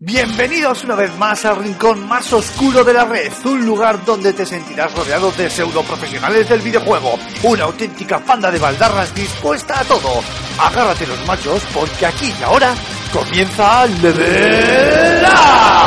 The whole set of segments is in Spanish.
Bienvenidos una vez más al rincón más oscuro de la red, un lugar donde te sentirás rodeado de pseudo profesionales del videojuego, una auténtica panda de baldarras dispuesta a todo. Agárrate los machos porque aquí y ahora comienza Level Up.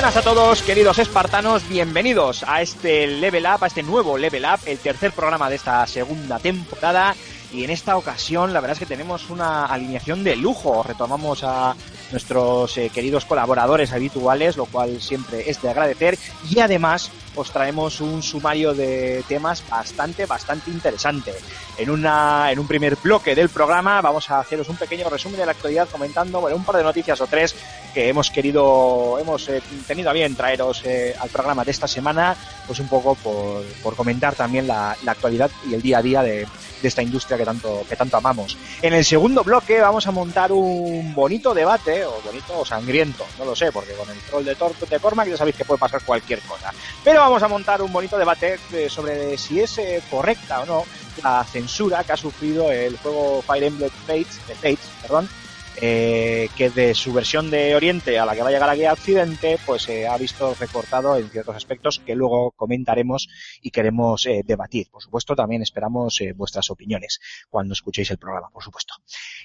Buenas a todos, queridos espartanos, bienvenidos a este Level Up, a este nuevo Level Up, el tercer programa de esta segunda temporada. Y en esta ocasión, la verdad es que tenemos una alineación de lujo. Retomamos a nuestros eh, queridos colaboradores habituales, lo cual siempre es de agradecer. Y además, os traemos un sumario de temas bastante, bastante interesante. En, una, en un primer bloque del programa, vamos a haceros un pequeño resumen de la actualidad, comentando bueno, un par de noticias o tres que hemos querido, hemos eh, tenido a bien traeros eh, al programa de esta semana, pues un poco por, por comentar también la, la actualidad y el día a día de, de esta industria que tanto, que tanto amamos. En el segundo bloque vamos a montar un bonito debate, o bonito o sangriento, no lo sé, porque con el troll de, de Cormac ya sabéis que puede pasar cualquier cosa. Pero vamos a montar un bonito debate eh, sobre si es eh, correcta o no la censura que ha sufrido el juego Fire Emblem Fates, Fates, perdón, eh, que de su versión de Oriente a la que va a llegar aquí a Occidente, pues se ha visto recortado en ciertos aspectos que luego comentaremos y queremos eh, debatir. Por supuesto, también esperamos eh, vuestras opiniones cuando escuchéis el programa, por supuesto.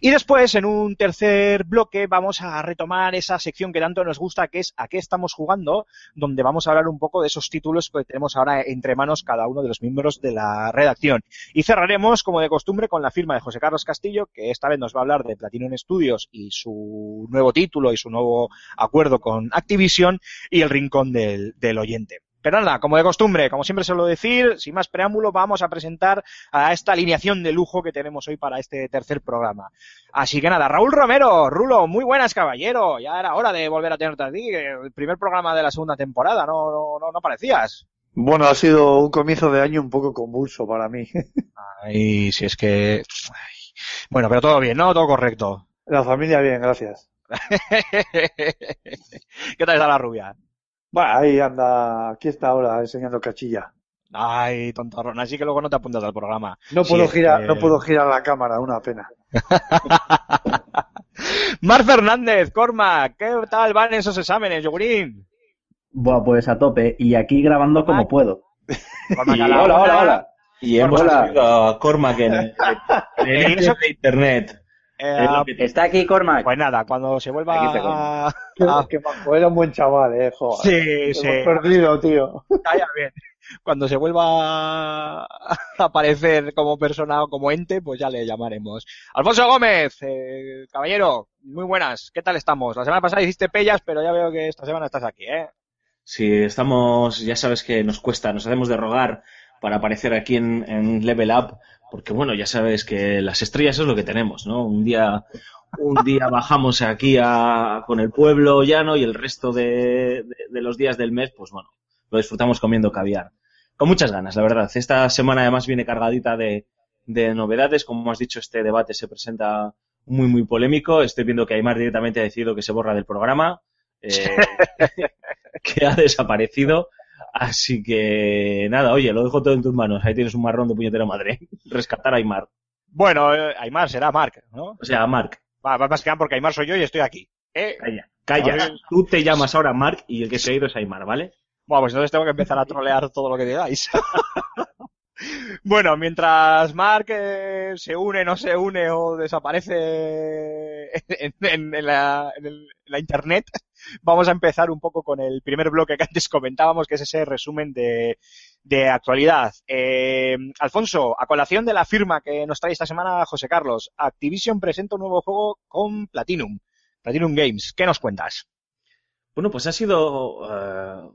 Y después, en un tercer bloque, vamos a retomar esa sección que tanto nos gusta, que es a qué estamos jugando, donde vamos a hablar un poco de esos títulos que tenemos ahora entre manos cada uno de los miembros de la redacción. Y cerraremos, como de costumbre, con la firma de José Carlos Castillo, que esta vez nos va a hablar de Platinum Studios y su nuevo título y su nuevo acuerdo con Activision y el rincón del, del oyente. Pero nada, como de costumbre, como siempre suelo decir, sin más preámbulo, vamos a presentar a esta alineación de lujo que tenemos hoy para este tercer programa. Así que nada, Raúl Romero, Rulo, muy buenas, caballero. Ya era hora de volver a tenerte aquí. El primer programa de la segunda temporada, no, no, no, no parecías. Bueno, ha sido un comienzo de año un poco convulso para mí. Ay, si es que. ay. Bueno, pero todo bien, ¿no? Todo correcto. La familia bien, gracias. ¿Qué tal está la rubia? Bueno, ahí anda, aquí está ahora enseñando cachilla. Ay, tontorrón, así que luego no te apuntas al programa. No puedo girar, que- no puedo girar la cámara, una pena. Mar Fernández, Corma, ¿qué tal van esos exámenes, yogurín? Buah, pues a tope. Y aquí grabando como puedo. Cormac, Y- a la hola, hola, hola. Y hemos Hola. subido a Cormac en el, en el ¿Y eso? de internet. Eh, que ¿Está aquí Cormac? Pues nada, cuando se vuelva a... Ah. qué majo, era un buen chaval, eh, joder. Sí, sí. Hemos perdido, tío. Calla bien. Cuando se vuelva a aparecer como persona o como ente, pues ya le llamaremos. Alfonso Gómez, eh, caballero, muy buenas. ¿Qué tal estamos? La semana pasada hiciste pellas, pero ya veo que esta semana estás aquí, ¿eh? Si estamos, ya sabes que nos cuesta, nos hacemos de rogar para aparecer aquí en, en Level Up, porque bueno, ya sabes que las estrellas es lo que tenemos, ¿no? Un día, un día bajamos aquí a, con el pueblo llano y el resto de, de- de los días del mes, pues bueno, lo disfrutamos comiendo caviar. Con muchas ganas, la verdad. Esta semana además viene cargadita de, de novedades. Como has dicho, este debate se presenta muy, muy polémico. Estoy viendo que Aymar directamente ha decidido que se borra del programa. eh, que ha desaparecido. Así que nada, oye, lo dejo todo en tus manos. Ahí tienes un marrón de puñetera madre. Rescatar a Aymar. Bueno, eh, Aymar será Mark, ¿no? O sea, Mark. Va, va más que nada porque Aymar soy yo y estoy aquí. ¿eh? Calla. Calla. Tú te llamas ahora Mark y el que se ha ido es Aymar, ¿vale? Bueno, pues entonces tengo que empezar a trolear todo lo que digáis. bueno, mientras Mark eh, se une, no se une o desaparece en, en- en la, en el- en la internet, vamos a empezar un poco con el primer bloque que antes comentábamos, que es ese resumen de, actualidad. Eh, Alfonso, a colación de la firma que nos trae esta semana José Carlos, Activision presenta un nuevo juego con Platinum, Platinum Games. ¿Qué nos cuentas? Bueno, pues ha sido eh,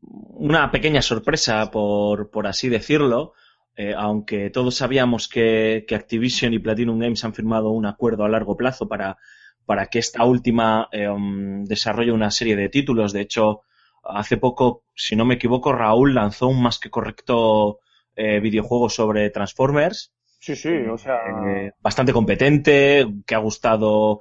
una pequeña sorpresa, por, así decirlo, eh, aunque todos sabíamos que Activision y Platinum Games han firmado un acuerdo a largo plazo para, para que esta última eh, um, desarrolle una serie de títulos. De hecho, hace poco, si no me equivoco, Raúl lanzó un más que correcto eh, videojuego sobre Transformers. Sí, sí, o sea. eh, bastante competente, que ha gustado,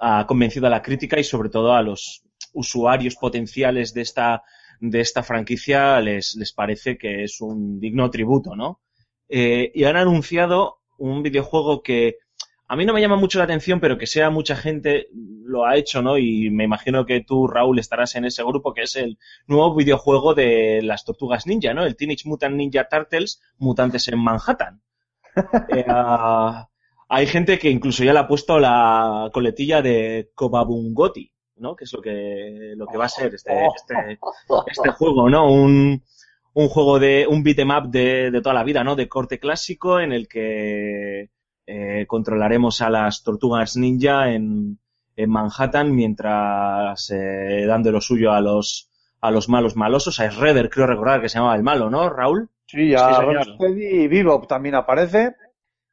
ha convencido a la crítica y sobre todo a los usuarios potenciales de esta, de esta franquicia les, les parece que es un digno tributo, ¿no? Y han anunciado un videojuego que a mí no me llama mucho la atención, pero que sea mucha gente lo ha hecho, ¿no? Y me imagino que tú, Raúl, estarás en ese grupo, que es el nuevo videojuego de las tortugas ninja, ¿no? El Teenage Mutant Ninja Turtles, Mutantes en Manhattan. Eh, ah, hay gente que incluso ya le ha puesto la coletilla de Kobabungoti, ¿no? Que es lo que, lo que va a ser este, este, este juego, ¿no? Un, un juego de, un beat'em up de, de toda la vida, ¿no? De corte clásico en el que eh, controlaremos a las tortugas ninja en, en Manhattan mientras eh, dando lo suyo a los, a los malos malosos. A Shredder, creo recordar que se llamaba el malo, ¿no, Raúl? Sí. Rocksteady y Bebop también aparece.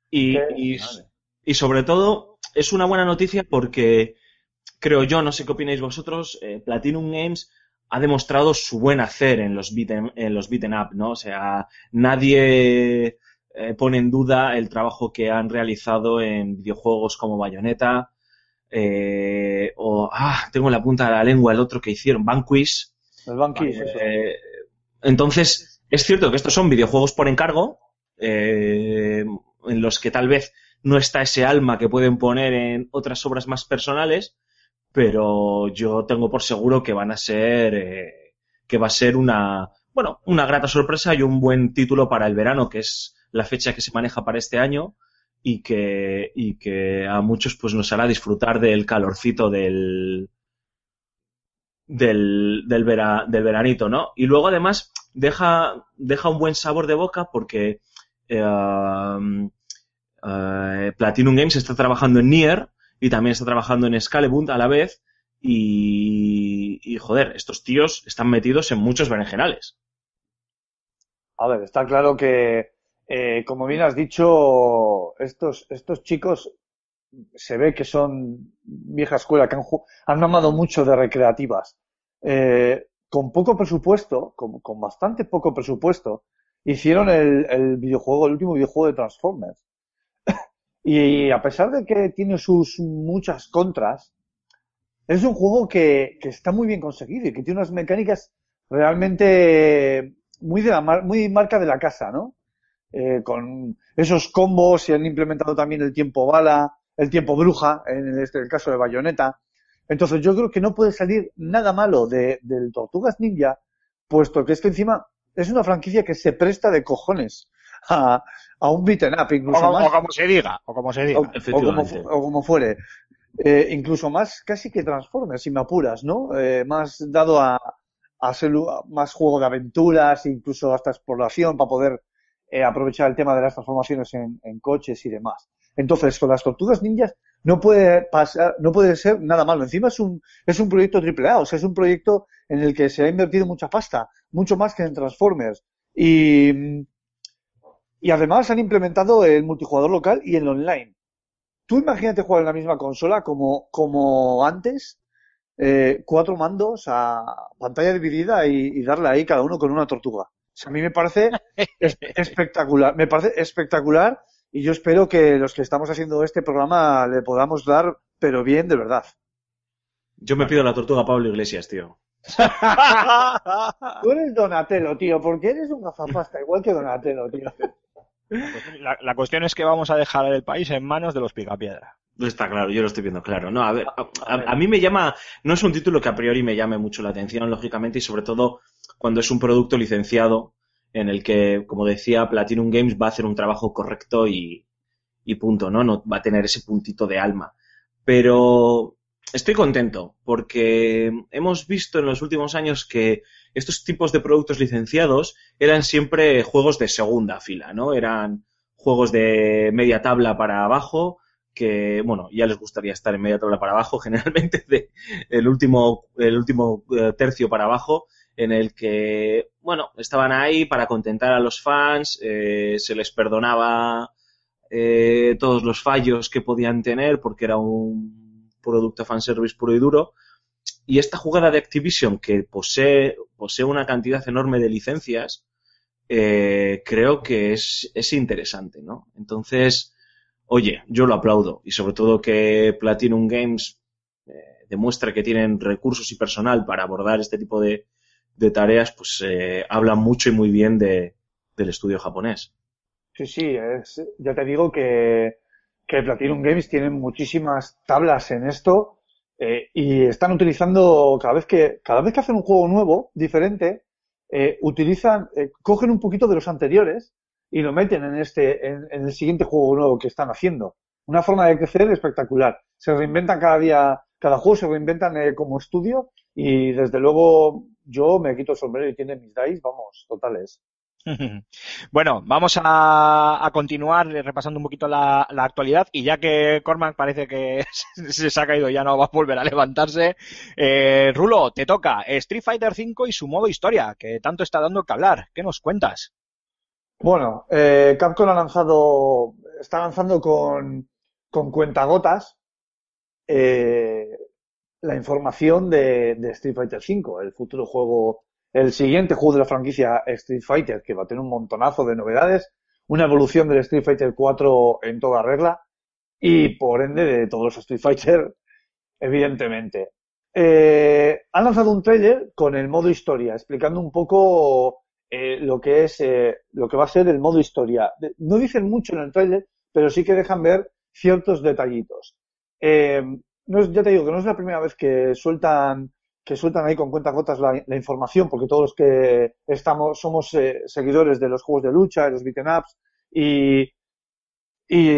Y, Sí, y, y sobre todo es una buena noticia porque creo yo, no sé qué opináis vosotros, eh, Platinum Games ha demostrado su buen hacer en los beaten, en los beaten up, ¿no? O sea, nadie eh, pone en duda el trabajo que han realizado en videojuegos como Bayonetta eh, o ah, tengo en la punta de la lengua el otro que hicieron, Vanquish. El Banquis, eso. Eh, entonces, es cierto que estos son videojuegos por encargo, eh, en los que tal vez no está ese alma que pueden poner en otras obras más personales, pero yo tengo por seguro que van a ser, eh, que va a ser una, bueno, una grata sorpresa y un buen título para el verano, que es la fecha que se maneja para este año y que, y que a muchos pues nos hará disfrutar del calorcito del, del, del, vera- del veranito, ¿no? Y luego además deja, deja un buen sabor de boca porque eh, eh, Platinum Games está trabajando en Nier y también está trabajando en Excalibur a la vez y, y joder, estos tíos están metidos en muchos berenjenales. A ver, está claro que, eh, como bien has dicho, estos, estos chicos se ve que son vieja escuela, que han, han mamado mucho de recreativas. Eh, con poco presupuesto, con, bastante poco presupuesto, hicieron el, el videojuego, el último videojuego de Transformers. Y a pesar de que tiene sus muchas contras, es un juego que, que está muy bien conseguido y que tiene unas mecánicas realmente muy de la mar- muy marca de la casa, ¿no? Eh, con esos combos y han implementado también el tiempo bala, el tiempo bruja, en este el caso de Bayonetta. Entonces yo creo que no puede salir nada malo de, del Tortugas Ninja, puesto que es que encima es una franquicia que se presta de cojones a, a un beaten up, O, incluso como- más o como se diga, o como se diga. o, o como, o como fuere. Eh, incluso más casi que Transformers, si me apuras, ¿no? Eh, más dado a, a ser más juego de aventuras, incluso hasta exploración para poder eh, aprovechar el tema de las transformaciones en, en coches y demás. Entonces, con las tortugas ninjas no puede pasar, no puede ser nada malo. Encima es un, es un proyecto triple A, o sea, es un proyecto en el que se ha invertido mucha pasta, mucho más que en Transformers. Y, y además han implementado el multijugador local y el online. Tú imagínate jugar en la misma consola como, como antes, eh, cuatro mandos a pantalla dividida y, y darle ahí cada uno con una tortuga. O sea, a mí me parece es- espectacular, me parece espectacular y yo espero que los que estamos haciendo este programa le podamos dar, pero bien de verdad. Yo me pido la tortuga Pablo Iglesias, tío. Tú eres Donatello, tío, porque eres un gafapasta igual que Donatello, tío. La, la cuestión es que vamos a dejar el país en manos de los picapiedra. Está claro, yo lo estoy viendo claro. No, a ver, a, a- a mí me llama, no es un título que a priori me llame mucho la atención, lógicamente, y sobre todo cuando es un producto licenciado en el que, como decía, Platinum Games va a hacer un trabajo correcto y, y punto, ¿no? No va a tener ese puntito de alma. Pero estoy contento porque hemos visto en los últimos años que estos tipos de productos licenciados eran siempre juegos de segunda fila, ¿no? Eran juegos de media tabla para abajo que, bueno, ya les gustaría estar en media tabla para abajo, generalmente de el último, el último eh, tercio para abajo, en el que, bueno, estaban ahí para contentar a los fans, eh, se les perdonaba eh, todos los fallos que podían tener porque era un producto fanservice puro y duro. Y esta jugada de Activision, que posee, posee una cantidad enorme de licencias, eh, creo que es, es interesante, ¿no? Entonces, oye, yo lo aplaudo. Y sobre todo que Platinum Games eh, demuestra que tienen recursos y personal para abordar este tipo de, de tareas, pues eh, habla mucho y muy bien de, del estudio japonés. Sí, sí, es, ya te digo que, que Platinum Games tienen muchísimas tablas en esto eh, y están utilizando cada vez que cada vez que hacen un juego nuevo, diferente, eh, utilizan, eh, cogen un poquito de los anteriores y lo meten en este, en, el siguiente juego nuevo que están haciendo. Una forma de crecer espectacular. Se reinventan cada día, cada juego se reinventan como estudio y desde luego yo me quito el sombrero y tiene mis dice, vamos, totales. Bueno, vamos a, a continuar repasando un poquito la, la actualidad y ya que Cormac parece que se se ha caído ya no va a volver a levantarse, eh, Rulo, te toca Street Fighter V y su modo historia, que tanto está dando que hablar. ¿Qué nos cuentas? Bueno, eh, Capcom ha lanzado, está lanzando con, con cuentagotas eh, la información de, Street Fighter V, el futuro juego, el siguiente juego de la franquicia Street Fighter, que va a tener un montonazo de novedades, una evolución del Street Fighter 4 en toda regla y por ende de todos los Street Fighter, evidentemente. Eh, han lanzado un trailer con el modo historia, explicando un poco eh, lo que es eh, lo que va a ser el modo historia. No dicen mucho en el trailer, pero sí que dejan ver ciertos detallitos. Eh, no es- ya te digo que no es la primera vez que sueltan que sueltan ahí con cuentagotas la, la información, porque todos los que estamos somos eh, seguidores de los juegos de lucha, de los beaten ups y y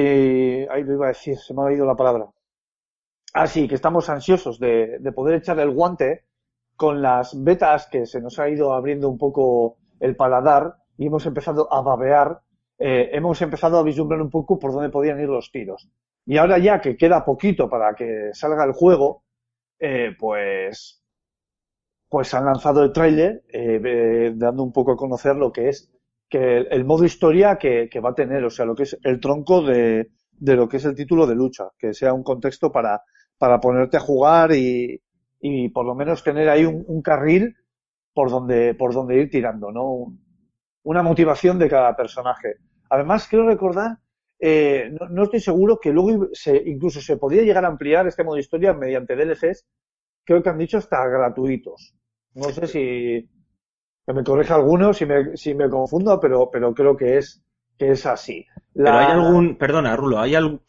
ahí lo iba a decir, se me ha ido la palabra. Así que estamos ansiosos de, de poder echarle el guante con las betas que se nos ha ido abriendo un poco el paladar y hemos empezado a babear, eh, hemos empezado a vislumbrar un poco por dónde podían ir los tiros. Y ahora ya que queda poquito para que salga el juego, eh, pues, pues han lanzado el tráiler, eh, eh, dando un poco a conocer lo que es que el, modo historia que, va a tener, o sea, lo que es el tronco de, de lo que es el título de lucha, que sea un contexto para, para ponerte a jugar y, y por lo menos tener ahí un, un carril por donde, por donde ir tirando, ¿no? Un- Una motivación de cada personaje. Además, quiero recordar, eh, no, no estoy seguro que luego se, incluso se podría llegar a ampliar este modo historia mediante DLCs, creo que han dicho hasta gratuitos. No sé si, que me corrija alguno si me, si me confundo, pero, pero creo que es, que es así. Pero hay algún, perdona, Rulo, hay algún,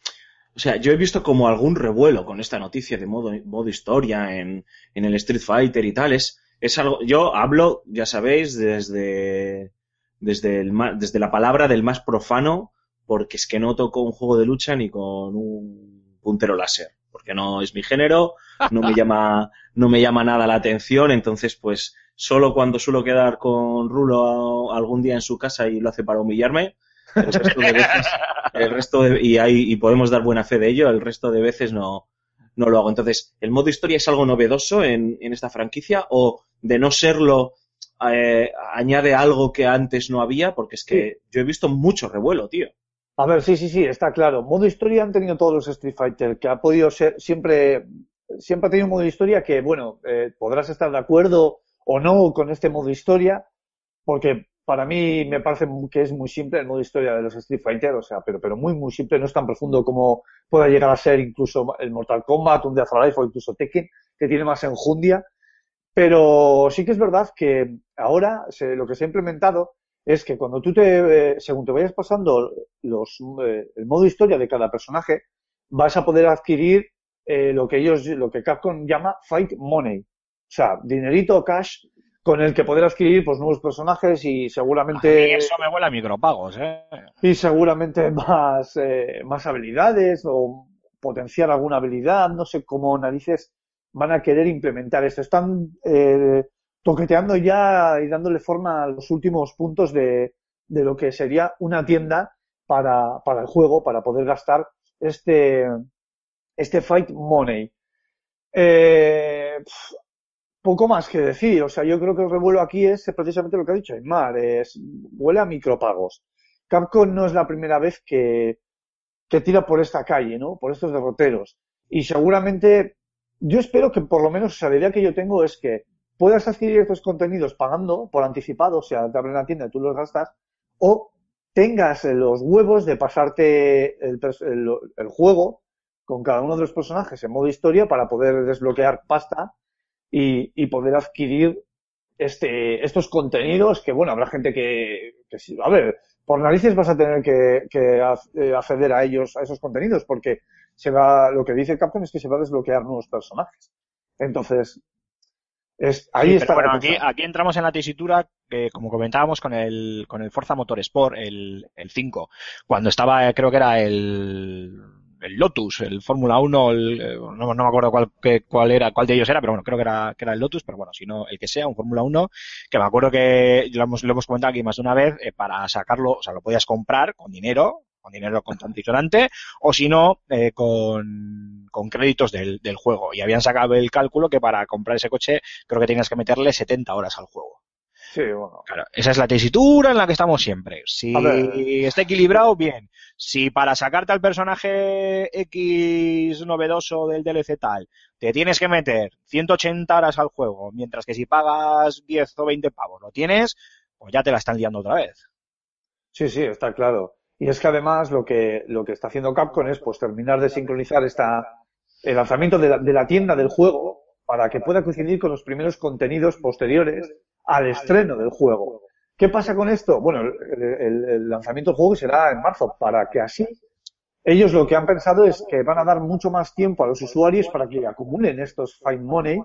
o sea, yo he visto como algún revuelo con esta noticia de modo, modo historia en, en el Street Fighter y tal. Es, algo, yo hablo, ya sabéis, desde, desde el, desde la palabra del más profano, porque es que no toco un juego de lucha ni con un puntero láser, porque no es mi género, no me llama, no me llama nada la atención, entonces pues solo cuando suelo quedar con Rulo algún día en su casa y lo hace para humillarme, el resto de veces, el resto de- y hay, y podemos dar buena fe de ello, el resto de veces no, no lo hago. Entonces, ¿el modo historia es algo novedoso en, en esta franquicia o de no serlo eh, añade algo que antes no había? Porque es que yo he visto mucho revuelo, tío. A ver, sí, sí, sí, está claro. Modo historia han tenido todos los Street Fighter, que ha podido ser siempre, siempre ha tenido un modo historia que, bueno, eh, podrás estar de acuerdo o no con este modo historia, porque para mí me parece que es muy simple el modo historia de los Street Fighter, o sea, pero, pero muy, muy simple, no es tan profundo como pueda llegar a ser incluso el Mortal Kombat, un Death or o incluso Tekken, que tiene más enjundia. Pero sí que es verdad que ahora se- lo que se ha implementado es que cuando tú te, eh, según te vayas pasando los, eh, el modo historia de cada personaje, vas a poder adquirir eh, lo que ellos, lo que Capcom llama Fight Money. O sea, dinerito cash con el que poder adquirir pues nuevos personajes y seguramente eso me huele a micropagos, ¿eh? y seguramente más, eh, más habilidades o potenciar alguna habilidad, no sé cómo narices van a querer implementar esto. Están eh, toqueteando ya y dándole forma a los últimos puntos de, de lo que sería una tienda para, para el juego, para poder gastar este, este Fight Money. Eh, poco más que decir. O sea, yo creo que el revuelo aquí es precisamente lo que ha dicho Aymar. Es, huele a micropagos. Capcom no es la primera vez que, que tira por esta calle, ¿no? Por estos derroteros. Y seguramente, yo espero que por lo menos, o sea, la idea que yo tengo es que puedas adquirir estos contenidos pagando por anticipado, o sea, te abren la tienda y tú los gastas, o tengas los huevos de pasarte el, el- el juego con cada uno de los personajes en modo historia para poder desbloquear pasta y, poder adquirir este, estos contenidos que, bueno, habrá gente que, que sí, a ver, por narices vas a tener que, que eh, acceder a ellos, a esos contenidos, porque se va, lo que dice Capcom es que se va a desbloquear nuevos personajes. Entonces, es, ahí Sí, está pero bueno, aquí, aquí entramos en la tesitura que, como comentábamos con el, con el Forza Motorsport, el, el 5, cuando estaba, eh, creo que era el, el Lotus, el Fórmula 1, el, eh, no, no me acuerdo cuál, que- cuál era, cuál de ellos era, pero bueno, creo que era, que era el Lotus, pero bueno, si no, el que sea, un Fórmula 1, que me acuerdo que lo hemos, lo hemos comentado aquí más de una vez, eh, para sacarlo, o sea, lo podías comprar con dinero, con dinero contante y sonante, o si no, eh, con, con créditos del, del juego. Y habían sacado el cálculo que para comprar ese coche creo que tenías que meterle 70 horas al juego. Sí, bueno. Claro, esa es la tesitura en la que estamos siempre. Si está equilibrado, bien. Si para sacarte al personaje X novedoso del DLC tal, te tienes que meter 180 horas al juego, mientras que si pagas 10 o 20 pavos lo tienes, pues ya te la están liando otra vez. Sí, sí, está claro. Y es que además lo que, lo que está haciendo Capcom es pues terminar de sincronizar esta, el lanzamiento de la, de la tienda del juego para que pueda coincidir con los primeros contenidos posteriores al estreno del juego. ¿Qué pasa con esto? Bueno, el, el- el lanzamiento del juego será en marzo, para que así ellos lo que han pensado es que van a dar mucho más tiempo a los usuarios para que acumulen estos Find Money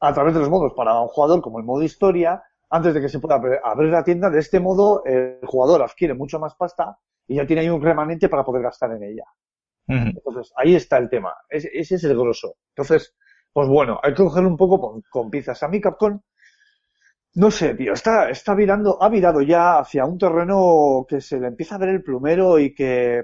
a través de los modos para un jugador como el modo historia, antes de que se pueda abrir- la tienda. De este modo, el jugador adquiere mucho más pasta y ya tiene ahí un remanente para poder gastar en ella. Entonces, ahí está el tema. Ese, ese es el grosso. Entonces, pues bueno, hay que cogerlo un poco con, con. A mí Capcom, no sé, tío, está, está virando, ha virado ya hacia un terreno que se le empieza a ver el plumero y que,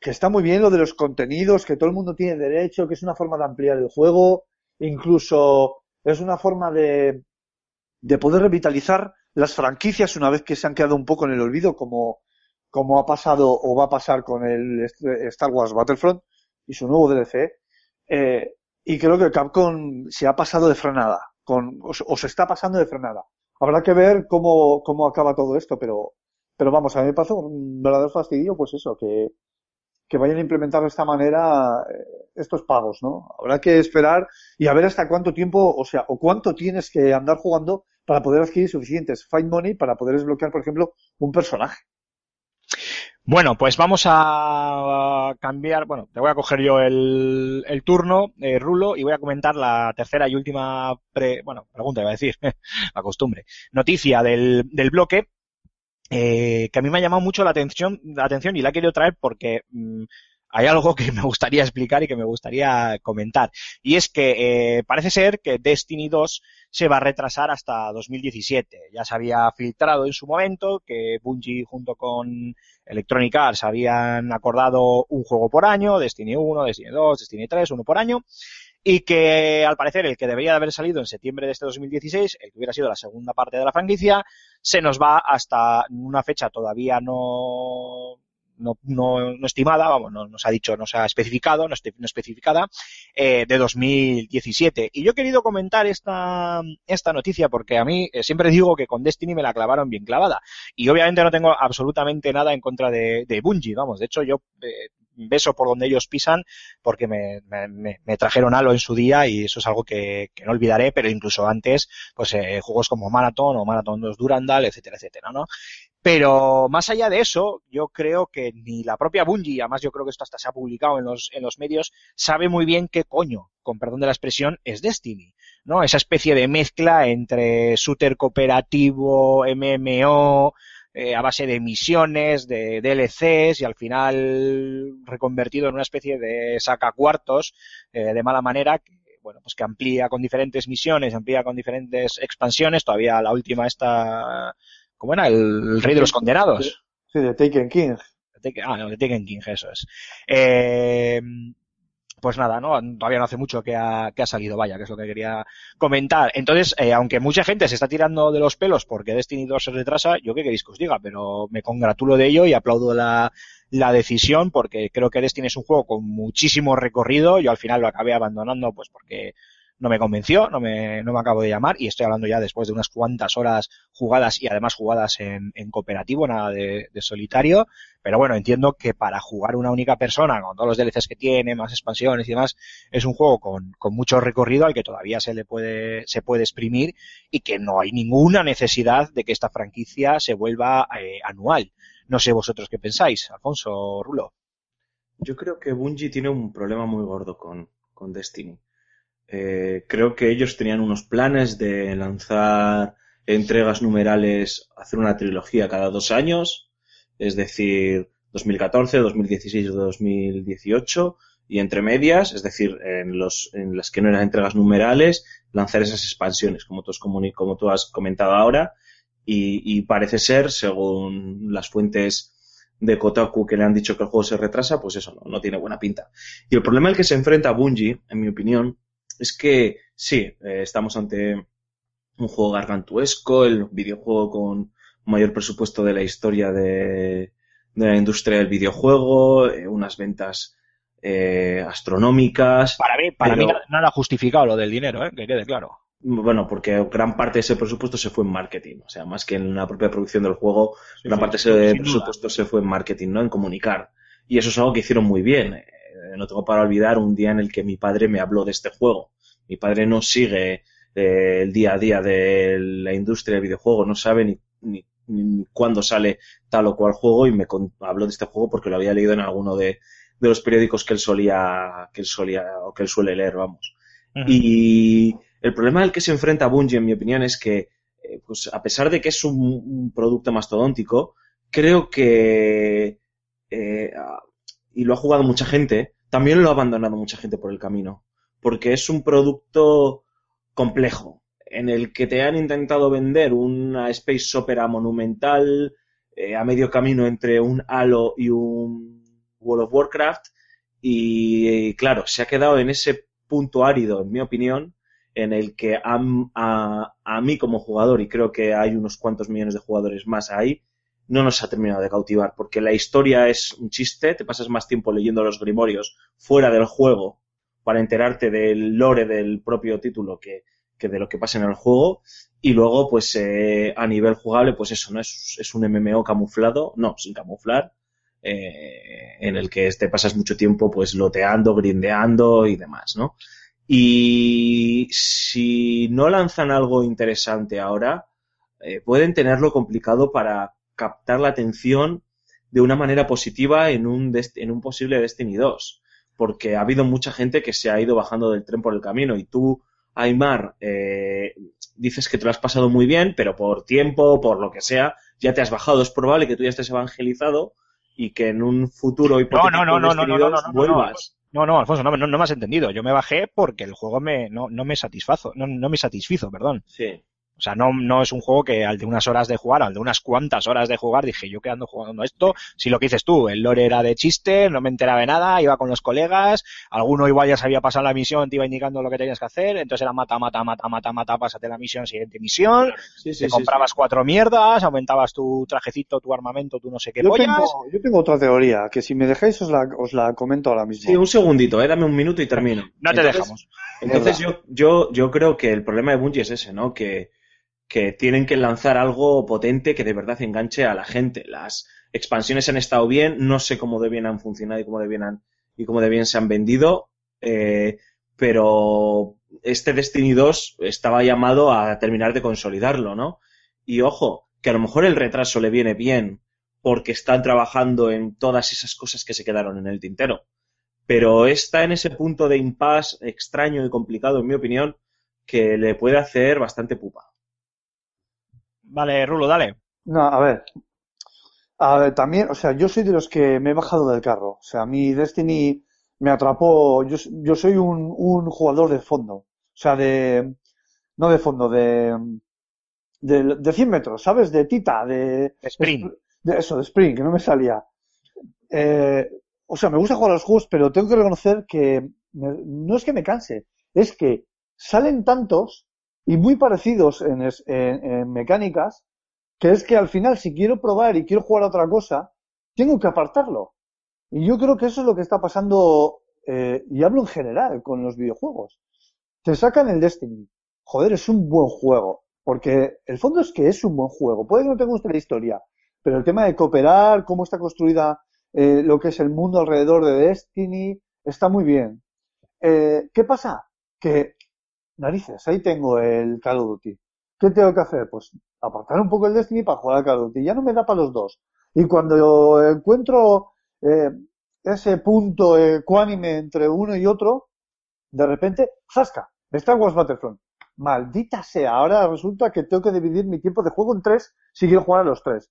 que está muy bien lo de los contenidos, que todo el mundo tiene derecho, que es una forma de ampliar el juego, incluso es una forma de, de poder revitalizar las franquicias una vez que se han quedado un poco en el olvido, como, como ha pasado o va a pasar con el Star Wars Battlefront y su nuevo DLC. Eh, y creo que Capcom se ha pasado de frenada, con, o, o se está pasando de frenada. Habrá que ver cómo, cómo acaba todo esto, pero, pero vamos, a mí me pasó un verdadero fastidio, pues eso, que, que vayan a implementar de esta manera eh, estos pagos, ¿no? Habrá que esperar y a ver hasta cuánto tiempo, o sea, o cuánto tienes que andar jugando para poder adquirir suficientes Find Money para poder desbloquear, por ejemplo, un personaje. Bueno, pues vamos a cambiar. Bueno, te voy a coger yo el, el turno, eh, Rulo, y voy a comentar la tercera y última pre- bueno, pregunta, iba a decir, la costumbre. Noticia del, bloque, eh, que a mí me ha llamado mucho la atención, la atención y la he querido traer porque mm, hay algo que me gustaría explicar y que me gustaría comentar. Y es que eh, parece ser que Destiny 2 se va a retrasar hasta 2017. Ya se había filtrado en su momento que Bungie junto con Electronic Arts habían acordado un juego por año, Destiny 1, Destiny 2, Destiny 3, uno por año, y que al parecer el que debería de haber salido en septiembre de este 2016, el que hubiera sido la segunda parte de la franquicia, se nos va hasta una fecha todavía no no, no, no estimada, vamos, no, no se ha dicho, no se ha especificado, no, espe- no especificada, eh, de 2017. Y yo he querido comentar esta, esta noticia porque a mí eh, siempre digo que con Destiny me la clavaron bien clavada. Y obviamente no tengo absolutamente nada en contra de, de Bungie, vamos, de hecho yo eh, beso por donde ellos pisan porque me, me, me- me trajeron Halo en su día y eso es algo que, que no olvidaré, pero incluso antes, pues eh, juegos como Marathon o Marathon 2 Durandal, etcétera, etcétera, ¿no? Pero más allá de eso, yo creo que ni la propia Bungie, además yo creo que esto hasta se ha publicado en los, en los medios, sabe muy bien qué coño, con perdón de la expresión, es Destiny. ¿no? Esa especie de mezcla entre shooter cooperativo, MMO, eh, a base de misiones, de DLCs y al final reconvertido en una especie de sacacuartos eh, de mala manera que, bueno, pues que amplía con diferentes misiones, amplía con diferentes expansiones, todavía la última está, ¿cómo era? El, el Rey de los Condenados. Sí, de Taken King. Ah, no, de Taken King, eso es. Eh, pues nada, ¿no? Todavía no hace mucho que ha, que ha salido, vaya, que es lo que quería comentar. Entonces, eh, aunque mucha gente se está tirando de los pelos porque Destiny 2 se retrasa, yo qué queréis que os diga, pero me congratulo de ello y aplaudo la, la decisión porque creo que Destiny es un juego con muchísimo recorrido. Yo al final lo acabé abandonando pues porque no me convenció, no me, no me acabo de llamar y estoy hablando ya después de unas cuantas horas jugadas y además jugadas en, en cooperativo, nada de, solitario. Pero bueno, entiendo que para jugar una única persona con todos los DLCs que tiene, más expansiones y demás, es un juego con, con mucho recorrido al que todavía se le puede, se puede exprimir y que no hay ninguna necesidad de que esta franquicia se vuelva eh, anual. No sé vosotros qué pensáis, Alfonso Rulo. Yo creo que Bungie tiene un problema muy gordo con, con Destiny. Eh, creo que ellos tenían unos planes de lanzar entregas numerales, hacer una trilogía cada dos años, es decir, 2014, 2016 o 2018, y entre medias, es decir, en, los, en las que no eran entregas numerales, lanzar esas expansiones, como tú has, comentado ahora, y, y parece ser, según las fuentes de Kotaku que le han dicho que el juego se retrasa, pues eso no, no tiene buena pinta. Y el problema al que se enfrenta Bungie, en mi opinión, es que sí, eh, estamos ante un juego gargantuesco, el videojuego con mayor presupuesto de la historia de, de la industria del videojuego, eh, unas ventas eh, astronómicas. Para mí, para pero, mí nada justificado lo del dinero, ¿eh? que quede claro. Bueno, porque gran parte de ese presupuesto se fue en marketing, o sea, más que en la propia producción del juego, sí, gran sí, parte de ese presupuesto duda. se fue en marketing, ¿no? En comunicar. Y eso es algo que hicieron muy bien. No tengo para olvidar un día en el que mi padre me habló de este juego. Mi padre no sigue eh, el día a día de la industria del videojuego, no sabe ni, ni, ni, cuándo sale tal o cual juego y me habló de este juego porque lo había leído en alguno de, de los periódicos que él solía, que él solía o que él suele leer, vamos. Y el problema al que se enfrenta Bungie, en mi opinión, es que, eh, pues a pesar de que es un, un producto mastodóntico, creo que, eh, y lo ha jugado mucha gente, también lo ha abandonado mucha gente por el camino. Porque es un producto complejo, en el que te han intentado vender una space opera monumental eh, a medio camino entre un Halo y un World of Warcraft, y, y claro, se ha quedado en ese punto árido, en mi opinión, en el que a, a, mí como jugador, y creo que hay unos cuantos millones de jugadores más ahí, no nos ha terminado de cautivar, porque la historia es un chiste, te pasas más tiempo leyendo los grimorios fuera del juego para enterarte del lore del propio título que, que de lo que pasa en el juego, y luego, pues eh, a nivel jugable, pues eso, ¿no? Es, es un MMO camuflado, no, sin camuflar, eh, en el que te pasas mucho tiempo pues loteando, grindeando y demás, ¿no? Y si no lanzan algo interesante ahora, eh, pueden tenerlo complicado para captar la atención de una manera positiva en un, en un posible Destiny 2. Porque ha habido mucha gente que se ha ido bajando del tren por el camino y tú, Aymar, eh, dices que te lo has pasado muy bien, pero por tiempo, por lo que sea, ya te has bajado. Es probable que tú ya estés evangelizado y que en un futuro hipotético no, no, no, Destiny 2 vuelvas. Pues, no, no, Alfonso, no, no, no, me has entendido. Yo me bajé porque el juego me, no, no me satisfazo, no, no me satisfizo, perdón. Sí. O sea, no, no es un juego que al de unas horas de jugar, al de unas cuantas horas de jugar, dije, yo quedando jugando esto, si lo que dices tú, el lore era de chiste, no me enteraba de nada, iba con los colegas, alguno igual ya se había pasado la misión, te iba indicando lo que tenías que hacer, entonces era mata, mata, mata, mata, mata, pásate la misión, siguiente misión, sí, sí, te comprabas sí, cuatro mierdas, aumentabas tu trajecito, tu armamento, tu no sé qué yo pollas. Tengo, yo tengo otra teoría, que si me dejáis os la, os la comento ahora mismo. Sí, un segundito, eh, dame un minuto y termino. No te entonces, dejamos. Entonces yo, yo, yo creo que el problema de Bungie es ese, ¿no? Que que tienen que lanzar algo potente que de verdad enganche a la gente. Las expansiones han estado bien, no sé cómo de bien han funcionado y cómo de bien, han, y cómo de bien se han vendido, eh, pero este Destiny 2 estaba llamado a terminar de consolidarlo, ¿no? Y ojo, que a lo mejor el retraso le viene bien porque están trabajando en todas esas cosas que se quedaron en el tintero. Pero está en ese punto de impasse extraño y complicado, en mi opinión, que le puede hacer bastante pupa. Vale, Rulo, dale. No, a ver. A ver, también, o sea, yo soy de los que me he bajado del carro. O sea, mi Destiny me atrapó. Yo, yo soy un, un jugador de fondo. O sea, de. No de fondo, de. De, de 100 metros, ¿sabes? De tita, de. Sprint. De eso, de sprint, que no me salía. Eh, o sea, me gusta jugar a los juegos, pero tengo que reconocer que me- no es que me canse, es que salen tantos y muy parecidos en, es- en- mecánicas que es que al final si quiero probar y quiero jugar a otra cosa, tengo que apartarlo. Y yo creo que eso es lo que está pasando, eh, y hablo en general con los videojuegos. Te sacan el Destiny. Joder, es un buen juego. Porque el fondo es que es un buen juego. Puede que no te guste la historia, pero el tema de cooperar, cómo está construida eh, lo que es el mundo alrededor de Destiny, está muy bien. Eh, ¿Qué pasa? Que, narices, ahí tengo el Call of Duty. ¿Qué tengo que hacer? Pues apartar un poco el Destiny para jugar al Call of Duty. Ya no me da para los dos. Y cuando encuentro eh, ese punto ecuánime entre uno y otro, de repente, ¡zasca! Star Wars Battlefront. Maldita sea, ahora resulta que tengo que dividir mi tiempo de juego en tres si quiero jugar a los tres.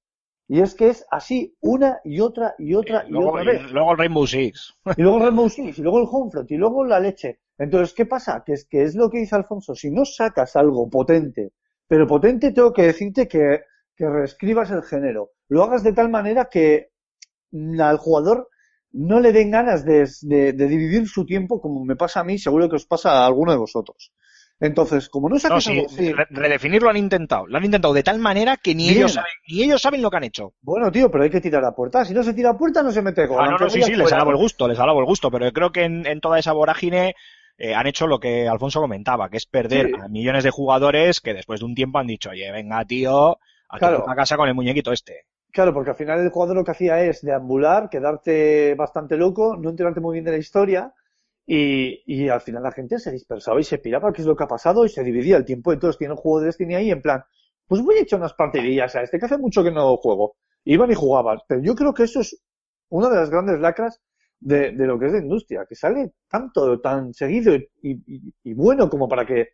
Y es que es así una y otra y otra y luego, otra vez. y luego el Rainbow Six. Y luego el Rainbow Six, y luego el Homefront, y luego la leche. Entonces, ¿qué pasa? Que es que es lo que dice Alfonso. Si no sacas algo potente, pero potente tengo que decirte que, que reescribas el género. Lo hagas de tal manera que al jugador no le den ganas de, de- de dividir su tiempo como me pasa a mí, seguro que os pasa a alguno de vosotros. Entonces, como no No, sacas sí, re- redefinir lo han intentado. Lo han intentado de tal manera que ni Bien. ellos, saben, ni ellos saben lo que han hecho. bueno, tío, pero hay que tirar a puerta. Si no se tira a puerta, no se mete gol. Ah, no, no, sí, sí, les alabo el gusto, les alabo el gusto, pero yo creo que en, en toda esa vorágine eh, han hecho lo que Alfonso comentaba, que es perder Sí. a millones de jugadores que después de un tiempo han dicho, oye, venga, tío, a Claro. a casa con el muñequito este. Claro, porque al final el jugador lo que hacía es deambular, quedarte bastante loco, no enterarte muy bien de la historia y, al final la gente se dispersaba y se piraba qué es lo que ha pasado y se dividía el tiempo. Entonces tiene el juego de Destiny ahí en plan, pues voy a echar unas partidillas a este que hace mucho que no juego. Iban y jugaban. Pero yo creo que eso es una de las grandes lacras de, lo que es la industria, que sale tanto, tan seguido y, y- y bueno como para que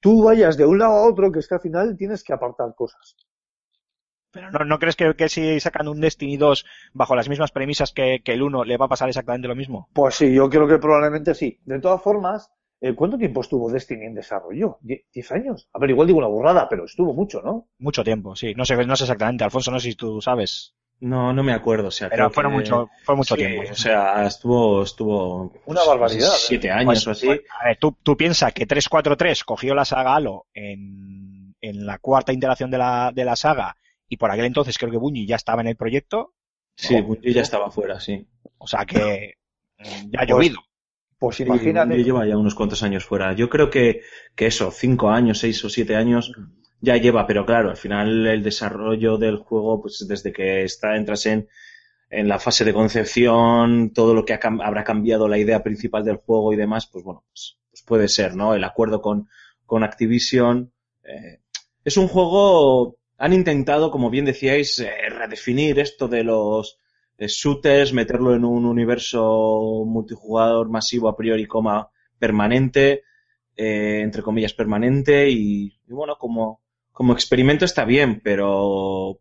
tú vayas de un lado a otro, que es que al final tienes que apartar cosas. Pero no, ¿no crees que, que si sacan un Destiny 2 bajo las mismas premisas que, que el 1 le va a pasar exactamente lo mismo? Pues sí, yo creo que probablemente sí. De todas formas, eh, ¿cuánto tiempo estuvo Destiny en desarrollo? Die- ¿Diez años? A ver, igual digo una burrada, pero estuvo mucho, ¿no? Mucho tiempo, sí. No sé, no sé exactamente, Alfonso, no sé si tú sabes. No, no me acuerdo. O sea, Pero que- mucho, fue mucho sí, tiempo. O sea, estuvo, estuvo Una pues, barbaridad, ¿eh? Siete años Pues, o así. pues, a ver, tú, tú piensas que 343 cogió la saga Halo en, en la cuarta iteración de la, de la saga y por aquel entonces creo que Bungie ya estaba en el proyecto, sí, Bungie ya estaba fuera, sí. o sea que mm, ya ha Pues, llovido. Pues imagínate. Bungie lleva ya unos cuantos años fuera. Yo creo que, que eso, cinco años, seis o siete años, ya lleva, pero claro, al final el desarrollo del juego, pues desde que está, entras en, en la fase de concepción, todo lo que ha habrá cambiado la idea principal del juego y demás, pues bueno, pues, pues puede ser, ¿no? El acuerdo con, con Activision. eh, es un juego, han intentado, como bien decíais, eh, redefinir esto de los eh, shooters, meterlo en un universo multijugador masivo a priori, coma, permanente, eh, entre comillas, permanente, y, y bueno, como, como experimento está bien, pero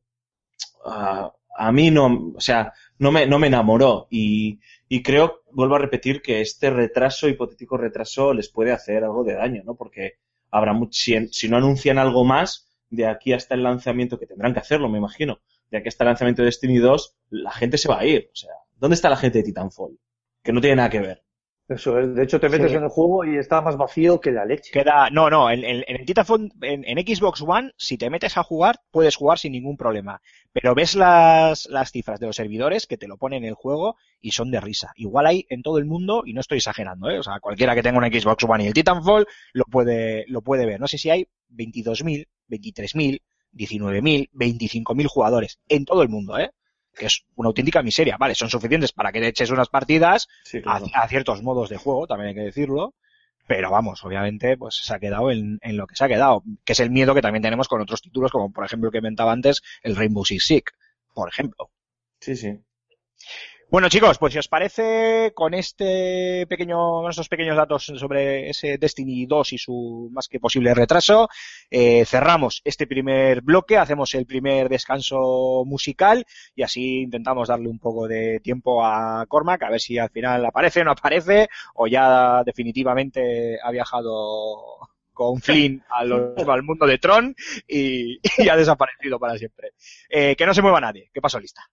a mí no, o sea, no me, enamoró y, creo, vuelvo a repetir, que este retraso, hipotético retraso, les puede hacer algo de daño, ¿no? Porque habrá si, si no anuncian algo más, de aquí hasta el lanzamiento, que tendrán que hacerlo, me imagino, de aquí hasta el lanzamiento de Destiny 2, la gente se va a ir. O sea, ¿dónde está la gente de Titanfall? Que no tiene nada que ver. Eso es. De hecho, te metes Sí. en el juego y está más vacío que la leche. Queda, no, no, en, en- en el Titanfall, en, en Xbox One, si te metes a jugar, puedes jugar sin ningún problema. Pero ves las, las cifras de los servidores que te lo ponen en el juego y son de risa. Igual hay en todo el mundo, y no estoy exagerando, ¿eh? O sea, cualquiera que tenga una Xbox One y el Titanfall lo puede, lo puede ver. No sé si hay 22.000, 23.000, 19.000, 25.000 jugadores en todo el mundo, ¿eh? Que es una auténtica miseria. Vale, son suficientes para que le eches unas partidas, Sí, a, a ciertos modos de juego, también hay que decirlo. Pero vamos, obviamente, pues se ha quedado en, en lo que se ha quedado, que es el miedo que también tenemos con otros títulos, como por ejemplo el que comentaba antes, el Rainbow Six Siege, por ejemplo. Sí, sí. Bueno, chicos, pues si os parece, con este pequeño, con estos pequeños datos sobre ese Destiny 2 y su más que posible retraso, eh, cerramos este primer bloque, hacemos el primer descanso musical y así intentamos darle un poco de tiempo a Cormac, a ver si al final aparece o no aparece, o ya definitivamente ha viajado con Flynn a al mundo de Tron y, y ha desaparecido para siempre. Eh, que no se mueva nadie, que paso lista.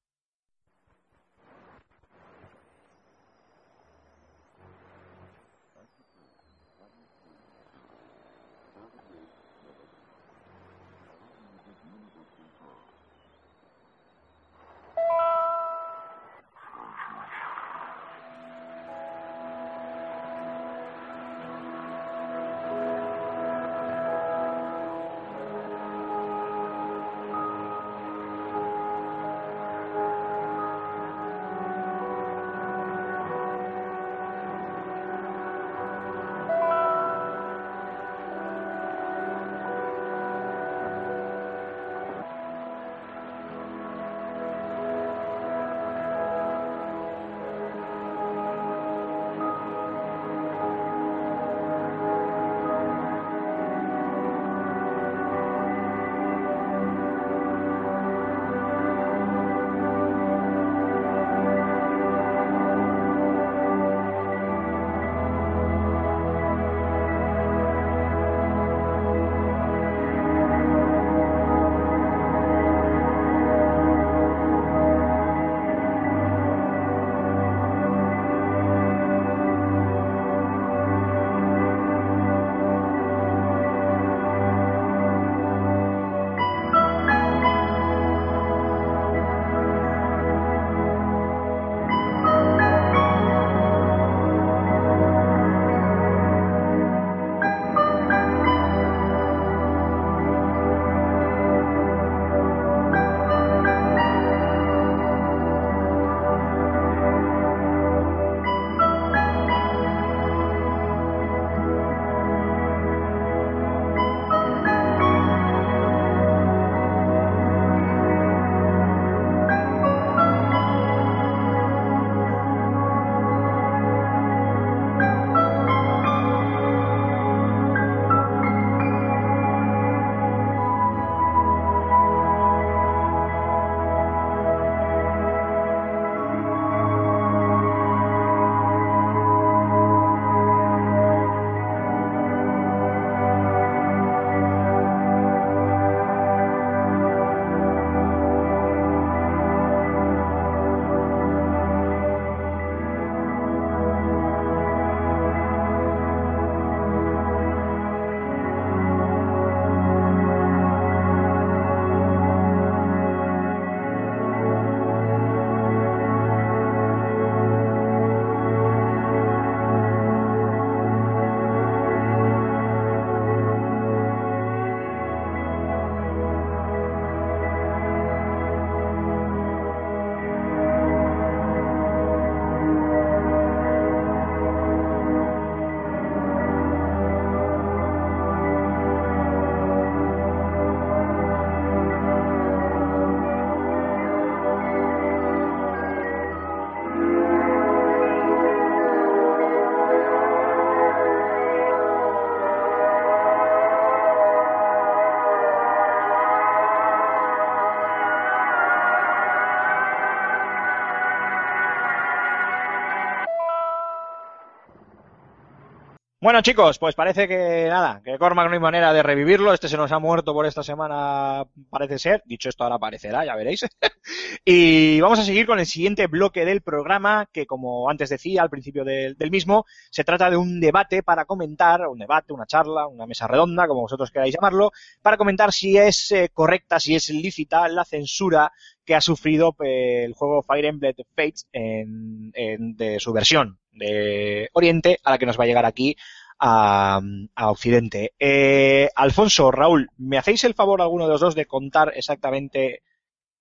Bueno, chicos, pues parece que nada, que Cormac no hay manera de revivirlo. Este se nos ha muerto por esta semana, parece ser. Dicho esto, ahora aparecerá, ya veréis. y vamos a seguir con el siguiente bloque del programa, que como antes decía al principio del, mismo, se trata de un debate para comentar, un debate, una charla, una mesa redonda, como vosotros queráis llamarlo, para comentar si es eh, correcta, si es lícita la censura que ha sufrido eh, el juego Fire Emblem Fates en, en- de su versión de Oriente a la que nos va a llegar aquí a, Occidente. Eh, Alfonso, Raúl, ¿me hacéis el favor alguno de los dos de contar exactamente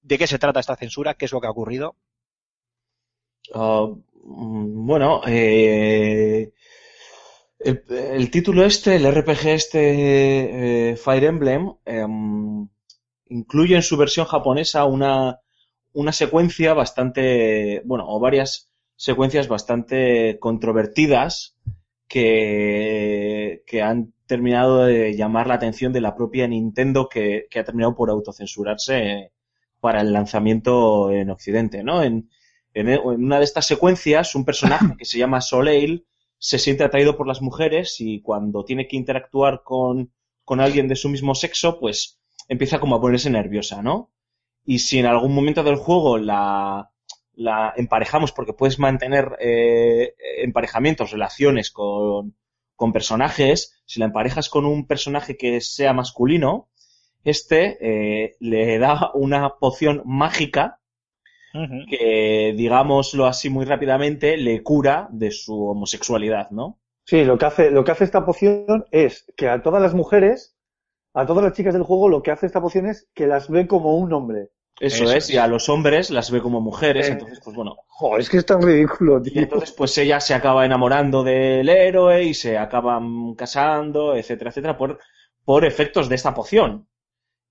de qué se trata esta censura? ¿Qué es lo que ha ocurrido? Ah, mm, bueno, eh, el, el título este, el RPG este, eh, Fire Emblem, em, incluye en su versión japonesa una, una secuencia bastante, bueno, o varias secuencias bastante controvertidas que, han terminado de llamar la atención de la propia Nintendo que, que ha terminado por autocensurarse para el lanzamiento en Occidente, ¿no? En, en, en una de estas secuencias, un personaje que se llama Soleil se siente atraído por las mujeres y cuando tiene que interactuar con, con alguien de su mismo sexo, pues empieza como a ponerse nerviosa, ¿no? Y si en algún momento del juego la, la emparejamos, porque puedes mantener eh, emparejamientos, relaciones con, con personajes, si la emparejas con un personaje que sea masculino, este eh, le da una poción mágica que, digámoslo así muy rápidamente, le cura de su homosexualidad, ¿no? Sí, lo que hace, lo que hace esta poción es que a todas las mujeres, a todas las chicas del juego, lo que hace esta poción es que las ve como un hombre. Eso, Eso es, es. y a los hombres las ve como mujeres, Eh. entonces, pues bueno. Joder, es que es tan ridículo, Y tío. entonces, pues ella se acaba enamorando del héroe y se acaban casando, etcétera, etcétera, por, por efectos de esta poción.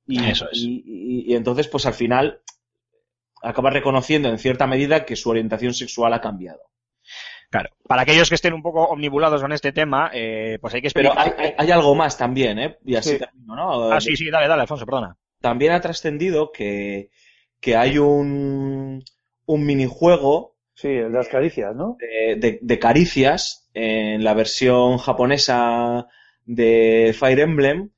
Y, Eso es. y- y- y entonces, pues al final, acaba reconociendo en cierta medida que su orientación sexual ha cambiado. Claro, para aquellos que estén un poco omnibulados con este tema, eh, pues hay que Pero hay, hay- hay algo más también, ¿eh? Y así Sí. termino, ¿no? Ah, sí, sí, dale, dale, Alfonso, perdona. También ha trascendido que, que hay un, un minijuego Sí, el de las caricias, ¿no? de, de- de caricias en la versión japonesa de Fire Emblem,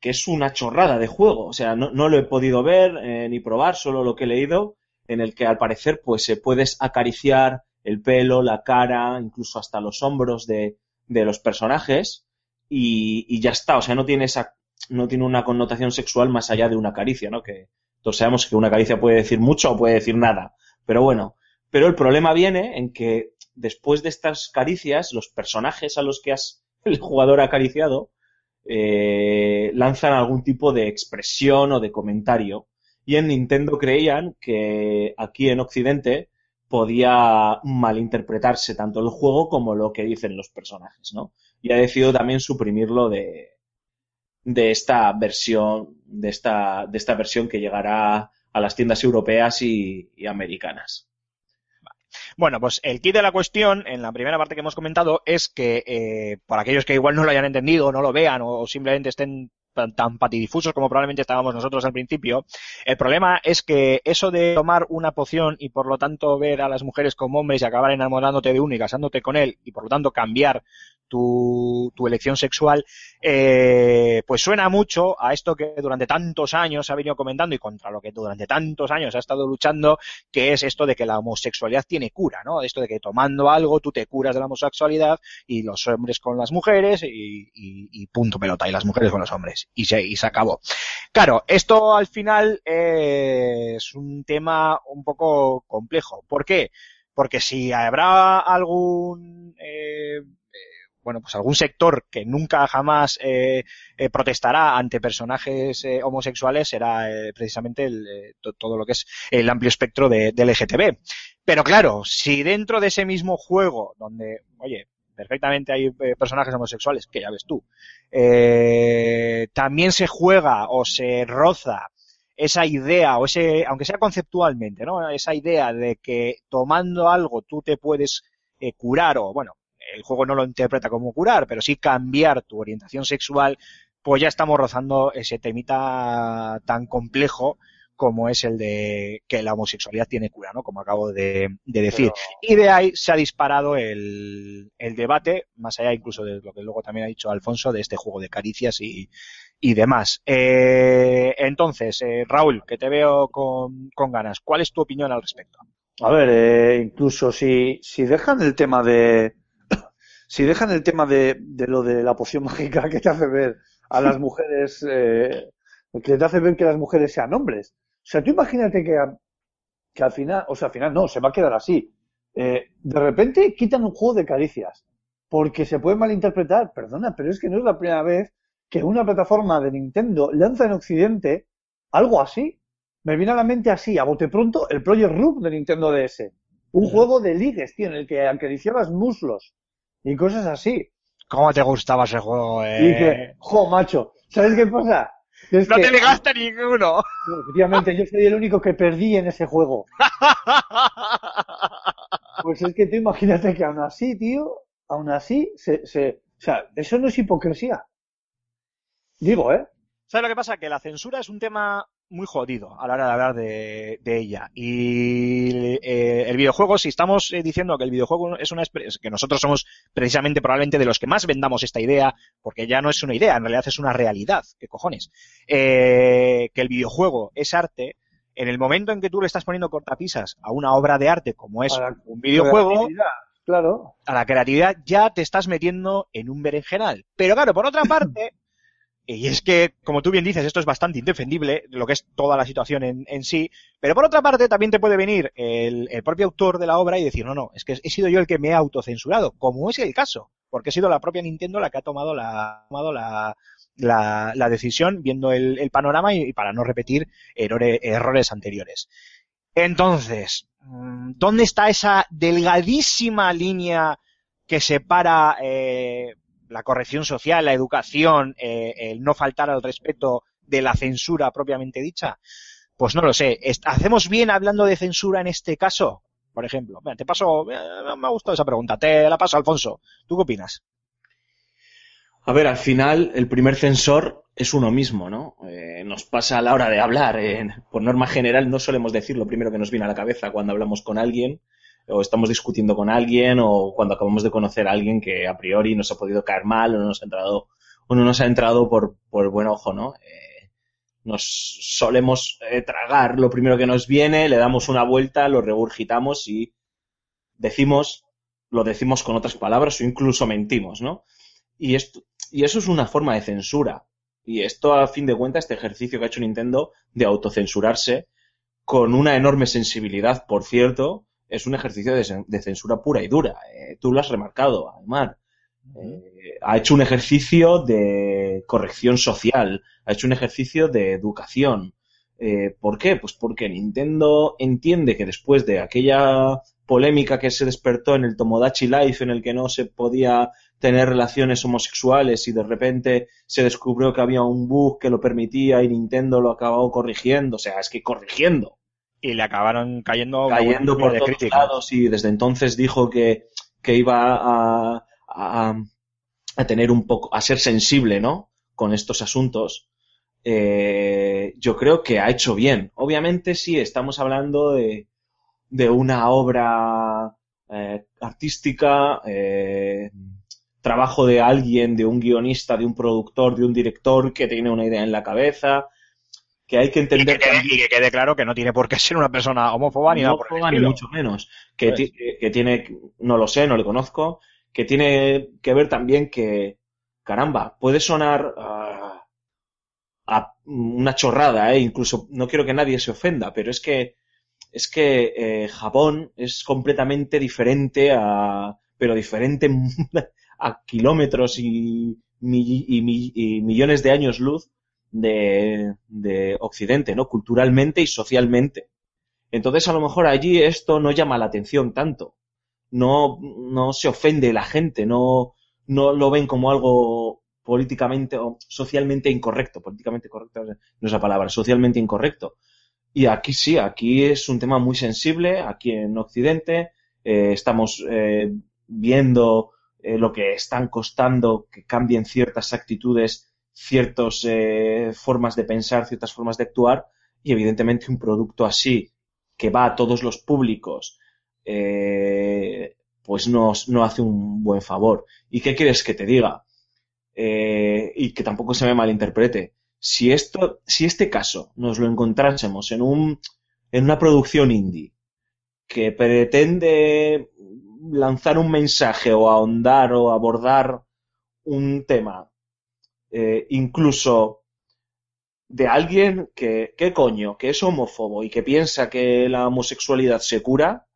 que es una chorrada de juego. O sea, no, no lo he podido ver eh, ni probar, solo lo que he leído, en el que al parecer pues se puedes acariciar el pelo, la cara, incluso hasta los hombros de, de los personajes y, y ya está. O sea, no tiene esa, no tiene una connotación sexual más allá de una caricia, ¿no? Que todos sabemos que una caricia puede decir mucho o puede decir nada. Pero bueno, pero el problema viene en que después de estas caricias, los personajes a los que has, el jugador ha acariciado eh, lanzan algún tipo de expresión o de comentario. Y en Nintendo creían que aquí en Occidente podía malinterpretarse tanto el juego como lo que dicen los personajes, ¿no? Y ha decidido también suprimirlo de, de esta versión, de esta, de esta versión que llegará a las tiendas europeas y- americanas. Bueno, pues el kit de la cuestión, en la primera parte que hemos comentado, es que eh, por aquellos que igual no lo hayan entendido, no lo vean o, simplemente estén tan, tan patidifusos como probablemente estábamos nosotros al principio, el problema es que eso de tomar una poción y por lo tanto ver a las mujeres como hombres y acabar enamorándote de uno y casándote con él y por lo tanto cambiar tu, tu elección sexual, eh, pues suena mucho a esto que durante tantos años ha venido comentando y contra lo que durante tantos años ha estado luchando, que es esto de que la homosexualidad tiene cura, ¿no? Esto de que tomando algo tú te curas de la homosexualidad y los hombres con las mujeres y, y- y punto pelota, y las mujeres con los hombres. Y se, y se acabó. Claro, esto al final eh, es un tema un poco complejo. ¿Por qué? Porque si habrá algún eh, bueno, pues algún sector que nunca jamás eh, eh, protestará ante personajes eh, homosexuales será eh, precisamente el, to- todo lo que es el amplio espectro de, LGTB. Pero claro, si dentro de ese mismo juego, donde, oye, perfectamente hay personajes homosexuales, que ya ves tú, también se juega o se roza esa idea, o ese, aunque sea conceptualmente, ¿no? Esa idea de que tomando algo tú te puedes eh, curar, o bueno, el juego no lo interpreta como curar, pero sí cambiar tu orientación sexual, pues ya estamos rozando ese temita tan complejo como es el de que la homosexualidad tiene cura, ¿no? Como acabo de, de decir. Y de ahí se ha disparado el, el debate, más allá incluso de lo que luego también ha dicho Alfonso, de este juego de caricias y, y demás. Eh, entonces, eh, Raúl, que te veo con, con ganas, ¿cuál es tu opinión al respecto? A ver, eh, incluso si, si dejan el tema de, si dejan el tema de, de lo de la poción mágica que te hace ver a las mujeres, eh, que te hace ver que las mujeres sean hombres. O sea, tú imagínate que, a- que al final, o sea, al final no, se va a quedar así. Eh, de repente quitan un juego de caricias, porque se puede malinterpretar. Perdona, pero es que no es la primera vez que una plataforma de Nintendo lanza en Occidente algo así. Me viene a la mente así, a bote pronto, el Project Rook de Nintendo DS. Un juego de ligues, tío, en el que acariciabas muslos y cosas así. ¿Cómo te gustaba ese juego? eh? Y dije, jo, macho, ¿sabes qué pasa? Es No que, te ligaste ninguno. efectivamente, yo soy el único que perdí en ese juego. Pues es que tú imagínate que aún así, tío, aún así, se, se, o sea, eso no es hipocresía. Digo, ¿eh? ¿Sabes lo que pasa? Que la censura es un tema muy jodido a la hora de hablar de, de ella. Y eh, el videojuego, si estamos eh, diciendo que el videojuego es una que nosotros somos precisamente probablemente de los que más vendamos esta idea, porque ya no es una idea, en realidad es una realidad, ¿qué cojones? Eh, que el videojuego es arte, en el momento en que tú le estás poniendo cortapisas a una obra de arte como es la un videojuego, Claro. a la creatividad ya te estás metiendo en un berenjenal. Pero claro, por otra parte, y es que, como tú bien dices, esto es bastante indefendible, lo que es toda la situación en, sí, pero por otra parte también te puede venir el, propio autor de la obra y decir, no, no, es que he sido yo el que me he autocensurado, como es el caso, porque ha sido la propia Nintendo la que ha tomado la, tomado la, la, decisión viendo el, panorama y, y para no repetir errores, errores anteriores. Entonces, mm, ¿dónde está esa delgadísima línea que separa eh, la corrección social, la educación, eh, el no faltar al respeto de la censura propiamente dicha? Pues no lo sé. ¿Hacemos bien hablando de censura en este caso? Por ejemplo, te paso, eh, me ha gustado esa pregunta, te la paso, Alfonso. ¿Tú qué opinas? A ver, al final, el primer censor es uno mismo, ¿no? Eh, nos pasa a la hora de hablar. por norma general, no solemos decir lo primero que nos viene a la cabeza cuando hablamos con alguien, o estamos discutiendo con alguien, o cuando acabamos de conocer a alguien que a priori nos ha podido caer mal, o no nos ha entrado, o no nos ha entrado por, por buen ojo, ¿no? Eh, nos solemos eh, tragar lo primero que nos viene, le damos una vuelta, lo regurgitamos y decimos, lo decimos con otras palabras o incluso mentimos, ¿no? Y, esto, y eso es una forma de censura. Y esto, a fin de cuentas, este ejercicio que ha hecho Nintendo de autocensurarse, con una enorme sensibilidad, por cierto, es un ejercicio de, cen- de censura pura y dura. Eh, tú lo has remarcado, Aymar. Eh, ha hecho un ejercicio de corrección social, ha hecho un ejercicio de educación. Eh, ¿Por qué? Pues porque Nintendo entiende que después de aquella polémica que se despertó en el Tomodachi Life en el que no se podía tener relaciones homosexuales y de repente se descubrió que había un bug que lo permitía y Nintendo lo acabó corrigiendo, o sea, es que corrigiendo, Y le acabaron cayendo, cayendo por de todos críticas. lados y desde entonces dijo que, que iba a, a, a tener un poco, a ser sensible, ¿no? Con estos asuntos. Eh, yo creo que ha hecho bien. Obviamente sí, estamos hablando de, de una obra eh, artística, eh, trabajo de alguien, de un guionista, de un productor, de un director que tiene una idea en la cabeza, que hay que Y que, entender quede, y que quede claro que no tiene por qué ser una persona homófoba ni nada por el homófoba, ni mucho menos. Que, Pues. ti- que- tiene, no lo sé, no le conozco, que tiene que ver también que, caramba, puede sonar a una chorrada, ¿eh? incluso no quiero que nadie se ofenda, pero es que es que eh, Japón es completamente diferente a, pero diferente a kilómetros y millones de años luz de, de Occidente, ¿no? Culturalmente y socialmente. Entonces, a lo mejor allí esto no llama la atención tanto. No, no se ofende la gente, no, no lo ven como algo políticamente o socialmente incorrecto. Políticamente correcto no es la palabra, socialmente incorrecto. Y aquí sí, aquí es un tema muy sensible, aquí en Occidente. eh, estamos eh, viendo eh, lo que están costando que cambien ciertas actitudes, ciertas eh, formas de pensar, ciertas formas de actuar, y evidentemente un producto así que va a todos los públicos, eh, pues no, no hace un buen favor. ¿Y qué quieres que te diga? Eh, y que tampoco se me malinterprete. Si esto, si este caso nos lo encontrásemos en un, en una producción indie que pretende lanzar un mensaje o ahondar o abordar un tema, eh, incluso de alguien que, ¿qué coño? Que es homófobo y que piensa que la homosexualidad se cura,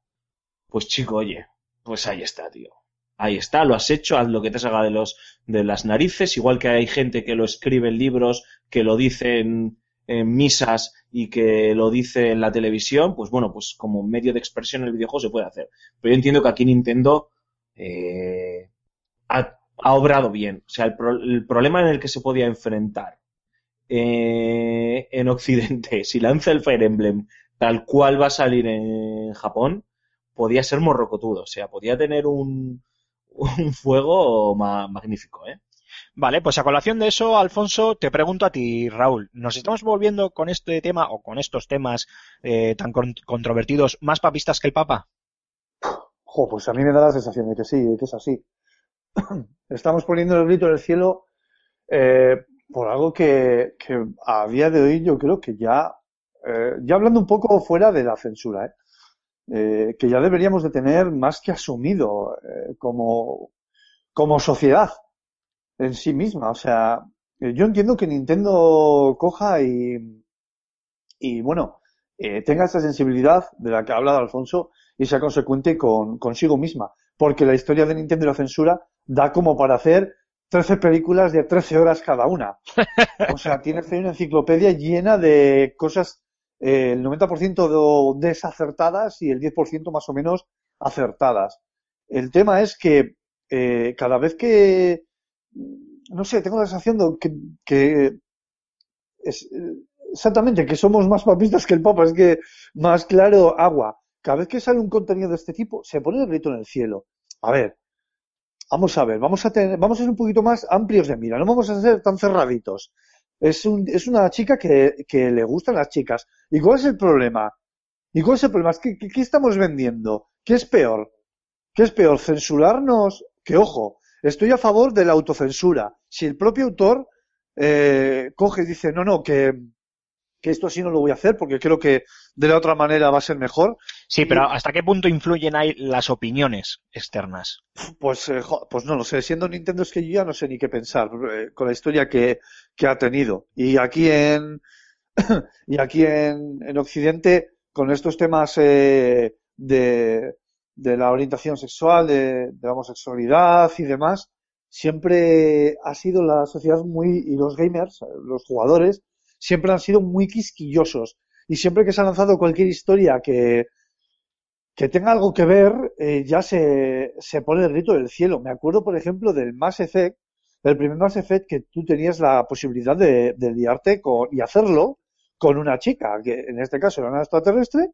pues chico, oye, pues ahí está, tío. Ahí está, lo has hecho, haz lo que te salga de los, de las narices, igual que hay gente que lo escribe en libros, que lo dice en, misas y que lo dice en la televisión, pues bueno, pues como medio de expresión el videojuego se puede hacer. Pero yo entiendo que aquí Nintendo eh, ha, ha obrado bien. O sea, el, pro- el problema en el que se podía enfrentar eh, en Occidente, si lanza el Fire Emblem tal cual va a salir en Japón, podía ser morrocotudo. O sea, podía tener un, un fuego ma- magnífico, ¿eh? Vale, pues a colación de eso, Alfonso, te pregunto a ti, Raúl, ¿nos estamos volviendo con este tema o con estos temas eh, tan con- controvertidos más papistas que el Papa? Jo, pues a mí me da la sensación de que sí, de que es así. Estamos poniendo el grito en el cielo eh, por algo que, que a día de hoy yo creo que ya, eh, ya hablando un poco fuera de la censura, ¿eh? Eh, que ya deberíamos de tener más que asumido como, como sociedad en sí misma. O sea, yo entiendo que Nintendo coja y, bueno, tenga esa sensibilidad de la que ha hablado Alfonso y sea consecuente con, consigo misma. Porque la historia de Nintendo y la censura da como para hacer 13 películas de 13 horas cada una. O sea, tienes una enciclopedia llena de cosas, eh, el 90% de- desacertadas y el 10% más o menos acertadas. El tema es que eh, cada vez que, no sé, tengo la sensación de que, que es, exactamente, que somos más papistas que el Papa, es que más claro agua. Cada vez que sale un contenido de este tipo, se pone el grito en el cielo. A ver, vamos a ver, vamos a tener, vamos a ser un poquito más amplios de mira, no vamos a ser tan cerraditos. Es, un, es una chica que, le gustan las chicas. ¿Y cuál es el problema? ¿Y cuál es el problema? ¿qué estamos vendiendo? ¿Qué es peor? ¿Qué es peor? ¿Censurarnos? Que ojo, estoy a favor de la autocensura. Si el propio autor eh, coge y dice, no, no, que, que esto así no lo voy a hacer porque creo que de la otra manera va a ser mejor, Sí, pero ¿hasta qué punto influyen ahí las opiniones externas? Pues, eh, pues no lo sé. Siendo Nintendo es que yo ya no sé ni qué pensar eh, con la historia que, que ha tenido. Y aquí en, y aquí en, en Occidente, con estos temas eh, de, de la orientación sexual, de, de la homosexualidad y demás, siempre ha sido la sociedad muy, y los gamers, los jugadores, siempre han sido muy quisquillosos. Y siempre que se ha lanzado cualquier historia que, que tenga algo que ver, eh, ya se, se pone el grito del cielo. Me acuerdo, por ejemplo, del Mass Effect, el primer Mass Effect que tú tenías la posibilidad de, de liarte con, y hacerlo con una chica, que en este caso era una extraterrestre,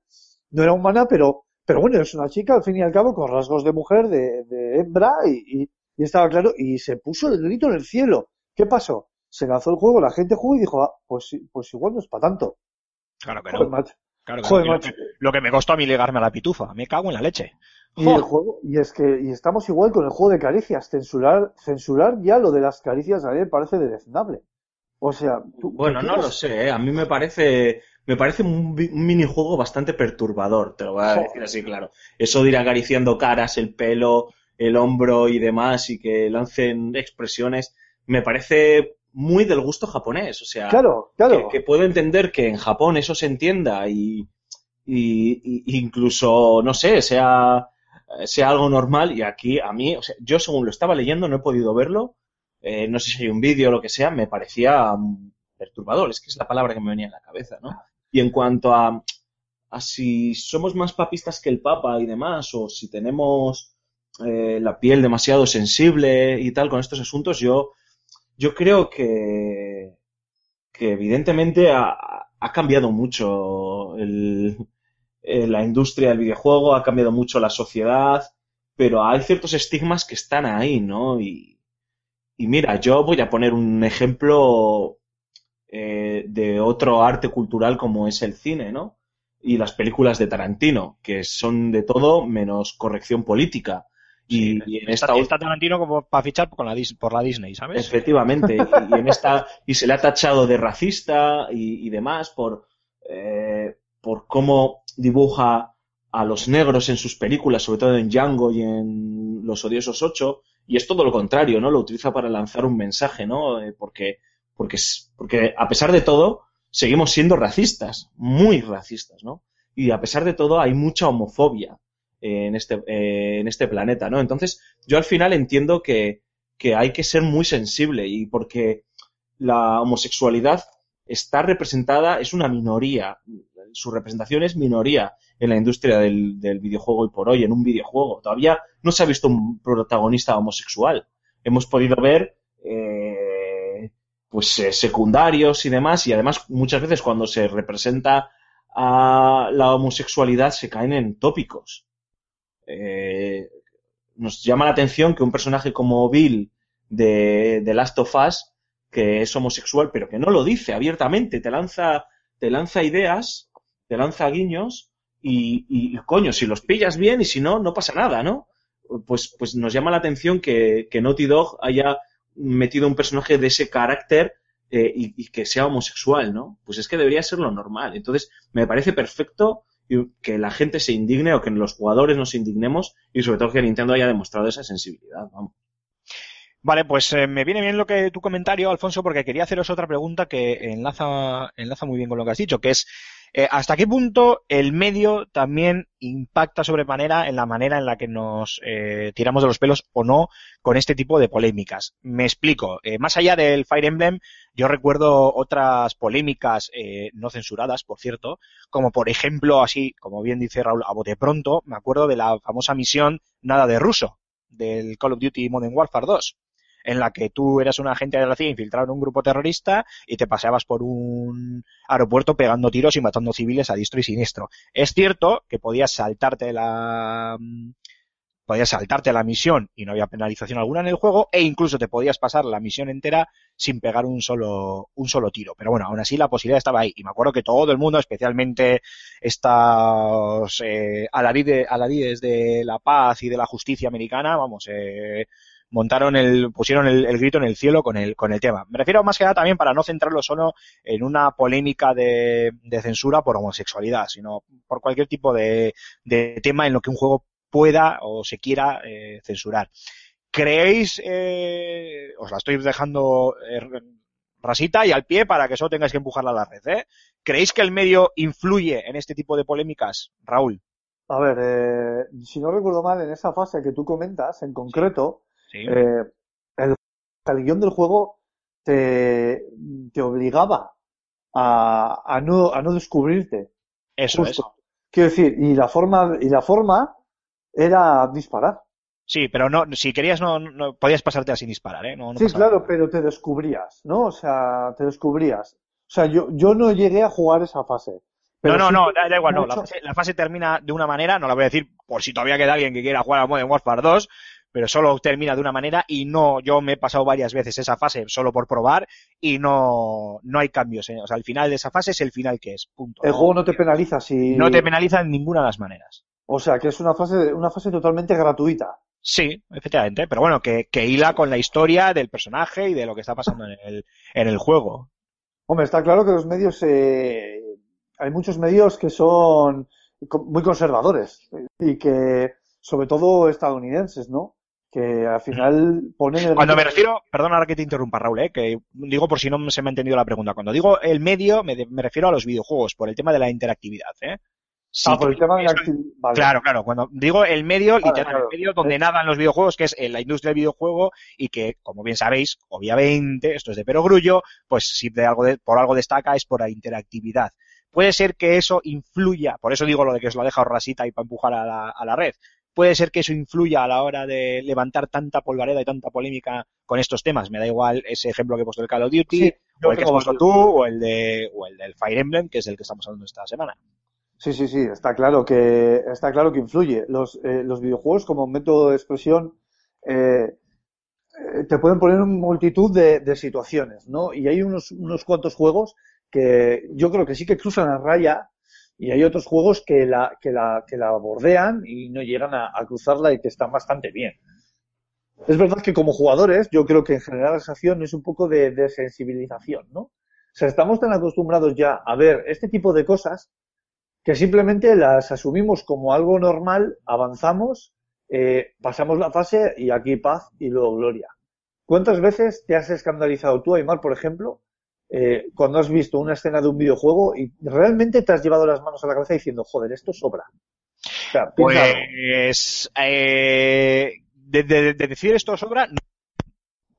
no era humana, pero, pero bueno, es una chica al fin y al cabo con rasgos de mujer, de, de hembra, y, y, y estaba claro, y se puso el grito en el cielo. ¿Qué pasó? Se lanzó el juego, la gente jugó y dijo, ah, pues, pues igual no es para tanto. Claro que Joder, no. macho. Claro que Joder, no. Lo, que, lo que me costó a mí ligarme a la pitufa. Me cago en la leche. Y el juego, y es que, y estamos igual con el juego de caricias. Censurar, censurar ya lo de las caricias a mí me parece deleznable. O sea, tú, Bueno, ¿qué no lo sé, ¿eh? a mí me parece, me parece un, un minijuego bastante perturbador, te lo voy a Joder. decir así, claro. Eso de ir acariciando caras, el pelo, el hombro y demás, y que lancen expresiones, me parece muy del gusto japonés. O sea, Claro, claro. que, que puedo entender que en Japón eso se entienda y, y- y- incluso, no sé, sea, sea algo normal y aquí a mí, o sea, yo según lo estaba leyendo no he podido verlo, eh, no sé si hay un vídeo o lo que sea, me parecía perturbador, es que es la palabra que me venía en la cabeza, ¿no? Y en cuanto a, a si somos más papistas que el Papa y demás, o si tenemos eh, la piel demasiado sensible y tal con estos asuntos, yo, yo creo que, que evidentemente ha, ha cambiado mucho el, eh, la industria del videojuego, ha cambiado mucho la sociedad, pero hay ciertos estigmas que están ahí, ¿no? Y, y mira, yo voy a poner un ejemplo eh, de otro arte cultural como es el cine, ¿no? Y las películas de Tarantino, que son de todo menos corrección política. Y, y en esta Está, está Tarantino como para fichar con la, Dis- por la Disney, ¿sabes? Efectivamente, y, y en esta y se le ha tachado de racista y, y demás por eh, por cómo dibuja a los negros en sus películas, sobre todo en Django y en Los odiosos ocho, y es todo lo contrario, ¿no? Lo utiliza para lanzar un mensaje, ¿no? Eh, porque porque porque a pesar de todo seguimos siendo racistas, muy racistas, ¿no? Y a pesar de todo hay mucha homofobia en este en este planeta, ¿no? Entonces yo al final entiendo que que hay que ser muy sensible y porque la homosexualidad está representada, es una minoría, su representación es minoría en la industria del, del videojuego y por hoy, en un videojuego. Todavía no se ha visto un protagonista homosexual. Hemos podido ver eh, pues eh, secundarios y demás, y además muchas veces cuando se representa a la homosexualidad se caen en tópicos. Eh, nos llama la atención que un personaje como Bill de, de Last of Us, que es homosexual, pero que no lo dice abiertamente, te lanza, te lanza ideas, te lanza guiños, y, y coño, si los pillas bien y si no, no pasa nada, ¿no? Pues, pues nos llama la atención que, que Naughty Dog haya metido un personaje de ese carácter eh, y, y que sea homosexual, ¿no? Pues es que debería ser lo normal. Entonces, me parece perfecto que la gente se indigne o que los jugadores nos indignemos y sobre todo que Nintendo haya demostrado esa sensibilidad. Vamos. Vale, pues eh, me viene bien lo que tu comentario, Alfonso, porque quería haceros otra pregunta que enlaza, enlaza muy bien con lo que has dicho, que es eh, hasta qué punto el medio también impacta sobremanera en la manera en la que nos eh, tiramos de los pelos o no con este tipo de polémicas. Me explico. Eh, más allá del Fire Emblem, yo recuerdo otras polémicas eh, no censuradas, por cierto, como por ejemplo, así como bien dice Raúl, a bote pronto, me acuerdo de la famosa misión Nada de ruso del Call of Duty Modern Warfare 2 en la que tú eras un agente de la CIA infiltrado en un grupo terrorista y te paseabas por un aeropuerto pegando tiros y matando civiles a diestro y siniestro. Es cierto que podías saltarte la podías saltarte la misión y no había penalización alguna en el juego e incluso te podías pasar la misión entera sin pegar un solo un solo tiro. Pero bueno, aún así la posibilidad estaba ahí y me acuerdo que todo el mundo, especialmente estas eh, alarides, alarides de la paz y de la justicia americana, vamos, eh, montaron el, pusieron el, grito en el cielo con el, con el tema. Me refiero más que nada también para no centrarlo solo en una polémica de, de censura por homosexualidad, sino por cualquier tipo de, de, tema en lo que un juego pueda o se quiera eh, censurar. ¿Creéis, eh, os la estoy dejando eh, rasita y al pie para que solo tengáis que empujarla a la red, ¿eh? ¿Creéis que el medio influye en este tipo de polémicas, Raúl? A ver, eh, si no recuerdo mal, en esa fase que tú comentas, en concreto, Sí. eh, el, el guion del juego te, te obligaba a, a, no, a no descubrirte. Eso Justo. Quiero decir, y la forma, y la forma era disparar. Sí, pero no, si querías no, no podías pasarte así disparar, ¿eh? No, no sí, pasaba claro, pero te descubrías, ¿no? O sea, te descubrías. O sea, yo, yo no llegué a jugar esa fase. Pero no, no, sí no, da, da igual, no. La fase, la fase termina de una manera, no la voy a decir por si todavía queda alguien que quiera jugar a Modern Warfare 2, pero solo termina de una manera y no, yo me he pasado varias veces esa fase solo por probar y no, no hay cambios, ¿eh? O sea, el final de esa fase es el final que es, punto. El juego no te penaliza si... no te penaliza en ninguna de las maneras. O sea, que es una fase, una fase totalmente gratuita. Sí, efectivamente, pero bueno, que, que hila con la historia del personaje y de lo que está pasando en el, en el juego. Hombre, está claro que los medios, eh, hay muchos medios que son muy conservadores y que, sobre todo estadounidenses, ¿no? Que al final ponen el... Cuando me refiero, perdón ahora que te interrumpa Raúl, ¿eh? que digo por si no se me ha entendido la pregunta. Cuando digo el medio, me, de- me refiero a los videojuegos, por el tema de la interactividad. ¿eh? Sí, Ah, por el tema de la actividad. Vale. Claro, claro. Cuando digo el medio, Claro, literal, claro. el medio donde nadan los videojuegos, que es en la industria del videojuego y que, como bien sabéis, obviamente, esto es de perogrullo, pues si de algo de- por algo destaca es por la interactividad. Puede ser que eso influya, por eso digo lo de que os lo ha dejado rasita y para empujar a la, a la red. Puede ser que eso influya a la hora de levantar tanta polvareda y tanta polémica con estos temas. Me da igual ese ejemplo que he puesto del Call of Duty, Sí, o el que has puesto tú, o el de, o el del Fire Emblem, que es el que estamos hablando esta semana. Sí, sí, sí, está claro que, está claro que influye. Los, eh, los videojuegos como método de expresión, eh, eh, te pueden poner una multitud de, de situaciones, ¿no? Y hay unos, unos cuantos juegos que yo creo que sí que cruzan la raya y hay otros juegos que la, que la, que la bordean y no llegan a, cruzarla y que están bastante bien. Es verdad que como jugadores, yo creo que en general la sensación es un poco de, de sensibilización, ¿no? O sea, estamos tan acostumbrados ya a ver este tipo de cosas que simplemente las asumimos como algo normal, avanzamos, eh, pasamos la fase y aquí paz y luego gloria. ¿Cuántas veces te has escandalizado tú, Aymar, por ejemplo, eh, cuando has visto una escena de un videojuego y realmente te has llevado las manos a la cabeza diciendo, joder, esto sobra? O sea, piénsalo. Pues eh, de, de- de decir esto sobra,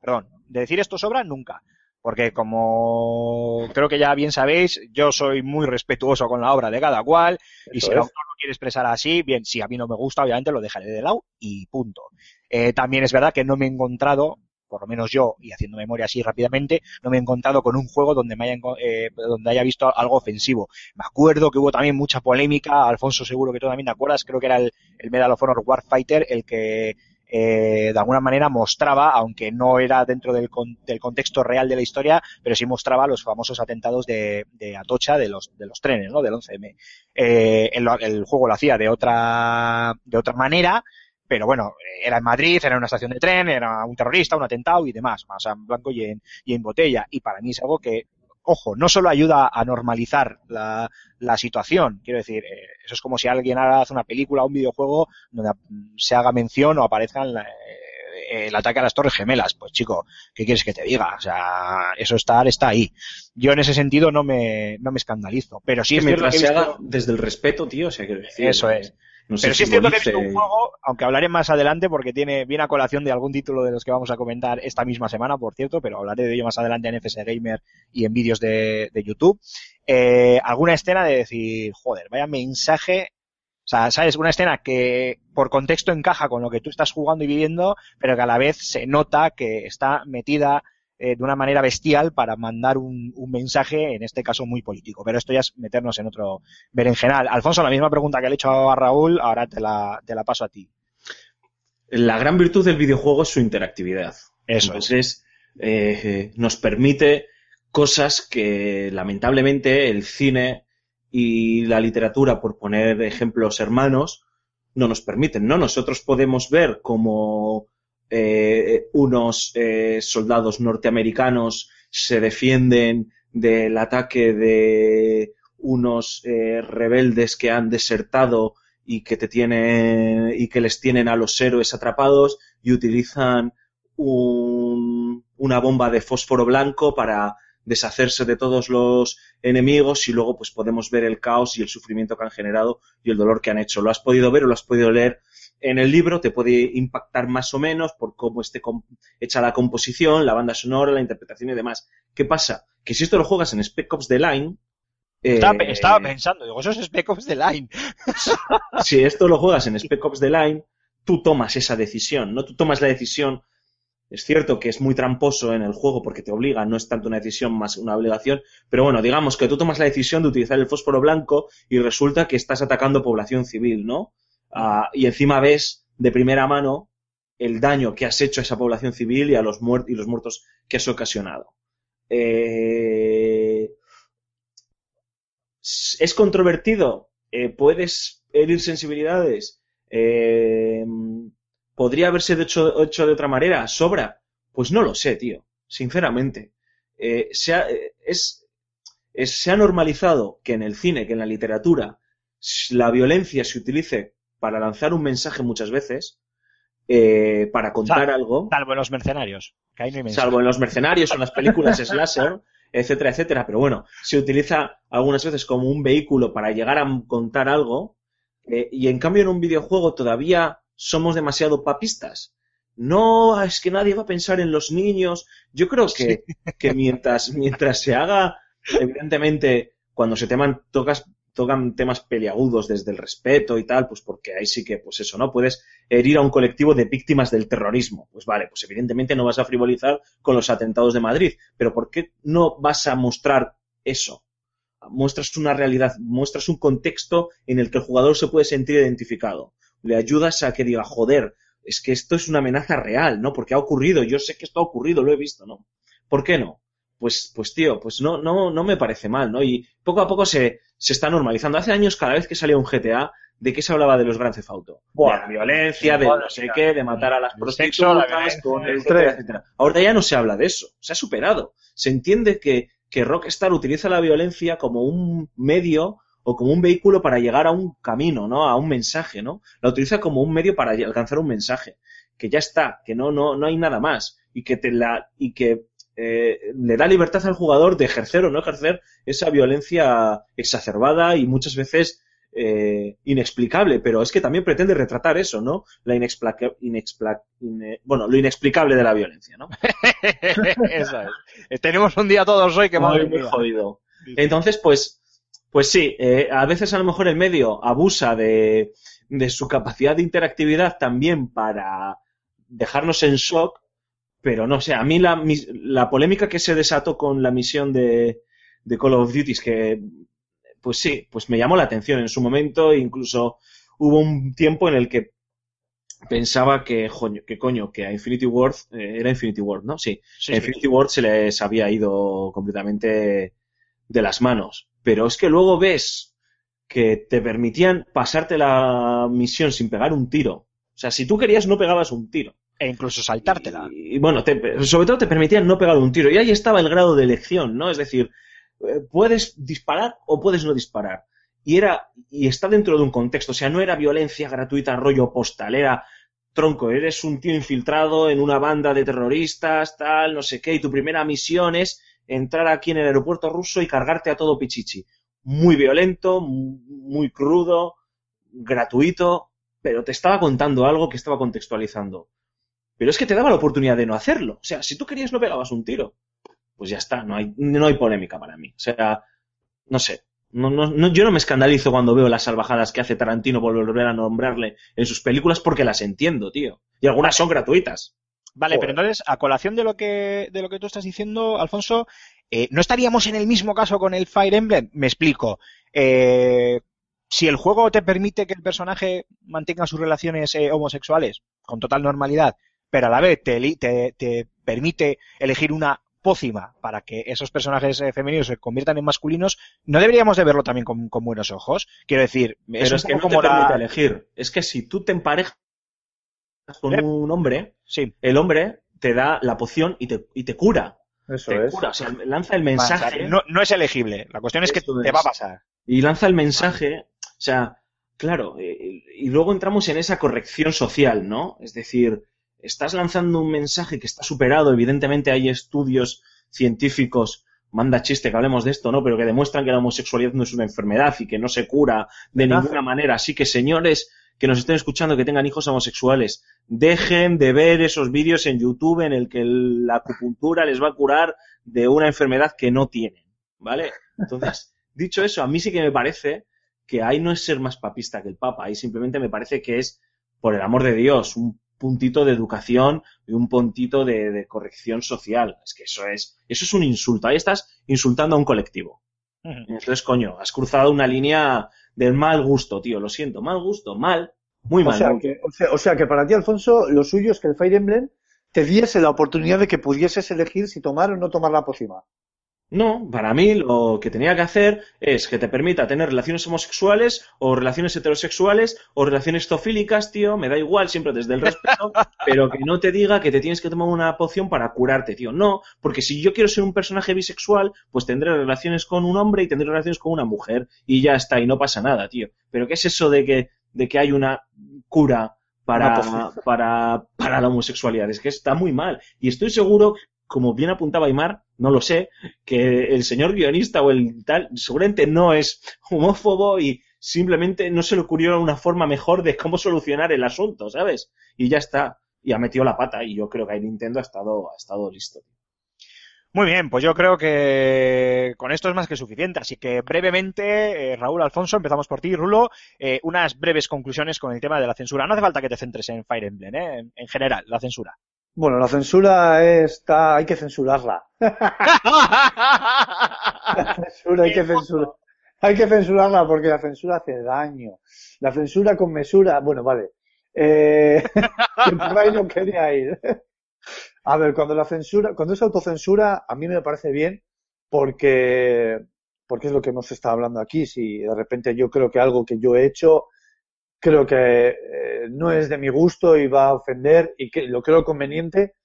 perdón, de decir esto sobra nunca. Porque como creo que ya bien sabéis, yo soy muy respetuoso con la obra de cada cual y Eso si el autor lo quiere expresar así, bien, si a mí no me gusta, obviamente lo dejaré de lado y punto. Eh, también es verdad que no me he encontrado, por lo menos yo, y haciendo memoria así rápidamente, no me he encontrado con un juego donde me haya, eh, donde haya visto algo ofensivo. Me acuerdo que hubo también mucha polémica, Alfonso seguro que tú también te acuerdas, creo que era el, el Medal of Honor Warfighter el que eh, de alguna manera mostraba, aunque no era dentro del, con- del contexto real de la historia, pero sí mostraba los famosos atentados de, de Atocha de los, de los trenes, ¿no? Del 11M. Eh, el, el juego lo hacía de otra, de otra manera, pero bueno, era en Madrid, era una estación de tren, era un terrorista, un atentado y demás, o sea, en blanco y en, y en botella. Y para mí es algo que, ojo, no solo ayuda a normalizar la, la situación, quiero decir, eh, eso es como si alguien hace una película o un videojuego donde se haga mención o aparezca en la- eh, el ataque a las Torres Gemelas. Pues chico, ¿qué quieres que te diga? O sea, eso está, está ahí. Yo en ese sentido no me, no me escandalizo, pero sí es mientras se haga desde el respeto, tío, o sea, quiero decir. Eso es. No Pero sí es cierto que he visto un juego, aunque hablaré más adelante porque tiene viene a colación de algún título de los que vamos a comentar esta misma semana, por cierto, pero hablaré de ello más adelante en FS Gamer y en vídeos de, de YouTube. Eh, alguna escena de decir, joder, vaya mensaje. O sea, ¿sabes? Una escena que por contexto encaja con lo que tú estás jugando y viviendo, pero que a la vez se nota que está metida eh, de una manera bestial para mandar un, un mensaje, en este caso muy político. Pero esto ya es meternos en otro berenjenal. Alfonso, la misma pregunta que le he hecho a Raúl, ahora te la, te la paso a ti. La gran virtud del videojuego es su interactividad. Eso es. Entonces, eh, nos permite cosas que lamentablemente el cine y la literatura, por poner ejemplos hermanos, no nos permiten, ¿no? Nosotros podemos ver como eh, unos eh, soldados norteamericanos se defienden del ataque de unos eh, rebeldes que han desertado y que te tienen y que les tienen a los héroes atrapados y utilizan un- una bomba de fósforo blanco para deshacerse de todos los enemigos y luego pues podemos ver el caos y el sufrimiento que han generado y el dolor que han hecho. Lo has podido ver o lo has podido leer en el libro, te puede impactar más o menos por cómo esté hecha la composición, la banda sonora, la interpretación y demás. ¿Qué pasa? Que si esto lo juegas en Spec Ops The Line, Estaba, eh, estaba pensando, digo, eso es Spec Ops The Line. si esto lo juegas en Spec Ops The Line, tú tomas esa decisión, ¿no? Tú tomas la decisión. Es cierto que es muy tramposo en el juego porque te obliga, no es tanto una decisión más una obligación, pero bueno, digamos que tú tomas la decisión de utilizar el fósforo blanco y resulta que estás atacando población civil, ¿no? Ah, y encima ves de primera mano el daño que has hecho a esa población civil y a los muertos y los muertos que has ocasionado. Eh, ¿Es controvertido? Eh, ¿Puedes herir sensibilidades? Eh, ¿Podría haberse hecho, hecho de otra manera? ¿Sobra? Pues no lo sé, tío. Sinceramente. Eh, se, ha, es, se ha normalizado que en el cine, que en la literatura, la violencia se utilice para lanzar un mensaje muchas veces, eh, para contar Salvo- algo Salvo en los mercenarios, que ahí no hay mensaje. salvo en los mercenarios o en las películas slasher, etcétera, etcétera. Pero bueno, se utiliza algunas veces como un vehículo para llegar a contar algo, eh, y en cambio en un videojuego todavía somos demasiado papistas. No, es que nadie va a pensar en los niños. Yo creo que, que mientras, mientras se haga, evidentemente, cuando se teman, tocas, tocan temas peliagudos desde el respeto y tal, pues porque ahí sí que, pues eso, ¿no? Puedes herir a un colectivo de víctimas del terrorismo. Pues vale, pues evidentemente no vas a frivolizar con los atentados de Madrid, pero ¿por qué no vas a mostrar eso? Muestras una realidad, muestras un contexto en el que el jugador se puede sentir identificado. Le ayudas a que diga, joder, es que esto es una amenaza real, ¿no? Porque ha ocurrido, yo sé que esto ha ocurrido, lo he visto, ¿no? ¿Por qué no? Pues, pues tío, pues no, no, no me parece mal, ¿no? Y poco a poco se, se está normalizando. Hace años, cada vez que salía un GTA, ¿de qué se hablaba de los Grand Theft Auto? Buah. de la violencia, de no sé qué, de matar a las prostitutas, con el etcétera, etcétera. Ahora ya no se habla de eso, se ha superado. Se entiende que, que Rockstar utiliza la violencia como un medio o como un vehículo para llegar a un camino, ¿no? A un mensaje, ¿no? La utiliza como un medio para alcanzar un mensaje. Que ya está, que no, no, no hay nada más. Y que te la, y que eh, le da libertad al jugador de ejercer o no ejercer esa violencia exacerbada y muchas veces eh, inexplicable, pero es que también pretende retratar eso, ¿no? La inexpla- ine- bueno, lo inexplicable de la violencia, ¿no? Eso es. Tenemos un día todos hoy que madre Muy, jodido. Entonces, pues, pues sí, eh, a veces a lo mejor el medio abusa de, de su capacidad de interactividad también para dejarnos en shock, pero no sé, a mí la, la polémica que se desató con la misión de, de Call of Duty es que, pues sí, pues me llamó la atención en su momento, incluso hubo un tiempo en el que pensaba que, joño, que coño, que a Infinity Ward, eh, era Infinity Ward, ¿no? Sí, Sí, a sí. Infinity Ward se les había ido completamente de las manos. Pero es que luego ves que te permitían pasarte la misión sin pegar un tiro. O sea, si tú querías no pegabas un tiro. E incluso saltártela. Y, bueno, sobre todo te permitían no pegar un tiro. Y ahí estaba el grado de elección, ¿no? Es decir, eh, puedes disparar o puedes no disparar. Y era, y está dentro de un contexto. O sea, no era violencia gratuita, rollo postal, era tronco, eres un tío infiltrado en una banda de terroristas, tal, no sé qué, y tu primera misión es entrar aquí en el aeropuerto ruso y cargarte a todo Pichichi. Muy violento, mu- muy crudo, gratuito, pero te estaba contando algo que estaba contextualizando. Pero es que te daba la oportunidad de no hacerlo. O sea, si tú querías no pegabas un tiro. Pues ya está, no hay, no hay polémica para mí. O sea, no sé. No, no, no- yo no me escandalizo cuando veo las salvajadas que hace Tarantino por volver a nombrarle en sus películas porque las entiendo, tío. Y algunas son gratuitas. Vale, Joder. pero entonces, a colación de lo que, de lo que tú estás diciendo, Alfonso, eh, ¿no estaríamos en el mismo caso con el Fire Emblem? Me explico. Eh, si el juego te permite que el personaje mantenga sus relaciones eh, homosexuales con total normalidad, pero a la vez te, eli- te, te permite elegir una pócima para que esos personajes eh, femeninos se conviertan en masculinos, ¿no deberíamos de verlo también con, con buenos ojos? Quiero decir, es, Pero un es que no te permite elegir. Es que si tú te emparejas con Eh. un hombre, Sí, el hombre te da la poción y te, y te cura. Eso Te es. cura. O sea, lanza el mensaje. no, no es elegible. La cuestión es que Eso te es. va a pasar. y lanza el mensaje, o sea, claro, eh, y luego entramos en esa corrección social, ¿no? Es decir, estás lanzando un mensaje que está superado, evidentemente hay estudios científicos, manda chiste que hablemos de esto, ¿no? Pero que demuestran que la homosexualidad no es una enfermedad y que no se cura de ninguna manera. Así que, señores que nos estén escuchando que tengan hijos homosexuales, dejen de ver esos vídeos en YouTube en el que la acupuntura les va a curar de una enfermedad que no tienen, ¿vale? Entonces, dicho eso, a mí sí que me parece que ahí no es ser más papista que el Papa, ahí simplemente me parece que es, por el amor de Dios, un puntito de educación y un puntito de, de corrección social. Es que eso es, eso es un insulto. Ahí estás insultando a un colectivo. Entonces, coño, has cruzado una línea del mal gusto, tío. Lo siento, mal gusto, mal, muy O mal. sea, que, o, sea, o sea que para ti, Alfonso, lo suyo es que el Fire Emblem te diese la oportunidad de que pudieses elegir si tomar o no tomar la pócima. No, para mí lo que tenía que hacer es que te permita tener relaciones homosexuales o relaciones heterosexuales o relaciones zoofílicas, tío, me da igual, siempre desde el respeto, pero que no te diga que te tienes que tomar una poción para curarte, tío. No, porque si yo quiero ser un personaje bisexual, pues tendré relaciones con un hombre y tendré relaciones con una mujer y ya está, y no pasa nada, tío. Pero ¿qué es eso de que, de que hay una cura para, Una para, para la homosexualidad? Es que está muy mal. Y estoy seguro, como bien apuntaba Aymar, no lo sé, que el señor guionista o el tal seguramente no es homófobo y simplemente no se le ocurrió una forma mejor de cómo solucionar el asunto, ¿sabes? Y ya está. Y ha metido la pata y yo creo que ahí Nintendo ha estado, ha estado listo. Muy bien, pues yo creo que con esto es más que suficiente. Así que brevemente, eh, Raúl Alfonso, empezamos por ti, Rulo, eh, unas breves conclusiones con el tema de la censura. No hace falta que te centres en Fire Emblem, ¿eh? en, en general, la censura. Bueno, la censura está, hay que censurarla. La censura hay que censurar. Hay que censurarla porque la censura hace daño. La censura con mesura, bueno, vale. eh, no quería ir. A ver, cuando la censura, cuando es autocensura, a mí me parece bien porque, porque es lo que hemos estado hablando aquí. Si de repente yo creo que algo que yo he hecho, creo que eh, no es de mi gusto y va a ofender y que lo creo conveniente,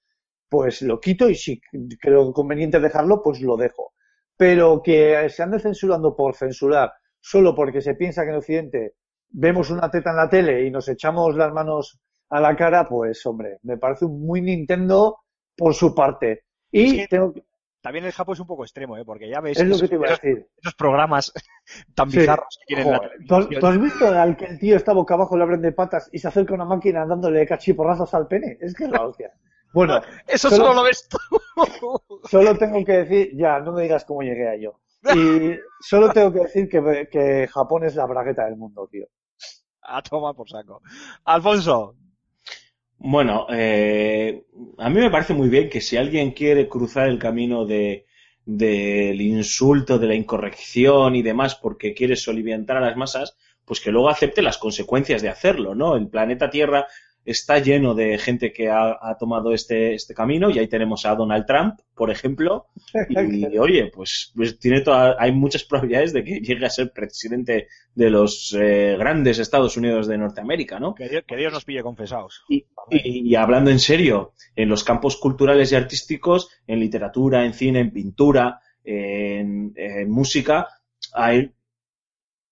pues lo quito y si creo conveniente dejarlo, pues lo dejo. Pero que se ande censurando por censurar solo porque se piensa que en Occidente vemos una teta en la tele y nos echamos las manos a la cara, pues hombre, me parece muy Nintendo por su parte. Y tengo que- También el Japo es un poco extremo, ¿eh? porque ya ves es lo que esos, te iba a esos- decir. esos programas tan Sí. bizarros que tienen en la Joder, ¿tú, has, televisión. tú has visto al que el tío está boca abajo, le abren de patas y se acerca una máquina dándole cachiporrazos al pene? Es que es la hostia. Bueno, Eso solo- solo lo ves tú. solo tengo que decir, ya, no me digas cómo llegué a yo. Y solo tengo que decir que, que Japón es la bragueta del mundo, tío. A tomar por saco. Alfonso, Bueno, eh, a mí me parece muy bien que si alguien quiere cruzar el camino de del insulto, de la incorrección y demás porque quiere soliviantar a las masas, pues que luego acepte las consecuencias de hacerlo, ¿no? El planeta Tierra está lleno de gente que ha, ha tomado este, este camino y ahí tenemos a Donald Trump, por ejemplo, y oye, pues, pues tiene toda, hay muchas probabilidades de que llegue a ser presidente de los eh, grandes Estados Unidos de Norteamérica, ¿no? que Dios, que Dios nos pille confesados. Y, y- y hablando en serio, en los campos culturales y artísticos, en literatura, en cine, en pintura, en, en música, hay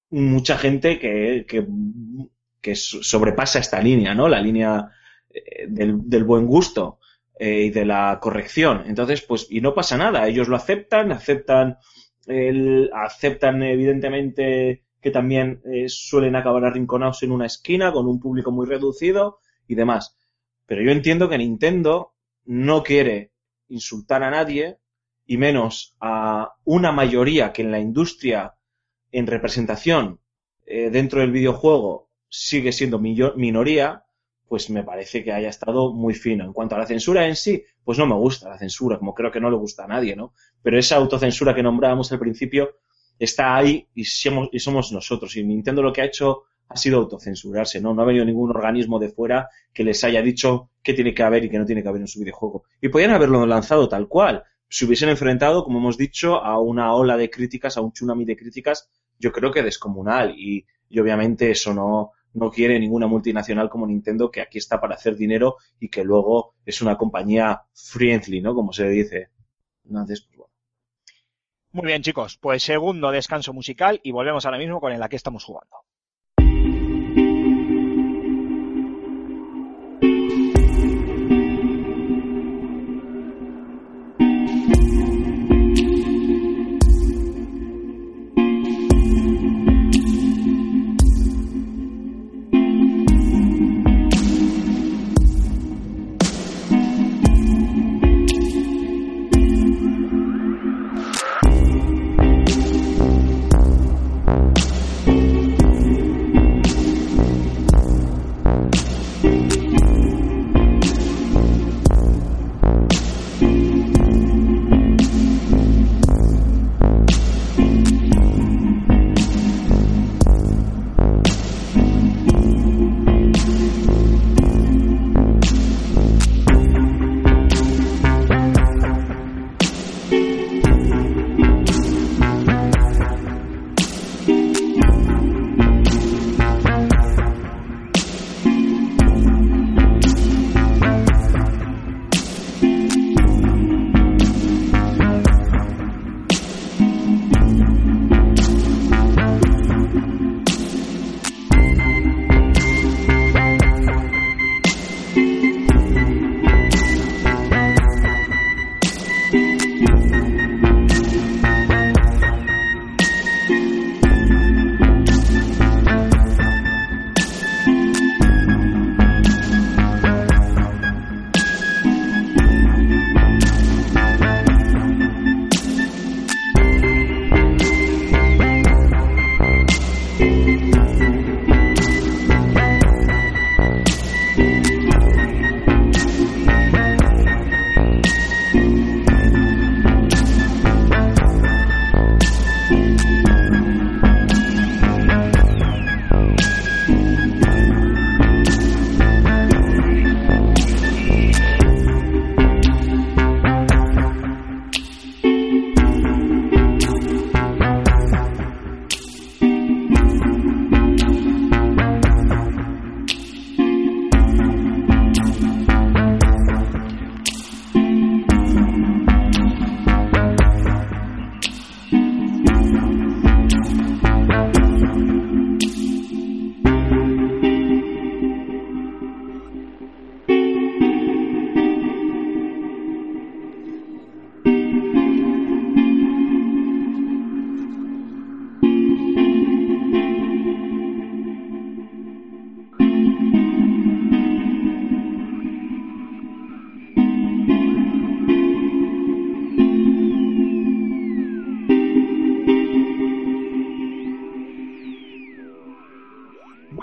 mucha gente que, que, que so- sobrepasa esta línea, ¿no? La línea eh, del, buen gusto eh, y de la corrección. Entonces, pues, y no pasa nada, ellos lo aceptan, aceptan, el, aceptan evidentemente que también eh, suelen acabar arrinconados en una esquina con un público muy reducido y demás. Pero yo entiendo que Nintendo no quiere insultar a nadie y menos a una mayoría que en la industria, en representación dentro del videojuego, sigue siendo minoría, pues me parece que haya estado muy fino. En cuanto a la censura en sí, pues no me gusta la censura, como creo que no le gusta a nadie, ¿no? Pero esa autocensura que nombrábamos al principio está ahí y somos, y somos nosotros. Y Nintendo lo que ha hecho ha sido autocensurarse, ¿no? No ha venido ningún organismo de fuera que les haya dicho qué tiene que haber y qué no tiene que haber en su videojuego. Y podían haberlo lanzado tal cual. Si hubiesen enfrentado, como hemos dicho, a una ola de críticas, a un tsunami de críticas, yo creo que descomunal. Y, y obviamente eso no, no quiere ninguna multinacional como Nintendo que aquí está para hacer dinero y que luego es una compañía friendly, ¿no? Como se dice. Entonces, pues bueno. Muy bien, chicos. Pues segundo descanso musical y volvemos ahora mismo con el que estamos jugando.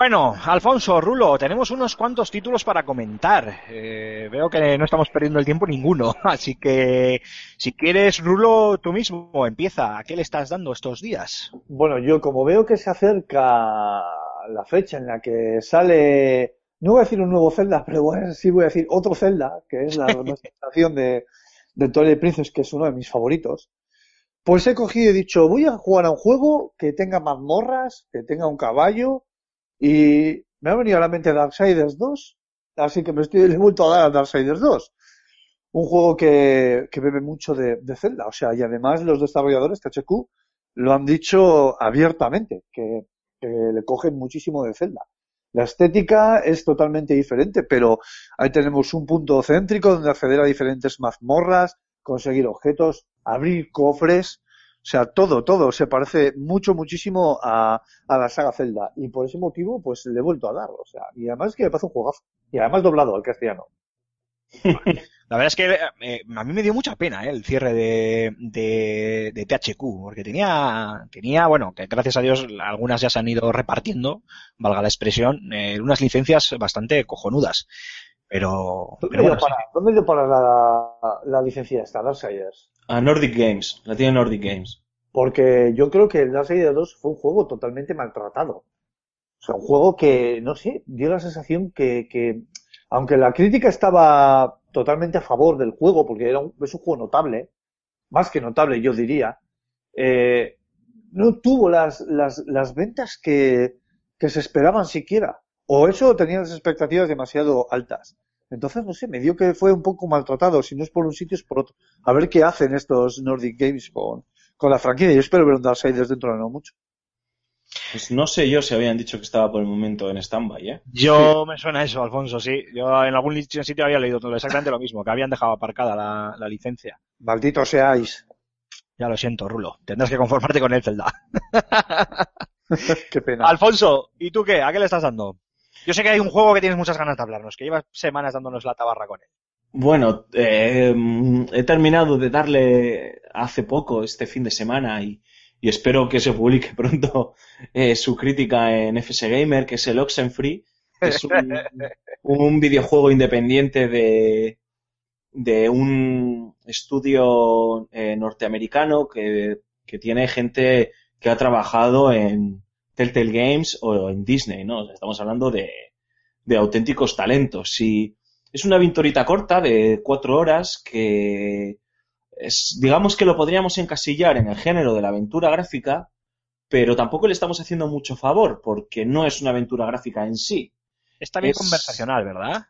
Bueno, Alfonso, Rulo, tenemos unos cuantos títulos para comentar. Eh, veo que no estamos perdiendo el tiempo ninguno, así que si quieres, Rulo, tú mismo empieza. ¿A qué le estás dando estos días? Bueno, yo como veo que se acerca la fecha en la que sale, no voy a decir un nuevo Zelda, pero bueno, sí voy a decir otro Zelda, que es la remasterización de, de Twilight Princess, que es uno de mis favoritos. Pues he cogido y he dicho, voy a jugar a un juego que tenga mazmorras, que tenga un caballo, y me ha venido a la mente Darksiders 2, así que me estoy le vuelto a dar a Darksiders 2. Un juego que, que bebe mucho de, de Zelda, o sea, y además los desarrolladores THQ lo han dicho abiertamente, que, que le cogen muchísimo de Zelda. La estética es totalmente diferente, pero ahí tenemos un punto céntrico donde acceder a diferentes mazmorras, conseguir objetos, abrir cofres, o sea, todo, todo se parece mucho, muchísimo a, a la saga Zelda. Y por ese motivo, pues le he vuelto a dar. O sea, y además es que me parece un juegazo. Y además doblado al castellano. La verdad es que eh, a mí me dio mucha pena eh, el cierre de, de, de THQ, porque tenía, tenía, bueno, que gracias a Dios algunas ya se han ido repartiendo, valga la expresión, eh, unas licencias bastante cojonudas. Pero, ¿Dónde pero dio bueno, para, ¿dónde dio para la, la licencia esta, Darksiders? A Nordic Games, la tiene Nordic Games. Porque yo creo que el Darksiders 2 fue un juego totalmente maltratado. O sea, un juego que, no sé, dio la sensación que, que aunque la crítica estaba totalmente a favor del juego, porque era un, es un juego notable, más que notable yo diría, eh, no tuvo las, las, las ventas que, que se esperaban siquiera. O eso tenía las expectativas demasiado altas. Entonces, no sé, me dio que fue un poco maltratado, si no es por un sitio es por otro. A ver qué hacen estos Nordic Games con, con la franquicia. Yo espero ver un Darksiders dentro de no mucho. Pues no sé yo si habían dicho que estaba por el momento en stand-by, ¿eh? yo me suena eso, Alfonso, sí. Yo en algún sitio había leído exactamente lo mismo, que habían dejado aparcada la, la licencia. Malditos seáis. Ya lo siento, Rulo. Tendrás que conformarte con el Zelda. qué pena. Alfonso, ¿y tú qué? ¿A qué le estás dando? Yo sé que hay un juego que tienes muchas ganas de hablarnos, que llevas semanas dándonos la tabarra con él. Bueno, eh, he terminado de darle hace poco, este fin de semana, y, y espero que se publique pronto eh, su crítica en FS Gamer, que es el Oxenfree. que Es un, un videojuego independiente de, de un estudio eh, norteamericano que, que tiene gente que ha trabajado en Telltale Games o en Disney, ¿no? O sea, Estamos hablando de, de auténticos talentos. Y es una aventurita corta de cuatro horas que es, digamos que lo podríamos encasillar en el género de la aventura gráfica, pero tampoco le estamos haciendo mucho favor porque no es una aventura gráfica en sí. Está bien Es- conversacional, ¿verdad?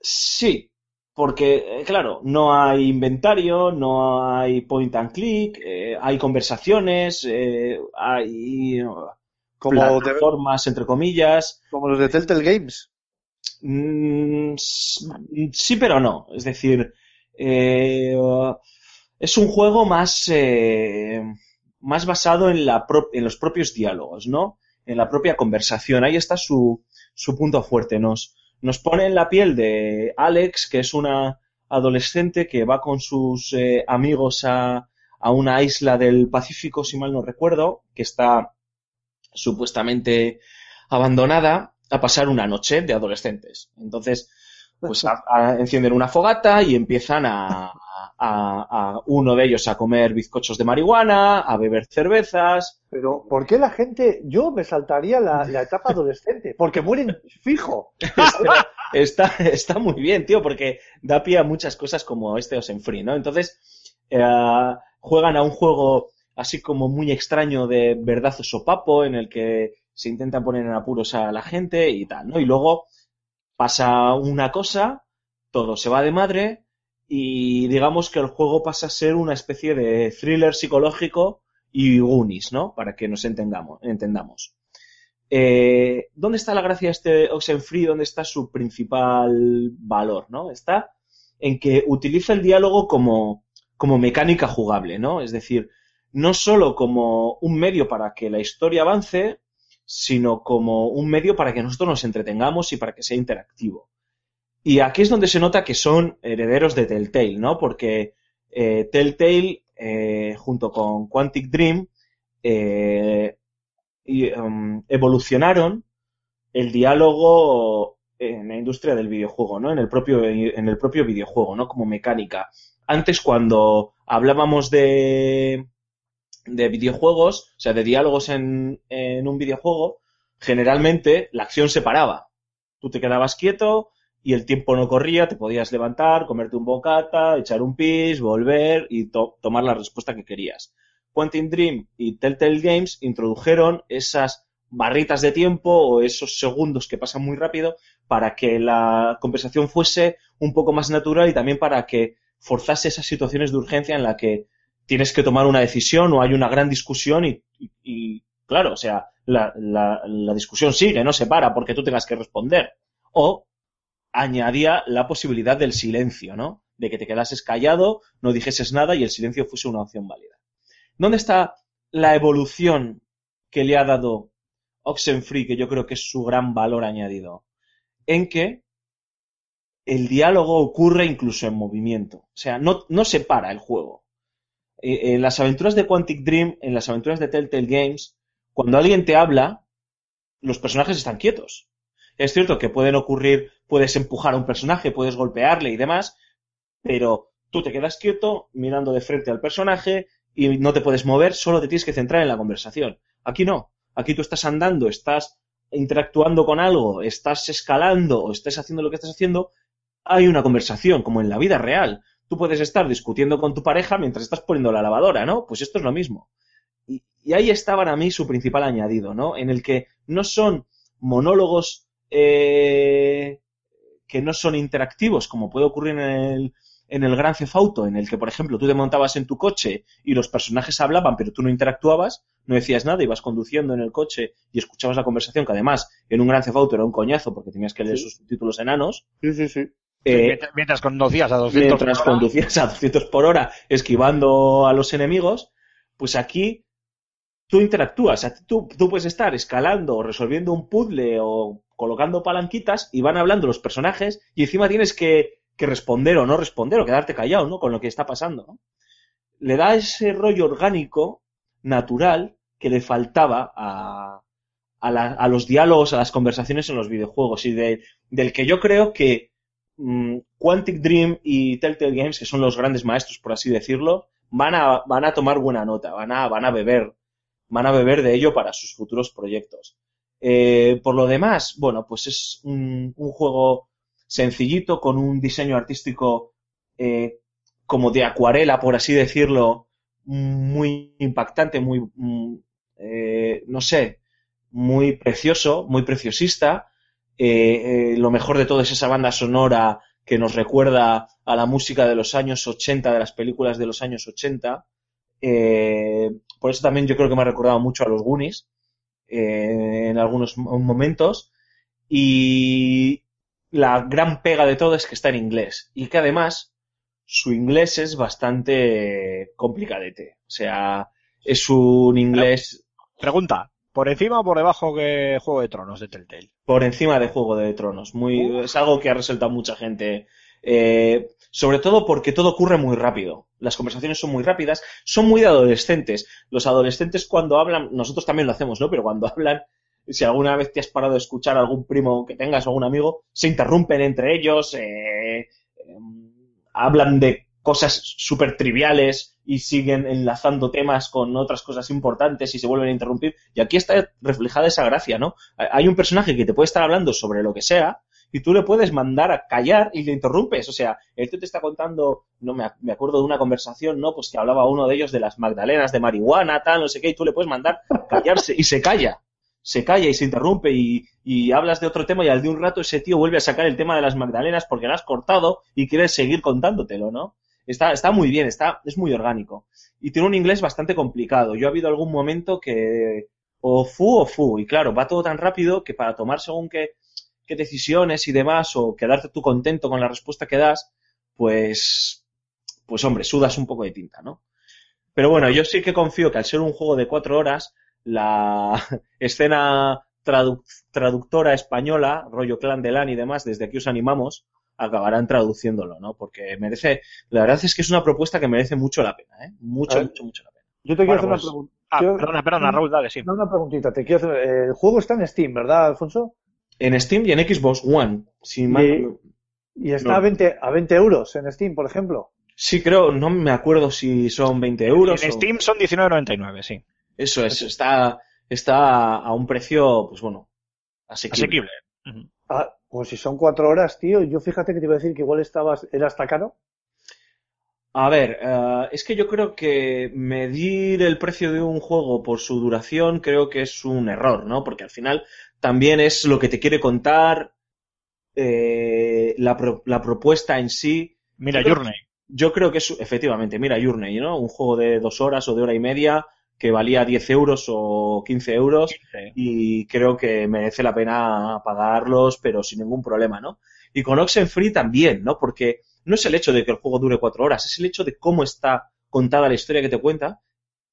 Sí, porque, eh, claro, no hay inventario, no hay point and click, eh, hay conversaciones, eh, hay Como, de- plataformas, entre comillas. como los de Telltale Games. Mm, sí, pero no. Es decir, eh, es un juego más, eh, más basado en, la pro- en los propios diálogos, ¿no? En la propia conversación. Ahí está su, su punto fuerte. Nos, nos pone en la piel de Alex, que es una adolescente que va con sus eh, amigos a, a una isla del Pacífico, si mal no recuerdo, que está supuestamente abandonada a pasar una noche de adolescentes. Entonces, pues a- a- encienden una fogata y empiezan a, a- a uno de ellos a comer bizcochos de marihuana, a beber cervezas. Pero, ¿por qué la gente, yo me saltaría la, la etapa adolescente? Porque mueren fijo. Está, está muy bien, tío, porque da pie a muchas cosas como este Oxenfree, ¿no? Entonces, eh, juegan a un juego así como muy extraño de verdad o sopapo, en el que se intentan poner en apuros a la gente y tal, ¿no? Y luego pasa una cosa, todo se va de madre y digamos que el juego pasa a ser una especie de thriller psicológico y Goonies, ¿no? Para que nos entendamos. entendamos. Eh, ¿Dónde está la gracia de este Oxenfree? ¿Dónde está su principal valor, no? Está en que utiliza el diálogo como, como mecánica jugable, ¿no? Es decir, no solo como un medio para que la historia avance, sino como un medio para que nosotros nos entretengamos y para que sea interactivo. Y aquí es donde se nota que son herederos de Telltale, ¿no? Porque eh, Telltale, eh, junto con Quantic Dream, eh, um, evolucionaron el diálogo en la industria del videojuego, ¿no? En el propio, en el propio videojuego, ¿no? Como mecánica. Antes, cuando hablábamos de, de videojuegos, o sea, de diálogos en, en un videojuego, generalmente la acción se paraba. Tú te quedabas quieto y el tiempo no corría, te podías levantar, comerte un bocata, echar un pis, volver y to- tomar la respuesta que querías. Quantum Dream y Telltale Games introdujeron esas barritas de tiempo o esos segundos que pasan muy rápido para que la conversación fuese un poco más natural y también para que forzase esas situaciones de urgencia en la que tienes que tomar una decisión o hay una gran discusión y, y- claro, o sea, la, la- la discusión sigue, no se para porque tú tengas que responder. O añadía la posibilidad del silencio, ¿no? De que te quedases callado, no dijeses nada y el silencio fuese una opción válida. ¿Dónde está la evolución que le ha dado Oxenfree, que yo creo que es su gran valor añadido? En que el diálogo ocurre incluso en movimiento. O sea, no, no se para el juego. Eh, En las aventuras de Quantic Dream, en las aventuras de Telltale Games, cuando alguien te habla, los personajes están quietos. Es cierto que pueden ocurrir, puedes empujar a un personaje, puedes golpearle y demás, pero tú te quedas quieto mirando de frente al personaje y no te puedes mover, solo te tienes que centrar en la conversación. Aquí no. Aquí tú estás andando, estás interactuando con algo, estás escalando o estás haciendo lo que estás haciendo, hay una conversación, como en la vida real. Tú puedes estar discutiendo con tu pareja mientras estás poniendo la lavadora, ¿no? Pues esto es lo mismo. Y, y ahí está para mí su principal añadido, ¿no? En el que no son monólogos eh, que no son interactivos, como puede ocurrir en el, en el Gran Theft Auto, en el que, por ejemplo, tú te montabas en tu coche y los personajes hablaban, pero tú no interactuabas, no decías nada, ibas conduciendo en el coche y escuchabas la conversación, que además en un Gran Theft Auto era un coñazo porque tenías que leer Sí. sus subtítulos enanos. Sí, sí, sí. Eh, mientras, conducías a 200 mientras por hora, conducías a 200 por hora esquivando a los enemigos, pues aquí tú interactúas. Tú, tú puedes estar escalando o resolviendo un puzzle o colocando palanquitas y van hablando los personajes y encima tienes que, que responder o no responder o quedarte callado, ¿no? Con lo que está pasando, ¿no? Le da ese rollo orgánico, natural, que le faltaba a, a, la- a los diálogos, a las conversaciones en los videojuegos y de- del que yo creo que mm, Quantic Dream y Telltale Games, que son los grandes maestros, por así decirlo, van a, van a tomar buena nota, van a, van a beber, van a beber de ello para sus futuros proyectos. Eh, por lo demás, bueno, pues es un, juego sencillito, con un diseño artístico eh, como de acuarela, por así decirlo, muy impactante, muy, mm, eh, no sé, muy precioso, muy preciosista. Eh, eh, lo mejor de todo es esa banda sonora que nos recuerda a la música de los años 80, de las películas de los años 80. Eh, por eso también yo creo que me ha recordado mucho a los Goonies eh, en algunos mo- momentos. Y la gran pega de todo es que está en inglés y que además su inglés es bastante complicadete. O sea, es un inglés Pregunta, ¿por encima o por debajo que Juego de Tronos de Telltale? por encima de Juego de Tronos. Muy, es algo que ha resaltado mucha gente. Eh, sobre todo porque todo ocurre muy rápido. Las conversaciones son muy rápidas, son muy de adolescentes. Los adolescentes cuando hablan, nosotros también lo hacemos, ¿no? Pero cuando hablan, si alguna vez te has parado a escuchar a algún primo que tengas o algún amigo, se interrumpen entre ellos, eh, em, hablan de cosas súper triviales y siguen enlazando temas con otras cosas importantes y se vuelven a interrumpir. Y aquí está reflejada esa gracia, ¿no? Hay un personaje que te puede estar hablando sobre lo que sea y tú le puedes mandar a callar y le interrumpes. O sea, tío te está contando, no me, me acuerdo de una conversación, ¿no? Pues que hablaba uno de ellos de las magdalenas de marihuana, tal, no sé qué, y tú le puedes mandar callarse y se calla. Se calla y se interrumpe y, y hablas de otro tema y al de un rato ese tío vuelve a sacar el tema de las magdalenas porque lo has cortado y quiere seguir contándotelo, ¿no? Está, está muy bien, está, es muy orgánico. Y tiene un inglés bastante complicado. Yo ha habido algún momento que o fu o fu. Y claro, va todo tan rápido que para tomar según qué, decisiones y demás, o quedarte tú contento con la respuesta que das, pues, pues hombre, sudas un poco de tinta, ¿no? Pero bueno, yo sí que confío que al ser un juego de cuatro horas, la escena tradu- traductora española, rollo clan de LAN y demás, desde aquí os animamos, acabarán traduciéndolo, ¿no? Porque merece, la verdad es que es una propuesta que merece mucho la pena, ¿eh? Mucho, mucho, mucho la pena. Yo te quiero Bueno, hacer pues- una pregunta. Ah, Quiero- perdona, perdona, Raúl, dale, sí. No, una preguntita. Te quiero hacer- eh, El juego está en Steam, ¿verdad, Alfonso? En Steam y en Xbox One. Si mal Y- no me- Y está No. a, 20, a 20 euros en Steam, por ejemplo. Sí, creo, no me acuerdo si son 20 euros. En o- Steam son 19.99, sí. Eso es, está, está a un precio, pues bueno, asequible. Asequible. Ah, pues si son cuatro horas, tío, yo fíjate que te iba a decir que igual estabas, era hasta caro. A ver, eh, es que yo creo que medir el precio de un juego por su duración creo que es un error, ¿no? Porque al final también es lo que te quiere contar eh, la, pro- la propuesta en sí. Mira, Yo creo- Journey. Yo creo que es, efectivamente, mira, Journey, ¿no? Un juego de dos horas o de hora y media que valía 10 euros o 15 euros Sí. y creo que merece la pena pagarlos, pero sin ningún problema, ¿no? Y con Oxenfree también, ¿no? Porque no es el hecho de que el juego dure cuatro horas, es el hecho de cómo está contada la historia que te cuenta,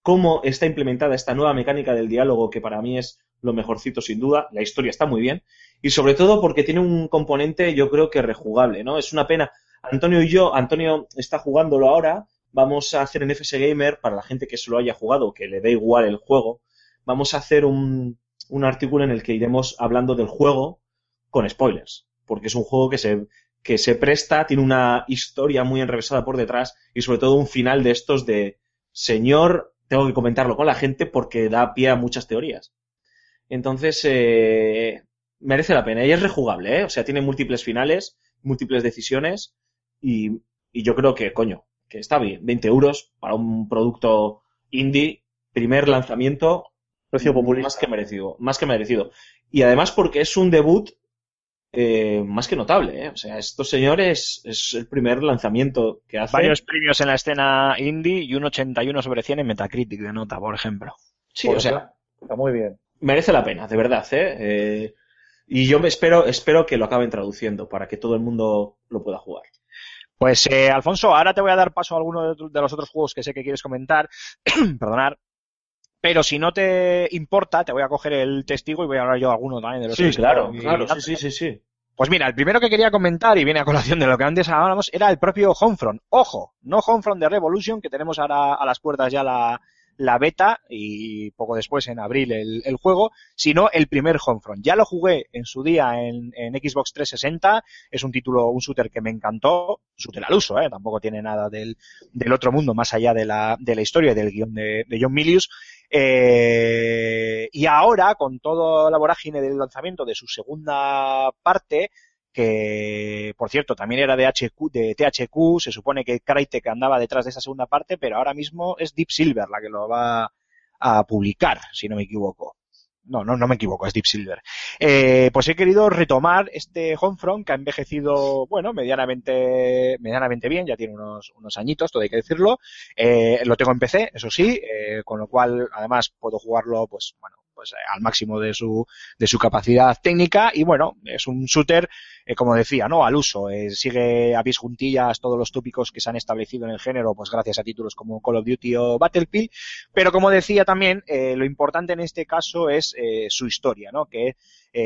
cómo está implementada esta nueva mecánica del diálogo, que para mí es lo mejorcito sin duda, la historia está muy bien, y sobre todo porque tiene un componente yo creo que rejugable, ¿no? Es una pena. Antonio y yo, Antonio está jugándolo ahora, vamos a hacer en FS Gamer, para la gente que se lo haya jugado, que le dé igual el juego, vamos a hacer un, un artículo en el que iremos hablando del juego con spoilers, porque es un juego que se, que se presta, tiene una historia muy enrevesada por detrás y sobre todo un final de estos de señor, tengo que comentarlo con la gente porque da pie a muchas teorías. Entonces, eh, merece la pena y es rejugable, ¿eh? O sea, tiene múltiples finales, múltiples decisiones y, y yo creo que, coño, que está bien. 20 euros para un producto indie, primer lanzamiento, Precio populista. más que merecido, más que merecido. Y además porque es un debut eh, más que notable, ¿eh? O sea, estos señores es el primer lanzamiento que hacen. Varios premios en la escena indie y un 81 sobre 100 en Metacritic de nota, por ejemplo. Sí, Pues o sea, está- está muy bien. merece la pena, de verdad, ¿eh? Eh, y yo me espero, espero que lo acaben traduciendo para que todo el mundo lo pueda jugar. Pues, eh, Alfonso, ahora te voy a dar paso a alguno de, los otros juegos que sé que quieres comentar. Perdonar. Pero si no te importa, te voy a coger el testigo y voy a hablar yo de alguno también de los que estoy mirando. sí, sí, sí. Pues mira, el primero que quería comentar, y viene a colación de lo que antes hablábamos, era el propio Homefront. Ojo, no Homefront de Revolution, que tenemos ahora a las puertas ya la, la beta y poco después en abril el, el juego, sino el primer Homefront. Ya lo jugué en su día en, en Xbox 360, es un título, un shooter que me encantó, shooter al uso, ¿eh? tampoco tiene nada del, del otro mundo más allá de la, de la historia y del guion de, John Milius. Eh, y ahora, con toda la vorágine del lanzamiento de su segunda parte, que por cierto también era de, HQ, de THQ, se supone que Crytek andaba detrás de esa segunda parte, pero ahora mismo es Deep Silver la que lo va a publicar, si no me equivoco. No, no, no me equivoco, es Deep Silver. Eh, pues he querido retomar este Homefront que ha envejecido, bueno, medianamente, medianamente bien, ya tiene unos, unos añitos, todo hay que decirlo. Eh, lo tengo en PC, eso sí, eh, con lo cual además puedo jugarlo, pues, bueno, pues eh, al máximo de su, de su capacidad técnica y bueno, es un shooter, eh, como decía, ¿no? Al uso, eh, sigue a pies juntillas todos los tópicos que se han establecido en el género, pues gracias a títulos como Call of Duty o Battlefield, pero como decía también, eh, lo importante en este caso es eh, su historia, ¿no? Que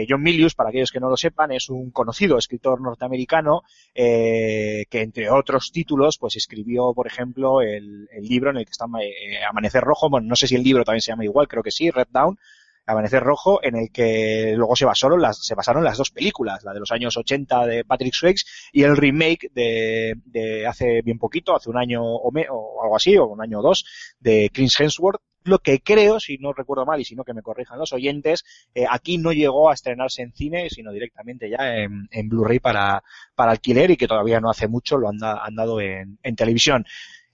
John Milius, para aquellos que no lo sepan, es un conocido escritor norteamericano que entre otros títulos, pues escribió, por ejemplo, el, el libro en el que está Amanecer Rojo, bueno, no sé si el libro también se llama igual, creo que sí, Red Down, Amanecer Rojo, en el que luego se basaron las, se basaron las dos películas, la de los años 80 de Patrick Swayze y el remake de, de hace bien poquito, hace un año o, me, o algo así, o un año o dos, de Chris Hemsworth, lo que creo, si no recuerdo mal y si no que me corrijan los oyentes, eh, aquí no llegó a estrenarse en cine, sino directamente ya en, en Blu-ray para, para alquiler y que todavía no hace mucho lo han, da, han dado en televisión.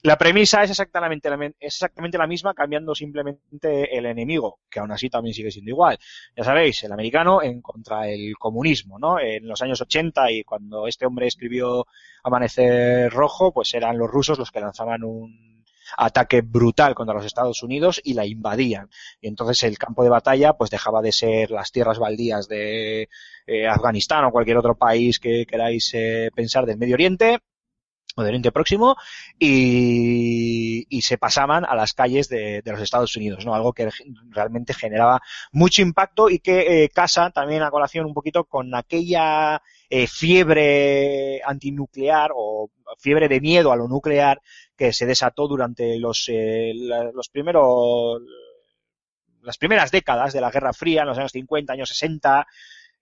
La premisa es exactamente, la, es exactamente la misma, cambiando simplemente el enemigo, que aún así también sigue siendo igual. Ya sabéis, el americano en contra el comunismo, ¿no? En los años 80 y cuando este hombre escribió Amanecer Rojo, pues eran los rusos los que lanzaban un ataque brutal contra los Estados Unidos y la invadían. Y entonces el campo de batalla pues dejaba de ser las tierras baldías de eh, Afganistán o cualquier otro país que queráis eh, pensar del Medio Oriente o Próximo y, se pasaban a las calles de, los Estados Unidos, ¿no? Algo que realmente generaba mucho impacto y que eh, casa también a colación un poquito con aquella eh, fiebre antinuclear o fiebre de miedo a lo nuclear que se desató durante los, eh, los primeros las primeras décadas de la Guerra Fría, en los años 50, años 60,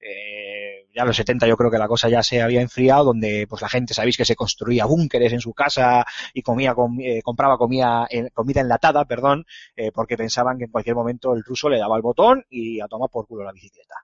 eh, ya en los 70 yo creo que la cosa ya se había enfriado, donde pues la gente, sabéis que se construía búnkeres en su casa y comía, com- eh, compraba comida, en- comida enlatada, perdón, eh, porque pensaban que en cualquier momento el ruso le daba el botón y a tomar por culo la bicicleta.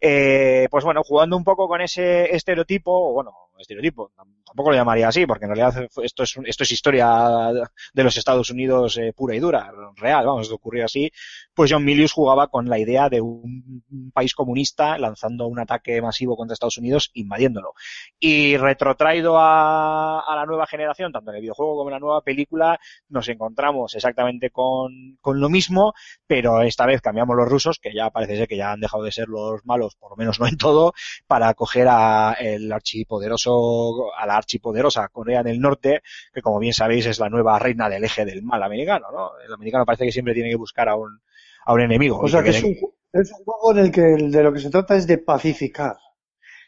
Eh, pues bueno, jugando un poco con ese estereotipo, bueno, estereotipo, tampoco lo llamaría así, porque en realidad esto es, esto es historia de los Estados Unidos eh, pura y dura, real, vamos, ocurrió así, pues John Milius jugaba con la idea de un, país comunista lanzando un ataque masivo contra Estados Unidos, invadiéndolo. Y retrotraído a, a la nueva generación, tanto en el videojuego como en la nueva película, nos encontramos exactamente con, con lo mismo, pero esta vez cambiamos los rusos, que ya parece ser que ya han dejado de ser los malos, por lo menos no en todo, para coger a el archipoderoso, a la archipoderosa Corea del Norte, que como bien sabéis es la nueva reina del eje del mal americano, ¿no? El americano parece que siempre tiene que buscar a un, a un enemigo. O sea que que es un, es un juego en el que de lo que se trata es de pacificar.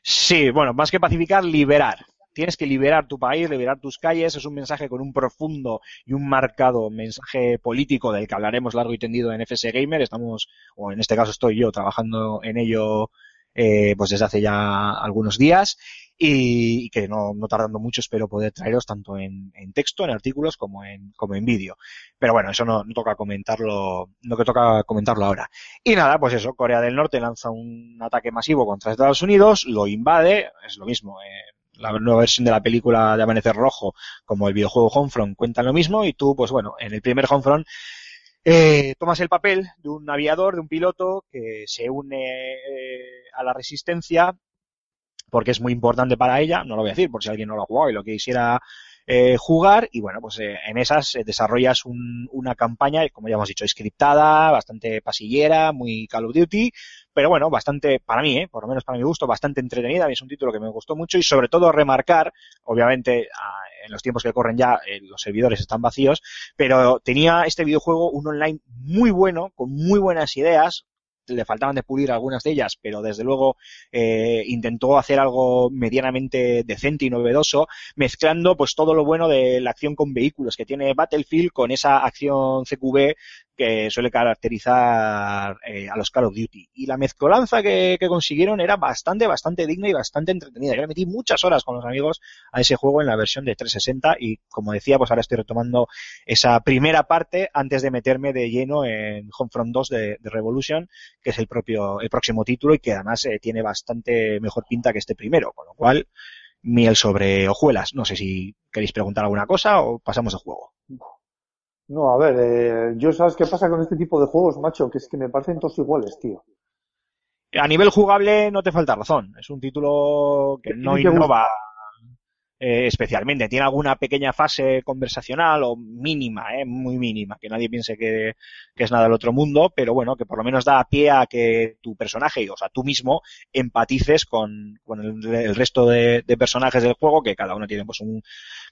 Sí, bueno, más que pacificar, liberar. Tienes que liberar tu país, liberar tus calles. Es un mensaje con un profundo y un marcado mensaje político del que hablaremos largo y tendido en FS Gamer. Estamos, o en este caso estoy yo, trabajando en ello eh, pues desde hace ya algunos días y, que no, no tardando mucho espero poder traeros tanto en, texto, en artículos como en, como en vídeo. Pero bueno, eso no, no toca comentarlo, no que toca comentarlo ahora. Y nada, pues eso, Corea del Norte lanza un ataque masivo contra Estados Unidos, lo invade, es lo mismo, eh, la nueva versión de la película de Amanecer Rojo, como el videojuego Homefront, cuentan lo mismo, y tú, pues bueno, en el primer Homefront, eh, tomas el papel de un aviador, de un piloto, que se une eh, a la resistencia, porque es muy importante para ella, no lo voy a decir por si alguien no lo ha jugado y lo quisiera eh, jugar y bueno, pues eh, en esas eh, desarrollas un- una campaña, como ya hemos dicho, scriptada, bastante pasillera, muy Call of Duty, pero bueno, bastante, para mí, eh, por lo menos para mi gusto, bastante entretenida, es un título que me gustó mucho y sobre todo remarcar, obviamente en los tiempos que corren ya eh, los servidores están vacíos, pero tenía este videojuego un online muy bueno, con muy buenas ideas, le faltaban de pulir algunas de ellas, pero desde luego eh, intentó hacer algo medianamente decente y novedoso, mezclando pues todo lo bueno de la acción con vehículos que tiene Battlefield con esa acción CQB que suele caracterizar eh, a los Call of Duty. Y la mezcolanza que, consiguieron era bastante, bastante digna y bastante entretenida. Yo le metí muchas horas con los amigos a ese juego en la versión de 360 y como decía, pues ahora estoy retomando esa primera parte antes de meterme de lleno en Homefront 2 de, de Revolution, que es el propio, el próximo título y que además eh, tiene bastante mejor pinta que este primero, con lo cual miel sobre hojuelas. No sé si queréis preguntar alguna cosa o pasamos al juego. No, a ver, eh, yo sabes qué pasa con este tipo de juegos, macho, que es que me parecen todos iguales, tío. A nivel jugable no te falta razón. Es un título que no ¿Y qué innova eh, especialmente. Tiene alguna pequeña fase conversacional o mínima, eh, muy mínima, que nadie piense que, que es nada del otro mundo, pero bueno, que por lo menos da pie a que tu personaje, o sea, tú mismo, empatices con, con el, el resto de, de personajes del juego, que cada uno tiene pues un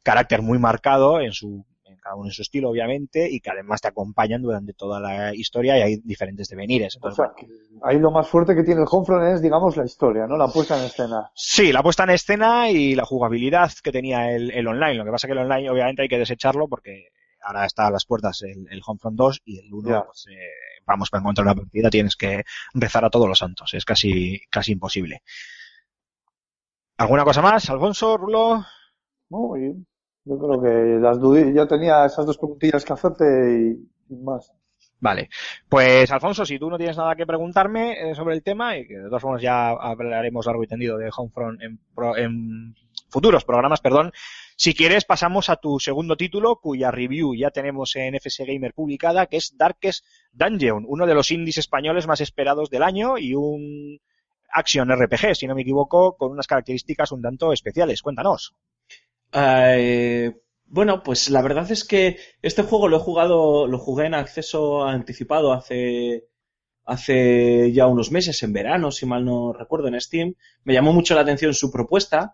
carácter muy marcado en su cada uno en su estilo, obviamente, y que además te acompañan durante toda la historia y hay diferentes devenires. O Entonces, sea, bueno, que ahí lo más fuerte que tiene el Homefront es, digamos, la historia, ¿no? La puesta en escena. Sí, la puesta en escena y la jugabilidad que tenía el, el online. Lo que pasa que el online obviamente hay que desecharlo porque ahora está a las puertas el, el Homefront 2 y el 1, Ya. pues, eh, vamos, para encontrar una partida tienes que rezar a todos los santos. Es casi, casi imposible. ¿Alguna cosa más, Alfonso, Rulo? No, y yo creo que las ya tenía esas dos preguntillas que hacerte y, y más. Vale. Pues, Alfonso, si tú no tienes nada que preguntarme eh, sobre el tema, y que de todas formas ya hablaremos largo y tendido de Homefront en, pro- en futuros programas, perdón, si quieres pasamos a tu segundo título, cuya review ya tenemos en FS Gamer publicada, que es Darkest Dungeon, uno de los indies españoles más esperados del año y un action RPG, si no me equivoco, con unas características un tanto especiales. Cuéntanos. Eh, bueno, pues la verdad es que este juego lo he jugado, lo jugué en acceso anticipado hace, hace ya unos meses, en verano, si mal no recuerdo, en Steam. Me llamó mucho la atención su propuesta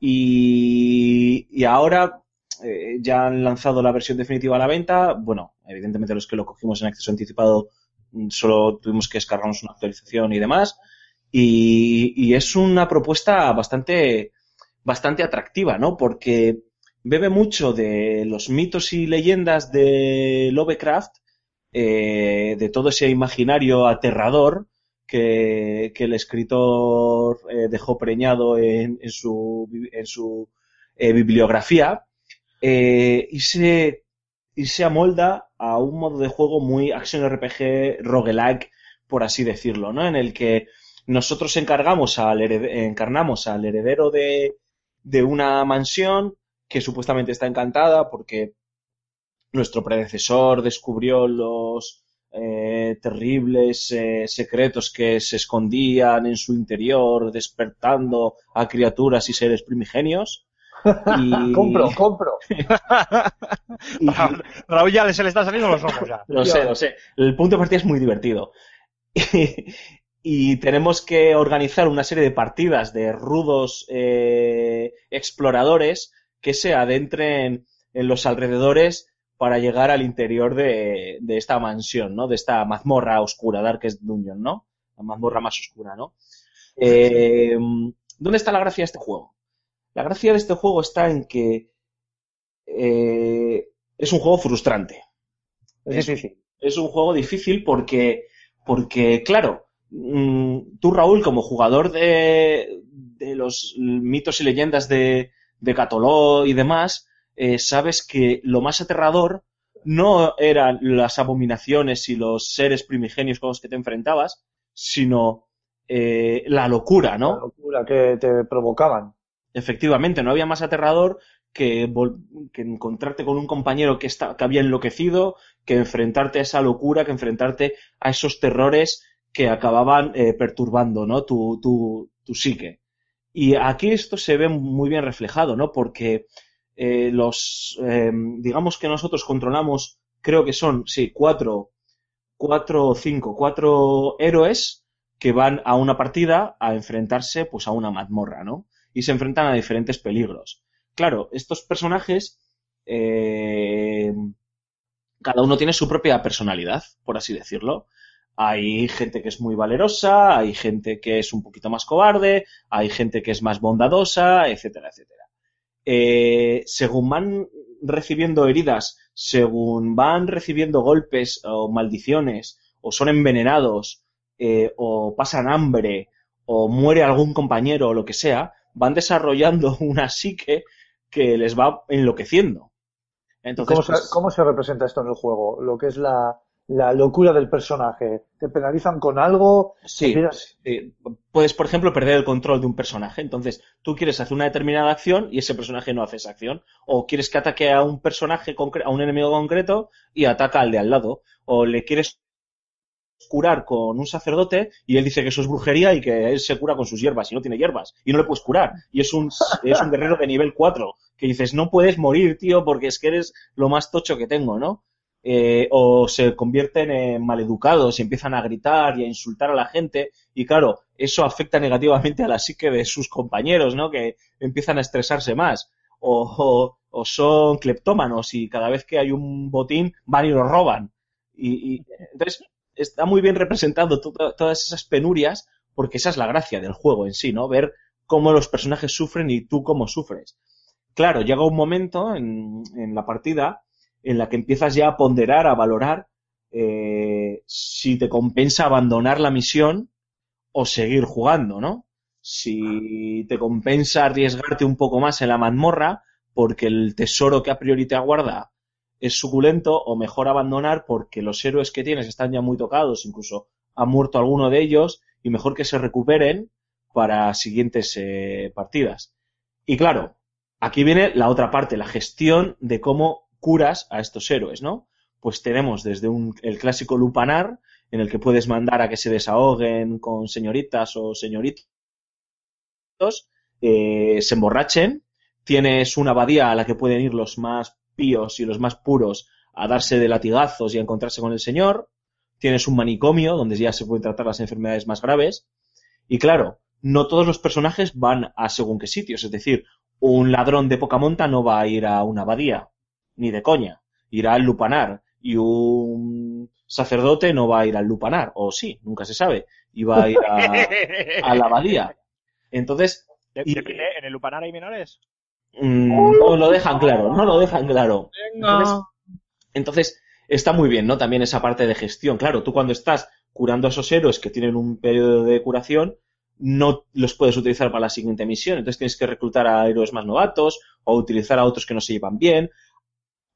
y, y ahora eh, ya han lanzado la versión definitiva a la venta. Bueno, evidentemente los que lo cogimos en acceso anticipado mm, solo tuvimos que descargarnos una actualización y demás. Y, y es una propuesta bastante, bastante atractiva, ¿no? Porque bebe mucho de los mitos y leyendas de Lovecraft, eh, de todo ese imaginario aterrador que, el escritor eh, dejó preñado en, en su, en su eh, bibliografía, y, se, y se amolda a un modo de juego muy action RPG roguelike, por así decirlo, ¿no? En el que nosotros encargamos al encarnamos al heredero de, de una mansión que supuestamente está encantada porque nuestro predecesor descubrió los eh, terribles eh, secretos que se escondían en su interior, despertando a criaturas y seres primigenios. Y, Compro, compro. y- Raúl ya se le están saliendo los ojos ya. lo sé, lo sé. El punto de partida es muy divertido. Y, tenemos que organizar una serie de partidas de rudos eh, exploradores que se adentren en los alrededores para llegar al interior de, de esta mansión, ¿no? De esta mazmorra oscura, Darkest Dungeon, ¿no? La mazmorra más oscura, ¿no? Eh, ¿Dónde está la gracia de este juego? La gracia de este juego está en que eh, es un juego frustrante Es difícil. es un juego difícil porque, porque claro, tú Raúl, como jugador de, de los mitos y leyendas de, de Catoló y demás, eh, sabes que lo más aterrador no eran las abominaciones y los seres primigenios con los que te enfrentabas, sino eh, la locura, ¿no? La locura que te provocaban. Efectivamente, no había más aterrador que, encontrarte con un compañero que, está, que había enloquecido, que enfrentarte a esa locura, que enfrentarte a esos terrores que acababan eh, perturbando ¿no? tu, tu, tu psique. Y aquí esto se ve muy bien reflejado, ¿no? Porque eh, los, eh, digamos que nosotros controlamos, creo que son, sí, cuatro, cuatro o cinco, cuatro héroes que van a una partida a enfrentarse pues a una mazmorra, ¿no? y se enfrentan a diferentes peligros. Claro, estos personajes, eh, cada uno tiene su propia personalidad, por así decirlo. Hay gente que es muy valerosa, hay gente que es un poquito más cobarde, hay gente que es más bondadosa, etcétera, etcétera. Eh, según van recibiendo heridas, según van recibiendo golpes o maldiciones, o son envenenados, eh, o pasan hambre, o muere algún compañero o lo que sea, van desarrollando una psique que les va enloqueciendo. Entonces, ¿Cómo, pues, se, cómo se representa esto en el juego? Lo que es la, la locura del personaje. ¿Te penalizan con algo? sí, ¿Empiezas- eh, puedes, por ejemplo, perder el control de un personaje. Entonces, tú quieres hacer una determinada acción y ese personaje no hace esa acción. O quieres que ataque a un personaje, a un enemigo concreto y ataca al de al lado. O le quieres curar con un sacerdote y él dice que eso es brujería y que él se cura con sus hierbas y no tiene hierbas y no le puedes curar y es un, es un guerrero de nivel 4 que dices no puedes morir tío porque es que eres lo más tocho que tengo ¿no? Eh, o se convierten en maleducados y empiezan a gritar y a insultar a la gente y claro eso afecta negativamente a la psique de sus compañeros ¿no? que empiezan a estresarse más o, o, o son cleptómanos y cada vez que hay un botín van y lo roban y, entonces está muy bien representado to- todas esas penurias, porque esa es la gracia del juego en sí, ¿no? Ver cómo los personajes sufren y tú cómo sufres. Claro, llega un momento en, en la partida en la que empiezas ya a ponderar, a valorar eh, si te compensa abandonar la misión o seguir jugando, ¿no? Si te compensa arriesgarte un poco más en la mazmorra porque el tesoro que a priori te aguarda es suculento o mejor abandonar porque los héroes que tienes están ya muy tocados, incluso ha muerto alguno de ellos y mejor que se recuperen para siguientes eh, partidas. Y claro, aquí viene la otra parte, la gestión de cómo curas a estos héroes, ¿no? Pues tenemos desde un, el clásico lupanar, en el que puedes mandar a que se desahoguen con señoritas o señoritos, eh, se emborrachen, tienes una abadía a la que pueden ir los más píos y los más puros a darse de latigazos y a encontrarse con el Señor. Tienes un manicomio donde ya se pueden tratar las enfermedades más graves. Y claro, no todos los personajes van a según qué sitios. Es decir, un ladrón de poca monta no va a ir a una abadía, ni de coña. Irá al lupanar. Y un sacerdote no va a ir al lupanar. O sí, nunca se sabe. Y va a ir a, a la abadía. Entonces, De- Y- depende, ¿En el Lupanar hay menores? mm, no lo dejan claro, no lo dejan claro. Entonces, entonces, está muy bien, ¿no? También esa parte de gestión. Claro, tú cuando estás curando a esos héroes que tienen un periodo de curación, no los puedes utilizar para la siguiente misión. Entonces tienes que reclutar a héroes más novatos o utilizar a otros que no se llevan bien.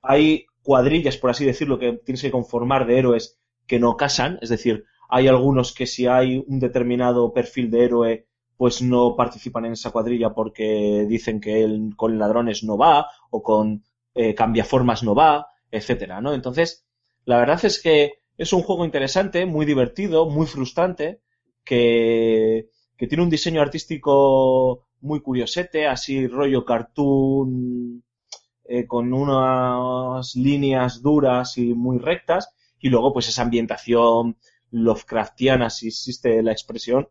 Hay cuadrillas, por así decirlo, que tienes que conformar de héroes que no casan. Es decir, hay algunos que si hay un determinado perfil de héroe, pues no participan en esa cuadrilla porque dicen que él con ladrones no va o con eh, cambiaformas no va, etcétera, ¿no? Entonces, la verdad es que es un juego interesante, muy divertido, muy frustrante, que, que tiene un diseño artístico muy curiosete, así rollo cartoon, eh, con unas líneas duras y muy rectas, y luego pues esa ambientación Lovecraftiana, si existe la expresión,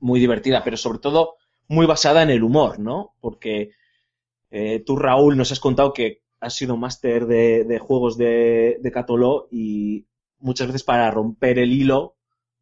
muy divertida, pero sobre todo muy basada en el humor, ¿no? Porque eh, tú, Raúl, nos has contado que has sido máster de, de, juegos de, de Catoló y muchas veces para romper el hilo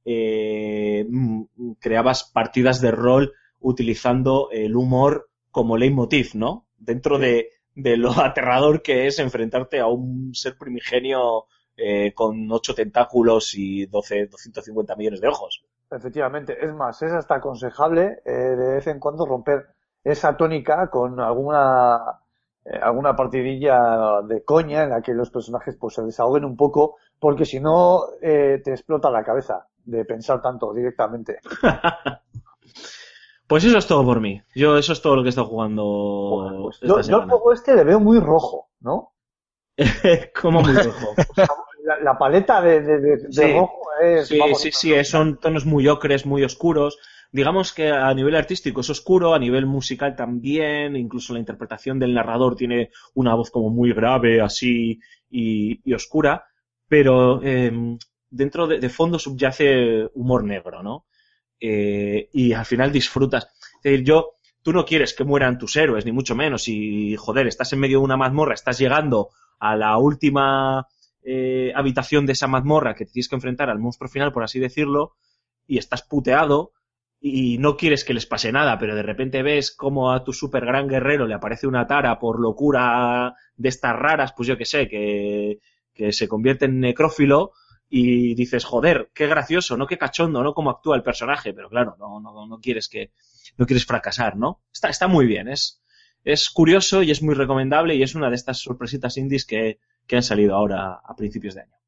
eh, mm, creabas partidas de rol utilizando el humor como leitmotiv, ¿no? Dentro de, de lo aterrador que es enfrentarte a un ser primigenio eh, con ocho tentáculos y 12, 250 millones de ojos. Efectivamente, es más, es hasta aconsejable eh, de vez en cuando romper esa tónica con alguna eh, alguna partidilla de coña en la que los personajes pues se desahoguen un poco, porque si no eh, te explota la cabeza de pensar tanto directamente. pues eso es todo por mí. Yo eso es todo lo que he estado jugando. Bueno, pues yo, yo el juego este le veo muy rojo, ¿no? ¿Cómo muy rojo? la, la, paleta de, de, de, sí. de rojo es. Sí, vamos, sí, sí, son tonos muy ocres, muy oscuros. Digamos que a nivel artístico es oscuro, a nivel musical también, incluso la interpretación del narrador tiene una voz como muy grave, así y, y oscura, pero eh, dentro de, de, fondo subyace humor negro, ¿no? Eh, y al final disfrutas. Es decir, yo, tú no quieres que mueran tus héroes, ni mucho menos, y joder, estás en medio de una mazmorra, estás llegando a la última eh, habitación de esa mazmorra que te tienes que enfrentar al monstruo final, por así decirlo, y estás puteado y no quieres que les pase nada, pero de repente ves como a tu super gran guerrero le aparece una tara por locura de estas raras, pues yo que sé, que, que se convierte en necrófilo y dices, joder, qué gracioso, ¿no? Qué cachondo, ¿no? Cómo actúa el personaje, pero claro, no, no, no quieres que, no quieres fracasar, ¿no? Está, está muy bien, es, es curioso y es muy recomendable y es una de estas sorpresitas indies que, que han salido ahora a principios de año.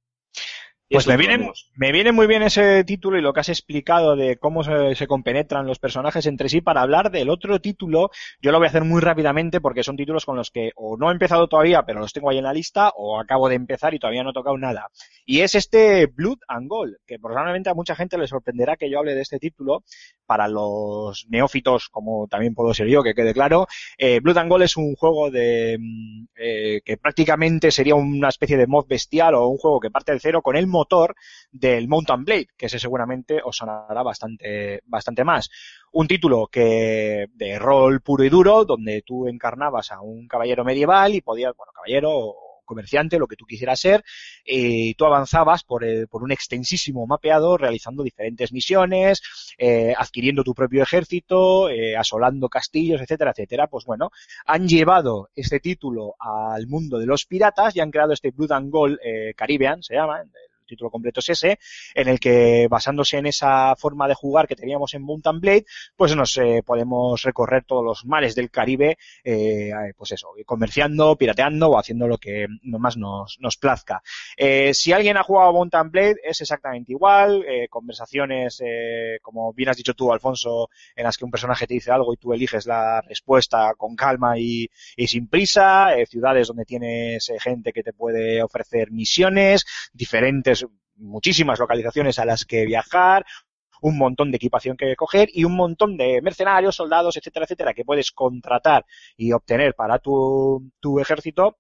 Pues me viene, me viene muy bien ese título y lo que has explicado de cómo se, se, compenetran los personajes entre sí para hablar del otro título. Yo lo voy a hacer muy rápidamente porque son títulos con los que o no he empezado todavía, pero los tengo ahí en la lista, o acabo de empezar y todavía no he tocado nada. Y es este Blood and Gold, que probablemente a mucha gente le sorprenderá que yo hable de este título. Para los neófitos, como también puedo ser yo, que quede claro, eh, Blood and Gold es un juego de eh, que prácticamente sería una especie de mod bestial o un juego que parte de cero con el motor del Mountain Blade, que ese seguramente os sonará bastante, bastante más. Un título que de rol puro y duro, donde tú encarnabas a un caballero medieval y podías, bueno, caballero comerciante, lo que tú quisieras ser, y tú avanzabas por, el, por un extensísimo mapeado realizando diferentes misiones, eh, adquiriendo tu propio ejército, eh, asolando castillos, etcétera, etcétera. Pues bueno, han llevado este título al mundo de los piratas y han creado este Blood and Gold eh, Caribbean, se llama, título completo es ese, en el que basándose en esa forma de jugar que teníamos en Mountain Blade, pues nos eh, podemos recorrer todos los mares del Caribe, eh, pues eso, comerciando, pirateando o haciendo lo que más nos, nos plazca. Eh, si alguien ha jugado Mountain Blade es exactamente igual, eh, conversaciones, eh, como bien has dicho tú, Alfonso, en las que un personaje te dice algo y tú eliges la respuesta con calma y, sin prisa, eh, ciudades donde tienes gente que te puede ofrecer misiones, diferentes muchísimas localizaciones a las que viajar, un montón de equipación que coger y un montón de mercenarios, soldados, etcétera, etcétera, que puedes contratar y obtener para tu, tu ejército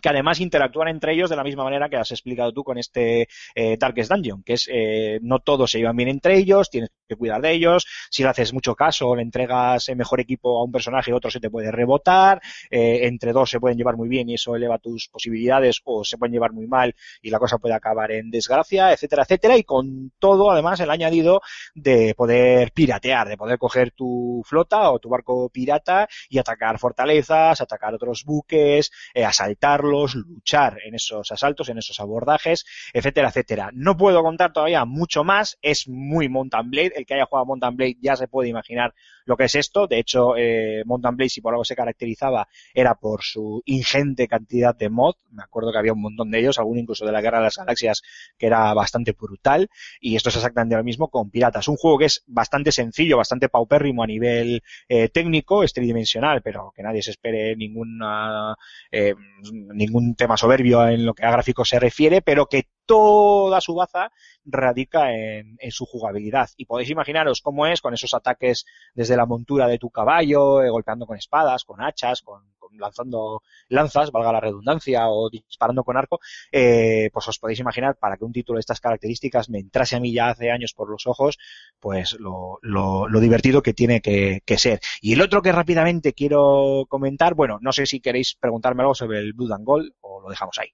que además interactúan entre ellos de la misma manera que has explicado tú con este eh, Darkest Dungeon, que es eh, no todos se llevan bien entre ellos, tienes que cuidar de ellos, si le haces mucho caso, le entregas el mejor equipo a un personaje, otro se te puede rebotar, eh, entre dos se pueden llevar muy bien y eso eleva tus posibilidades, o se pueden llevar muy mal y la cosa puede acabar en desgracia, etcétera, etcétera, y con todo, además, el añadido de poder piratear, de poder coger tu flota o tu barco pirata y atacar fortalezas, atacar otros buques, eh, asaltarlos, luchar en esos asaltos, en esos abordajes, etcétera, etcétera. No puedo contar todavía mucho más, es muy Mountain Blade, que haya jugado Mountain Blade ya se puede imaginar lo que es esto, de hecho, eh, Mountain Blade, si por algo se caracterizaba, era por su ingente cantidad de mod, me acuerdo que había un montón de ellos, alguno incluso de la Guerra de las Galaxias, que era bastante brutal, y esto es exactamente lo mismo con Piratas, un juego que es bastante sencillo, bastante paupérrimo a nivel eh, técnico, es tridimensional, pero que nadie se espere ninguna, eh, ningún tema soberbio en lo que a gráficos se refiere, pero que toda su baza radica en, su jugabilidad. Y podéis imaginaros cómo es con esos ataques desde la montura de tu caballo, eh, golpeando con espadas, con hachas, con, lanzando lanzas, valga la redundancia, o disparando con arco, eh, pues os podéis imaginar para que un título de estas características me entrase a mí ya hace años por los ojos, pues lo, lo, lo divertido que tiene que, que, ser. Y el otro que rápidamente quiero comentar, bueno, no sé si queréis preguntarme algo sobre el Blood and Gold o lo dejamos ahí.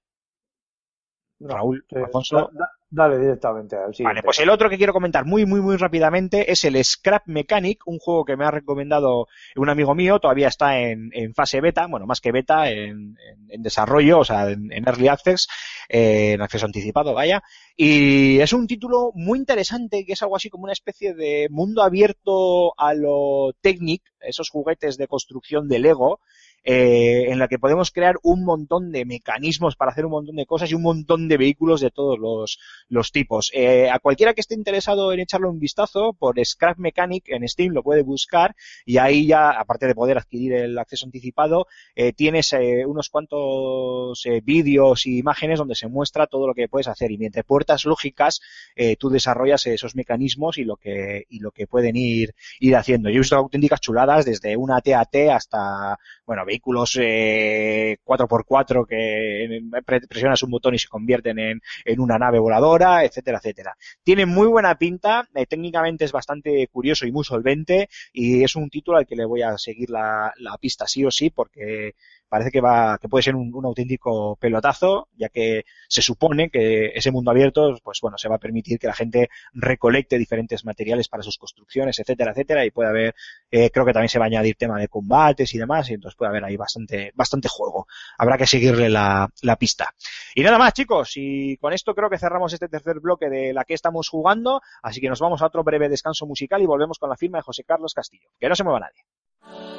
No, Raúl, eh, Alfonso. da- dale directamente. Vale, pues el otro que quiero comentar muy, muy, muy rápidamente es el Scrap Mechanic, un juego que me ha recomendado un amigo mío, todavía está en, en fase beta, bueno, más que beta, en, en- en desarrollo, o sea, en, en Early Access, eh, en acceso anticipado, vaya. Y es un título muy interesante, que es algo así como una especie de mundo abierto a lo Technic, esos juguetes de construcción de Lego, eh, en la que podemos crear un montón de mecanismos para hacer un montón de cosas y un montón de vehículos de todos los, tipos. Eh, a cualquiera que esté interesado en echarle un vistazo, por Scrap Mechanic en Steam lo puede buscar y ahí ya, aparte de poder adquirir el acceso anticipado, eh, tienes eh, unos cuantos eh, vídeos y imágenes donde se muestra todo lo que puedes hacer y mediante puertas lógicas tú desarrollas esos mecanismos y lo que, y lo que pueden ir, ir haciendo. Yo he visto auténticas chuladas desde una TAT hasta, bueno, vehículos eh, 4x4 que pre- presionas un botón y se convierten en, en una nave voladora, etcétera, etcétera. Tiene muy buena pinta, eh, técnicamente es bastante curioso y muy solvente y es un título al que le voy a seguir la, la pista sí o sí porque parece que va que puede ser un, auténtico pelotazo ya que se supone que ese mundo abierto pues bueno se va a permitir que la gente recolecte diferentes materiales para sus construcciones etcétera etcétera y puede haber eh, creo que también se va a añadir tema de combates y demás y entonces puede haber ahí bastante bastante juego. Habrá que seguirle la pista. Y nada más chicos y con esto creo que cerramos este tercer bloque de la que estamos jugando así que nos vamos a otro breve descanso musical y volvemos con la firma de José Carlos Castillo. Que no se mueva nadie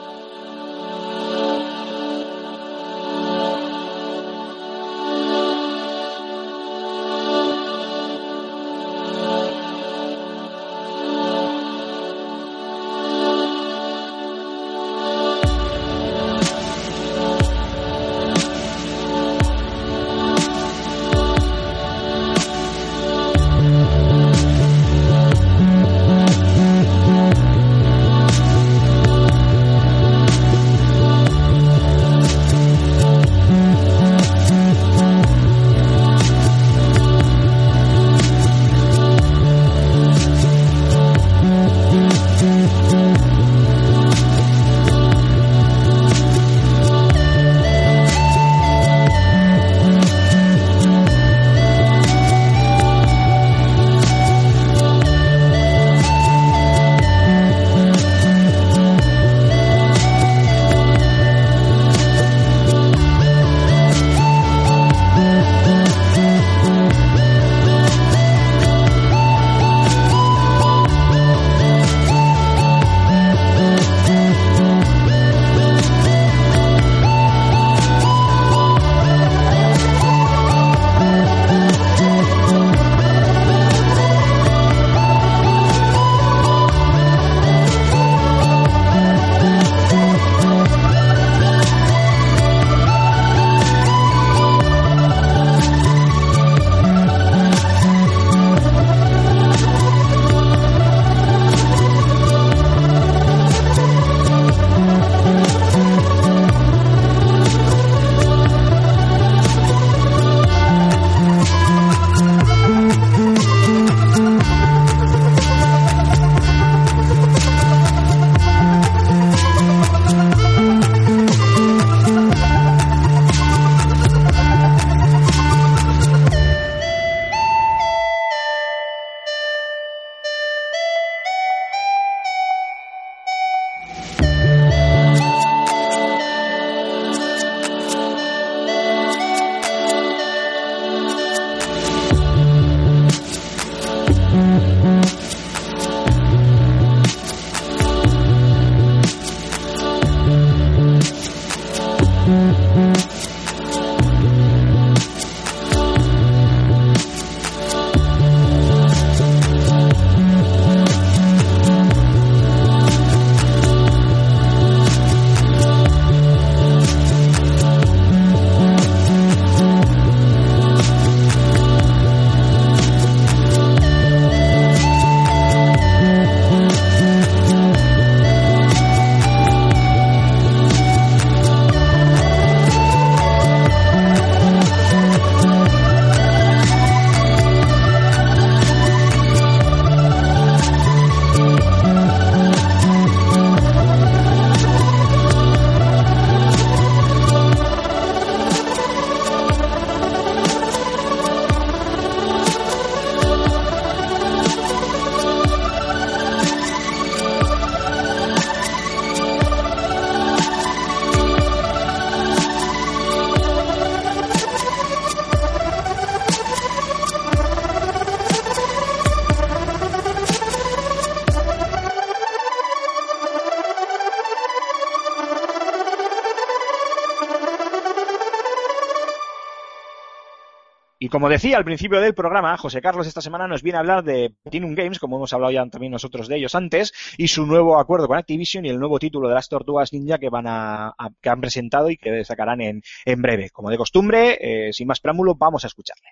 como decía al principio del programa, José Carlos esta semana nos viene a hablar de Platinum Games, como hemos hablado ya también nosotros de ellos antes, y su nuevo acuerdo con Activision y el nuevo título de las Tortugas Ninja que van a, que han presentado y que sacarán en, en breve. Como de costumbre, eh, sin más preámbulo, vamos a escucharle.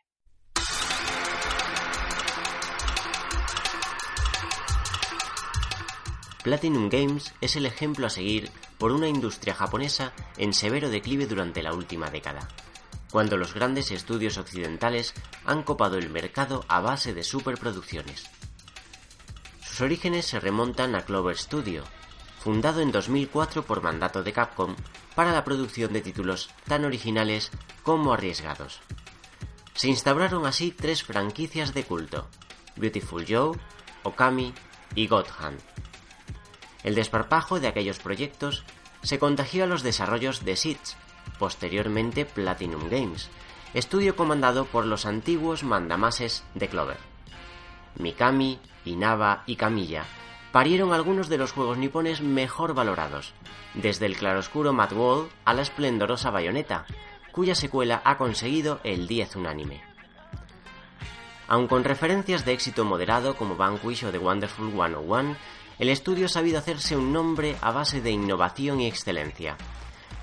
Platinum Games es el ejemplo a seguir por una industria japonesa en severo declive durante la última década, cuando los grandes estudios occidentales han copado el mercado a base de superproducciones. Sus orígenes se remontan a Clover Studio, fundado en 2004 por mandato de Capcom para la producción de títulos tan originales como arriesgados. Se instauraron así tres franquicias de culto, Beautiful Joe, Okami y God Hand. El desparpajo de aquellos proyectos se contagió a los desarrollos de SITS, posteriormente Platinum Games, estudio comandado por los antiguos mandamases de Clover. Mikami, Inaba y Kamiya parieron algunos de los juegos nipones mejor valorados, desde el claroscuro Mad Wall a la esplendorosa Bayonetta, cuya secuela ha conseguido el 10 unánime. Aun con referencias de éxito moderado como Vanquish o The Wonderful 101, el estudio ha sabido hacerse un nombre a base de innovación y excelencia.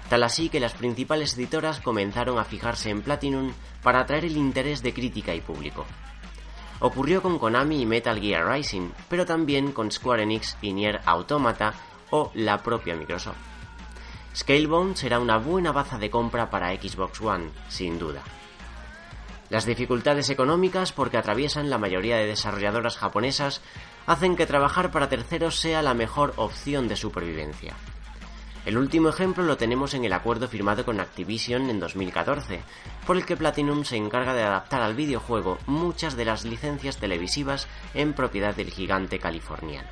Tal así que las principales editoras comenzaron a fijarse en Platinum para atraer el interés de crítica y público. Ocurrió con Konami y Metal Gear Rising, pero también con Square Enix y Nier Automata o la propia Microsoft. Scalebound será una buena baza de compra para Xbox One, sin duda. Las dificultades económicas porque atraviesan la mayoría de desarrolladoras japonesas hacen que trabajar para terceros sea la mejor opción de supervivencia. El último ejemplo lo tenemos en el acuerdo firmado con Activision en 2014, por el que Platinum se encarga de adaptar al videojuego muchas de las licencias televisivas en propiedad del gigante californiano.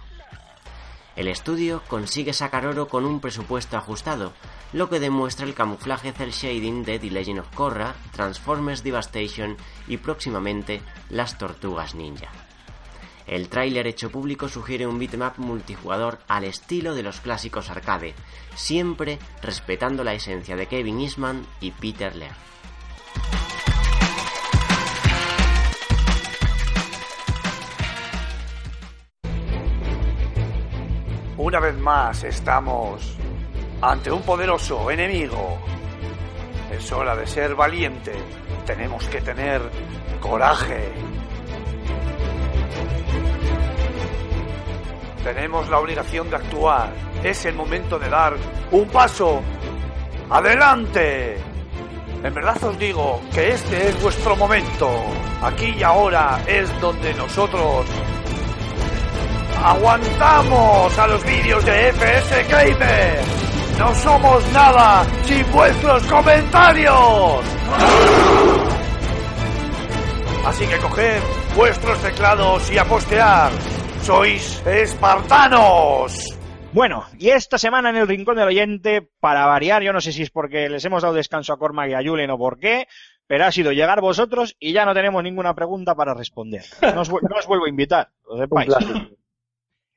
El estudio consigue sacar oro con un presupuesto ajustado, lo que demuestra el camuflaje cel shading de The Legend of Korra, Transformers Devastation y próximamente Las Tortugas Ninja. El tráiler hecho público sugiere un bitmap multijugador al estilo de los clásicos arcade, siempre respetando la esencia de Kevin Eastman y Peter Laird. Una vez más estamos ante un poderoso enemigo. Es hora de ser valiente. Tenemos que tener coraje. Tenemos la obligación de actuar. Es el momento de dar un paso adelante. En verdad os digo que este es vuestro momento. Aquí y ahora es donde nosotros aguantamos a los vídeos de FS Gamer. No somos nada sin vuestros comentarios. Así que coged vuestros teclados y a postear. Sois espartanos. Bueno, y esta semana en el Rincón del Oyente, para variar, yo no sé si es porque les hemos dado descanso a Cormac y a Julen o por qué, pero ha sido llegar vosotros y ya no tenemos ninguna pregunta para responder. No os, vu- no os vuelvo a invitar, lo sepáis.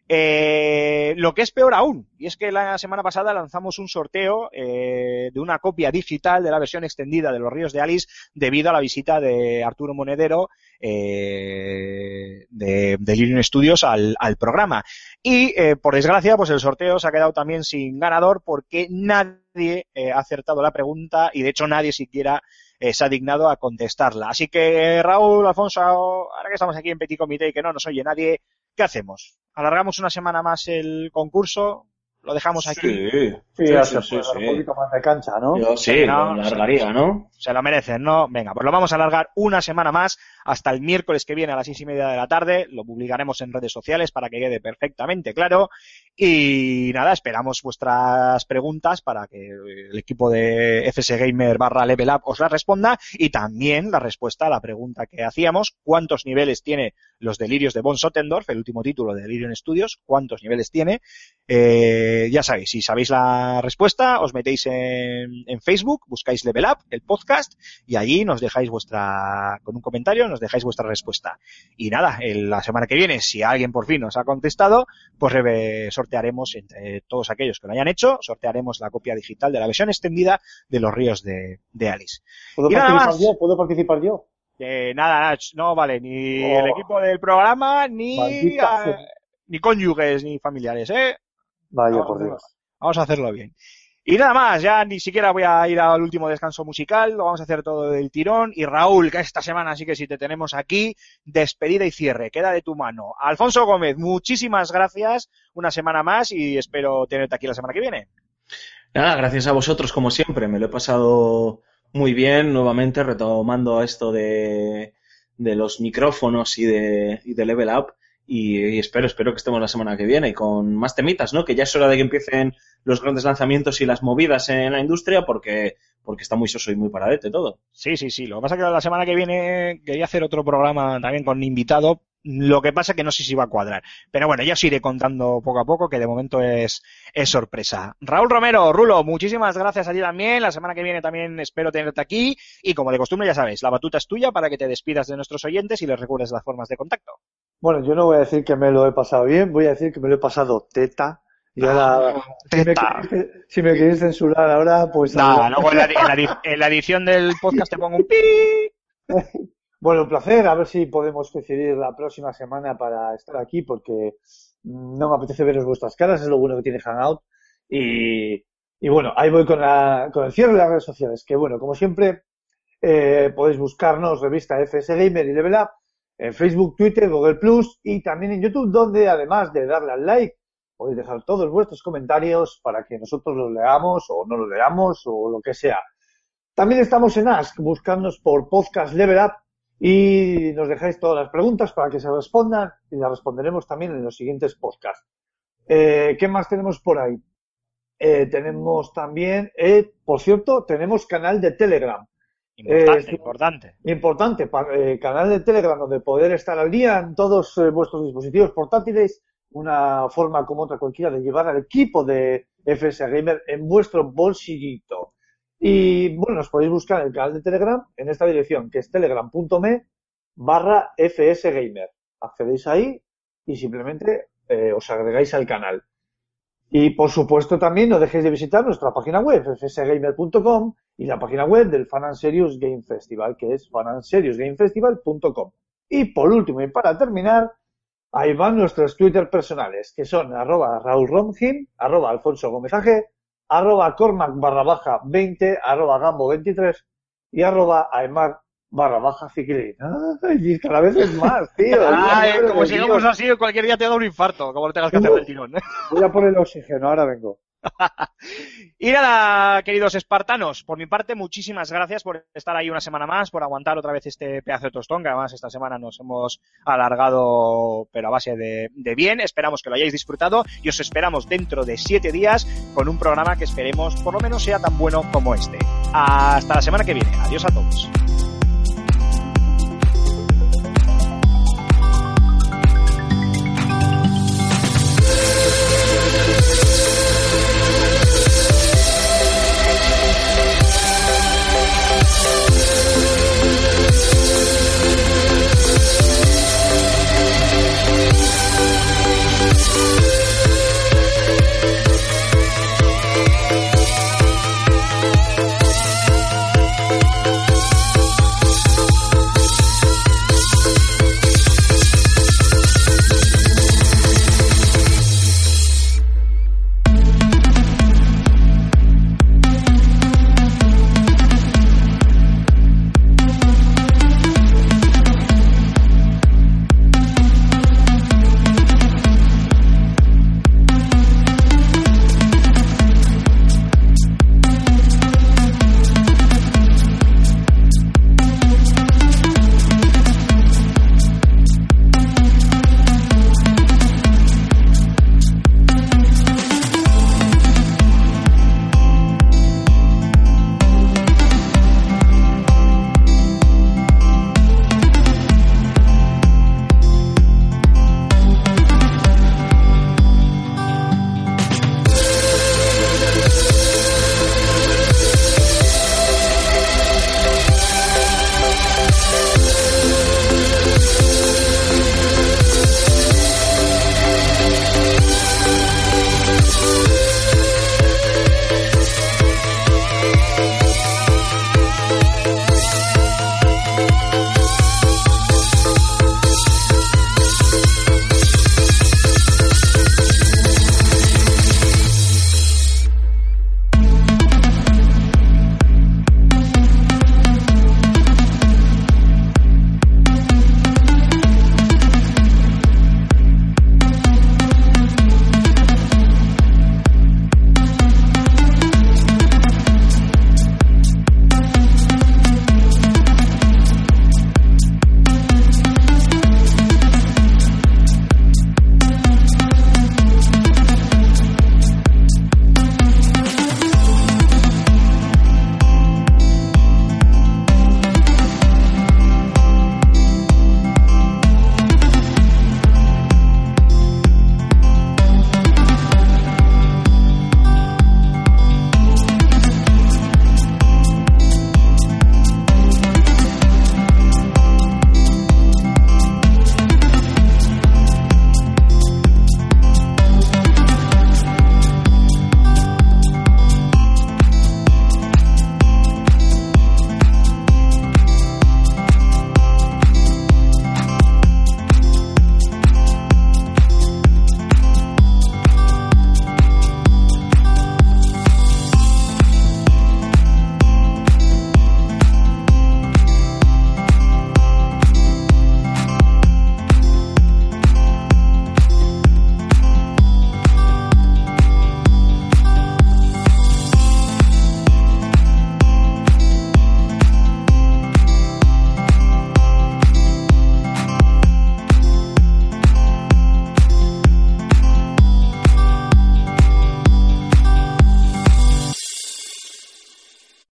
Eh, lo que es peor aún, y es que la semana pasada lanzamos un sorteo eh, de una copia digital de la versión extendida de Los Ríos de Alice debido a la visita de Arturo Monedero eh, de, de Lirium Studios al, al programa. Y eh, por desgracia, pues el sorteo se ha quedado también sin ganador porque nadie eh, ha acertado la pregunta y de hecho nadie siquiera eh, se ha dignado a contestarla. Así que Raúl, Alfonso, ahora que estamos aquí en Petit Comité y que no nos oye nadie, ¿qué hacemos? ¿Alargamos una semana más el concurso? ¿Lo dejamos aquí? Sí, Sí, Sí, ya sí, se sí, puede dar sí. un poquito más de cancha, ¿no? Yo Sí, sí, ¿no? lo largaría, ¿no? Se lo merecen, ¿no? Venga, pues lo vamos a alargar una semana más hasta el miércoles que viene a las seis y media de la tarde. Lo publicaremos en redes sociales para que quede perfectamente claro. Y nada, esperamos vuestras preguntas para que el equipo de FS Gamer barra Level Up os las responda y también la respuesta a la pregunta que hacíamos, ¿cuántos niveles tiene los delirios de Von Sottendorf, el último título de Delirium Studios? ¿Cuántos niveles tiene? Eh, ya sabéis, si sabéis la respuesta, os metéis en, en Facebook, buscáis Level Up, el podcast, y allí nos dejáis vuestra, con un comentario, nos dejáis vuestra respuesta. Y nada, el- la semana que viene, si alguien por fin nos ha contestado, pues re- sortearemos entre todos aquellos que lo hayan hecho, sortearemos la copia digital de la versión extendida de los ríos de, de Alice. ¿Puedo Y participar más. yo? ¿Puedo participar yo? Que nada, no vale ni Oh. el equipo del programa, ni, ni cónyuges, ni familiares, ¿eh? Vaya, Vamos por Dios. Vamos a hacerlo bien. Y nada más, ya ni siquiera voy a ir al último descanso musical, lo vamos a hacer todo del tirón. Y Raúl, que esta semana sí que si te tenemos aquí, despedida y cierre, queda de tu mano. Alfonso Gómez, muchísimas gracias, una semana más y espero tenerte aquí la semana que viene. Nada, gracias a vosotros como siempre. Me lo he pasado muy bien nuevamente retomando esto de, de los micrófonos y de, y de Level Up. Y, espero, espero que estemos la semana que viene y con más temitas, ¿no? Que ya es hora de que empiecen los grandes lanzamientos y las movidas en la industria porque, porque está muy soso y muy paradete todo. Sí, sí, sí. Lo que pasa es que la semana que viene quería hacer otro programa también con invitado. Lo que pasa es que no sé si va a cuadrar. Pero bueno, ya os iré contando poco a poco, que de momento es, es sorpresa. Raúl Romero, Rulo, muchísimas gracias a ti también. La semana que viene también espero tenerte aquí. Y como de costumbre, ya sabes, la batuta es tuya para que te despidas de nuestros oyentes y les recuerdes las formas de contacto. Bueno, yo no voy a decir que me lo he pasado bien, voy a decir que me lo he pasado teta. Y ahora, si, me teta. queréis, si me queréis censurar ahora, pues... Nada, adelante. luego en la, en la edi- en la edición del podcast te pongo un pi. Bueno, un placer. A ver si podemos coincidir la próxima semana para estar aquí, porque mm, no me apetece veros vuestras caras, es lo bueno que tiene Hangout. Y, y bueno, ahí voy con, la, con el cierre de las redes sociales, que bueno, como siempre, eh, podéis buscarnos revista FS Gamer y Level Up en Facebook, Twitter, Google Plus y también en YouTube, donde además de darle al like, podéis dejar todos vuestros comentarios para que nosotros los leamos o no los leamos o lo que sea. También estamos en Ask, buscándonos por Podcast Level Up y nos dejáis todas las preguntas para que se respondan y las responderemos también en los siguientes podcasts. Eh, ¿Qué más tenemos por ahí? Eh, tenemos también, eh, por cierto, tenemos canal de Telegram. Importante, Eh, importante. Eh, canal de Telegram donde poder estar al día en todos eh, vuestros dispositivos portátiles, una forma como otra cualquiera de llevar al equipo de FS Gamer en vuestro bolsillito. Y bueno, os podéis buscar en el canal de Telegram en esta dirección, que es telegram.me barra FS Gamer. Accedéis ahí y simplemente eh, os agregáis al canal. Y por supuesto también no dejéis de visitar nuestra página web, fsgamer.com, y la página web del Fan and Serious Game Festival, que es fanandseriousgamefestival.com. Y por último, y para terminar, ahí van nuestros Twitter personales, que son arroba Raúl Romgin, arroba Alfonso Gómez AG, arroba Cormac barra baja 20, arroba Gambo 23 y arroba Aymar barra baja Ciquilín. Ay, cada vez es más, tío. Ay, Madre como de sigamos Dios. así, cualquier día te da un infarto, como lo tengas que hacer del tirón. Voy a poner el oxígeno, ahora vengo. Y nada, queridos espartanos, por mi parte, muchísimas gracias por estar ahí una semana más, por aguantar otra vez este pedazo de tostón, que además esta semana nos hemos alargado, pero a base de, de bien. Esperamos que lo hayáis disfrutado y os esperamos dentro de siete días con un programa que esperemos por lo menos sea tan bueno como este. Hasta la semana que viene. Adiós a todos.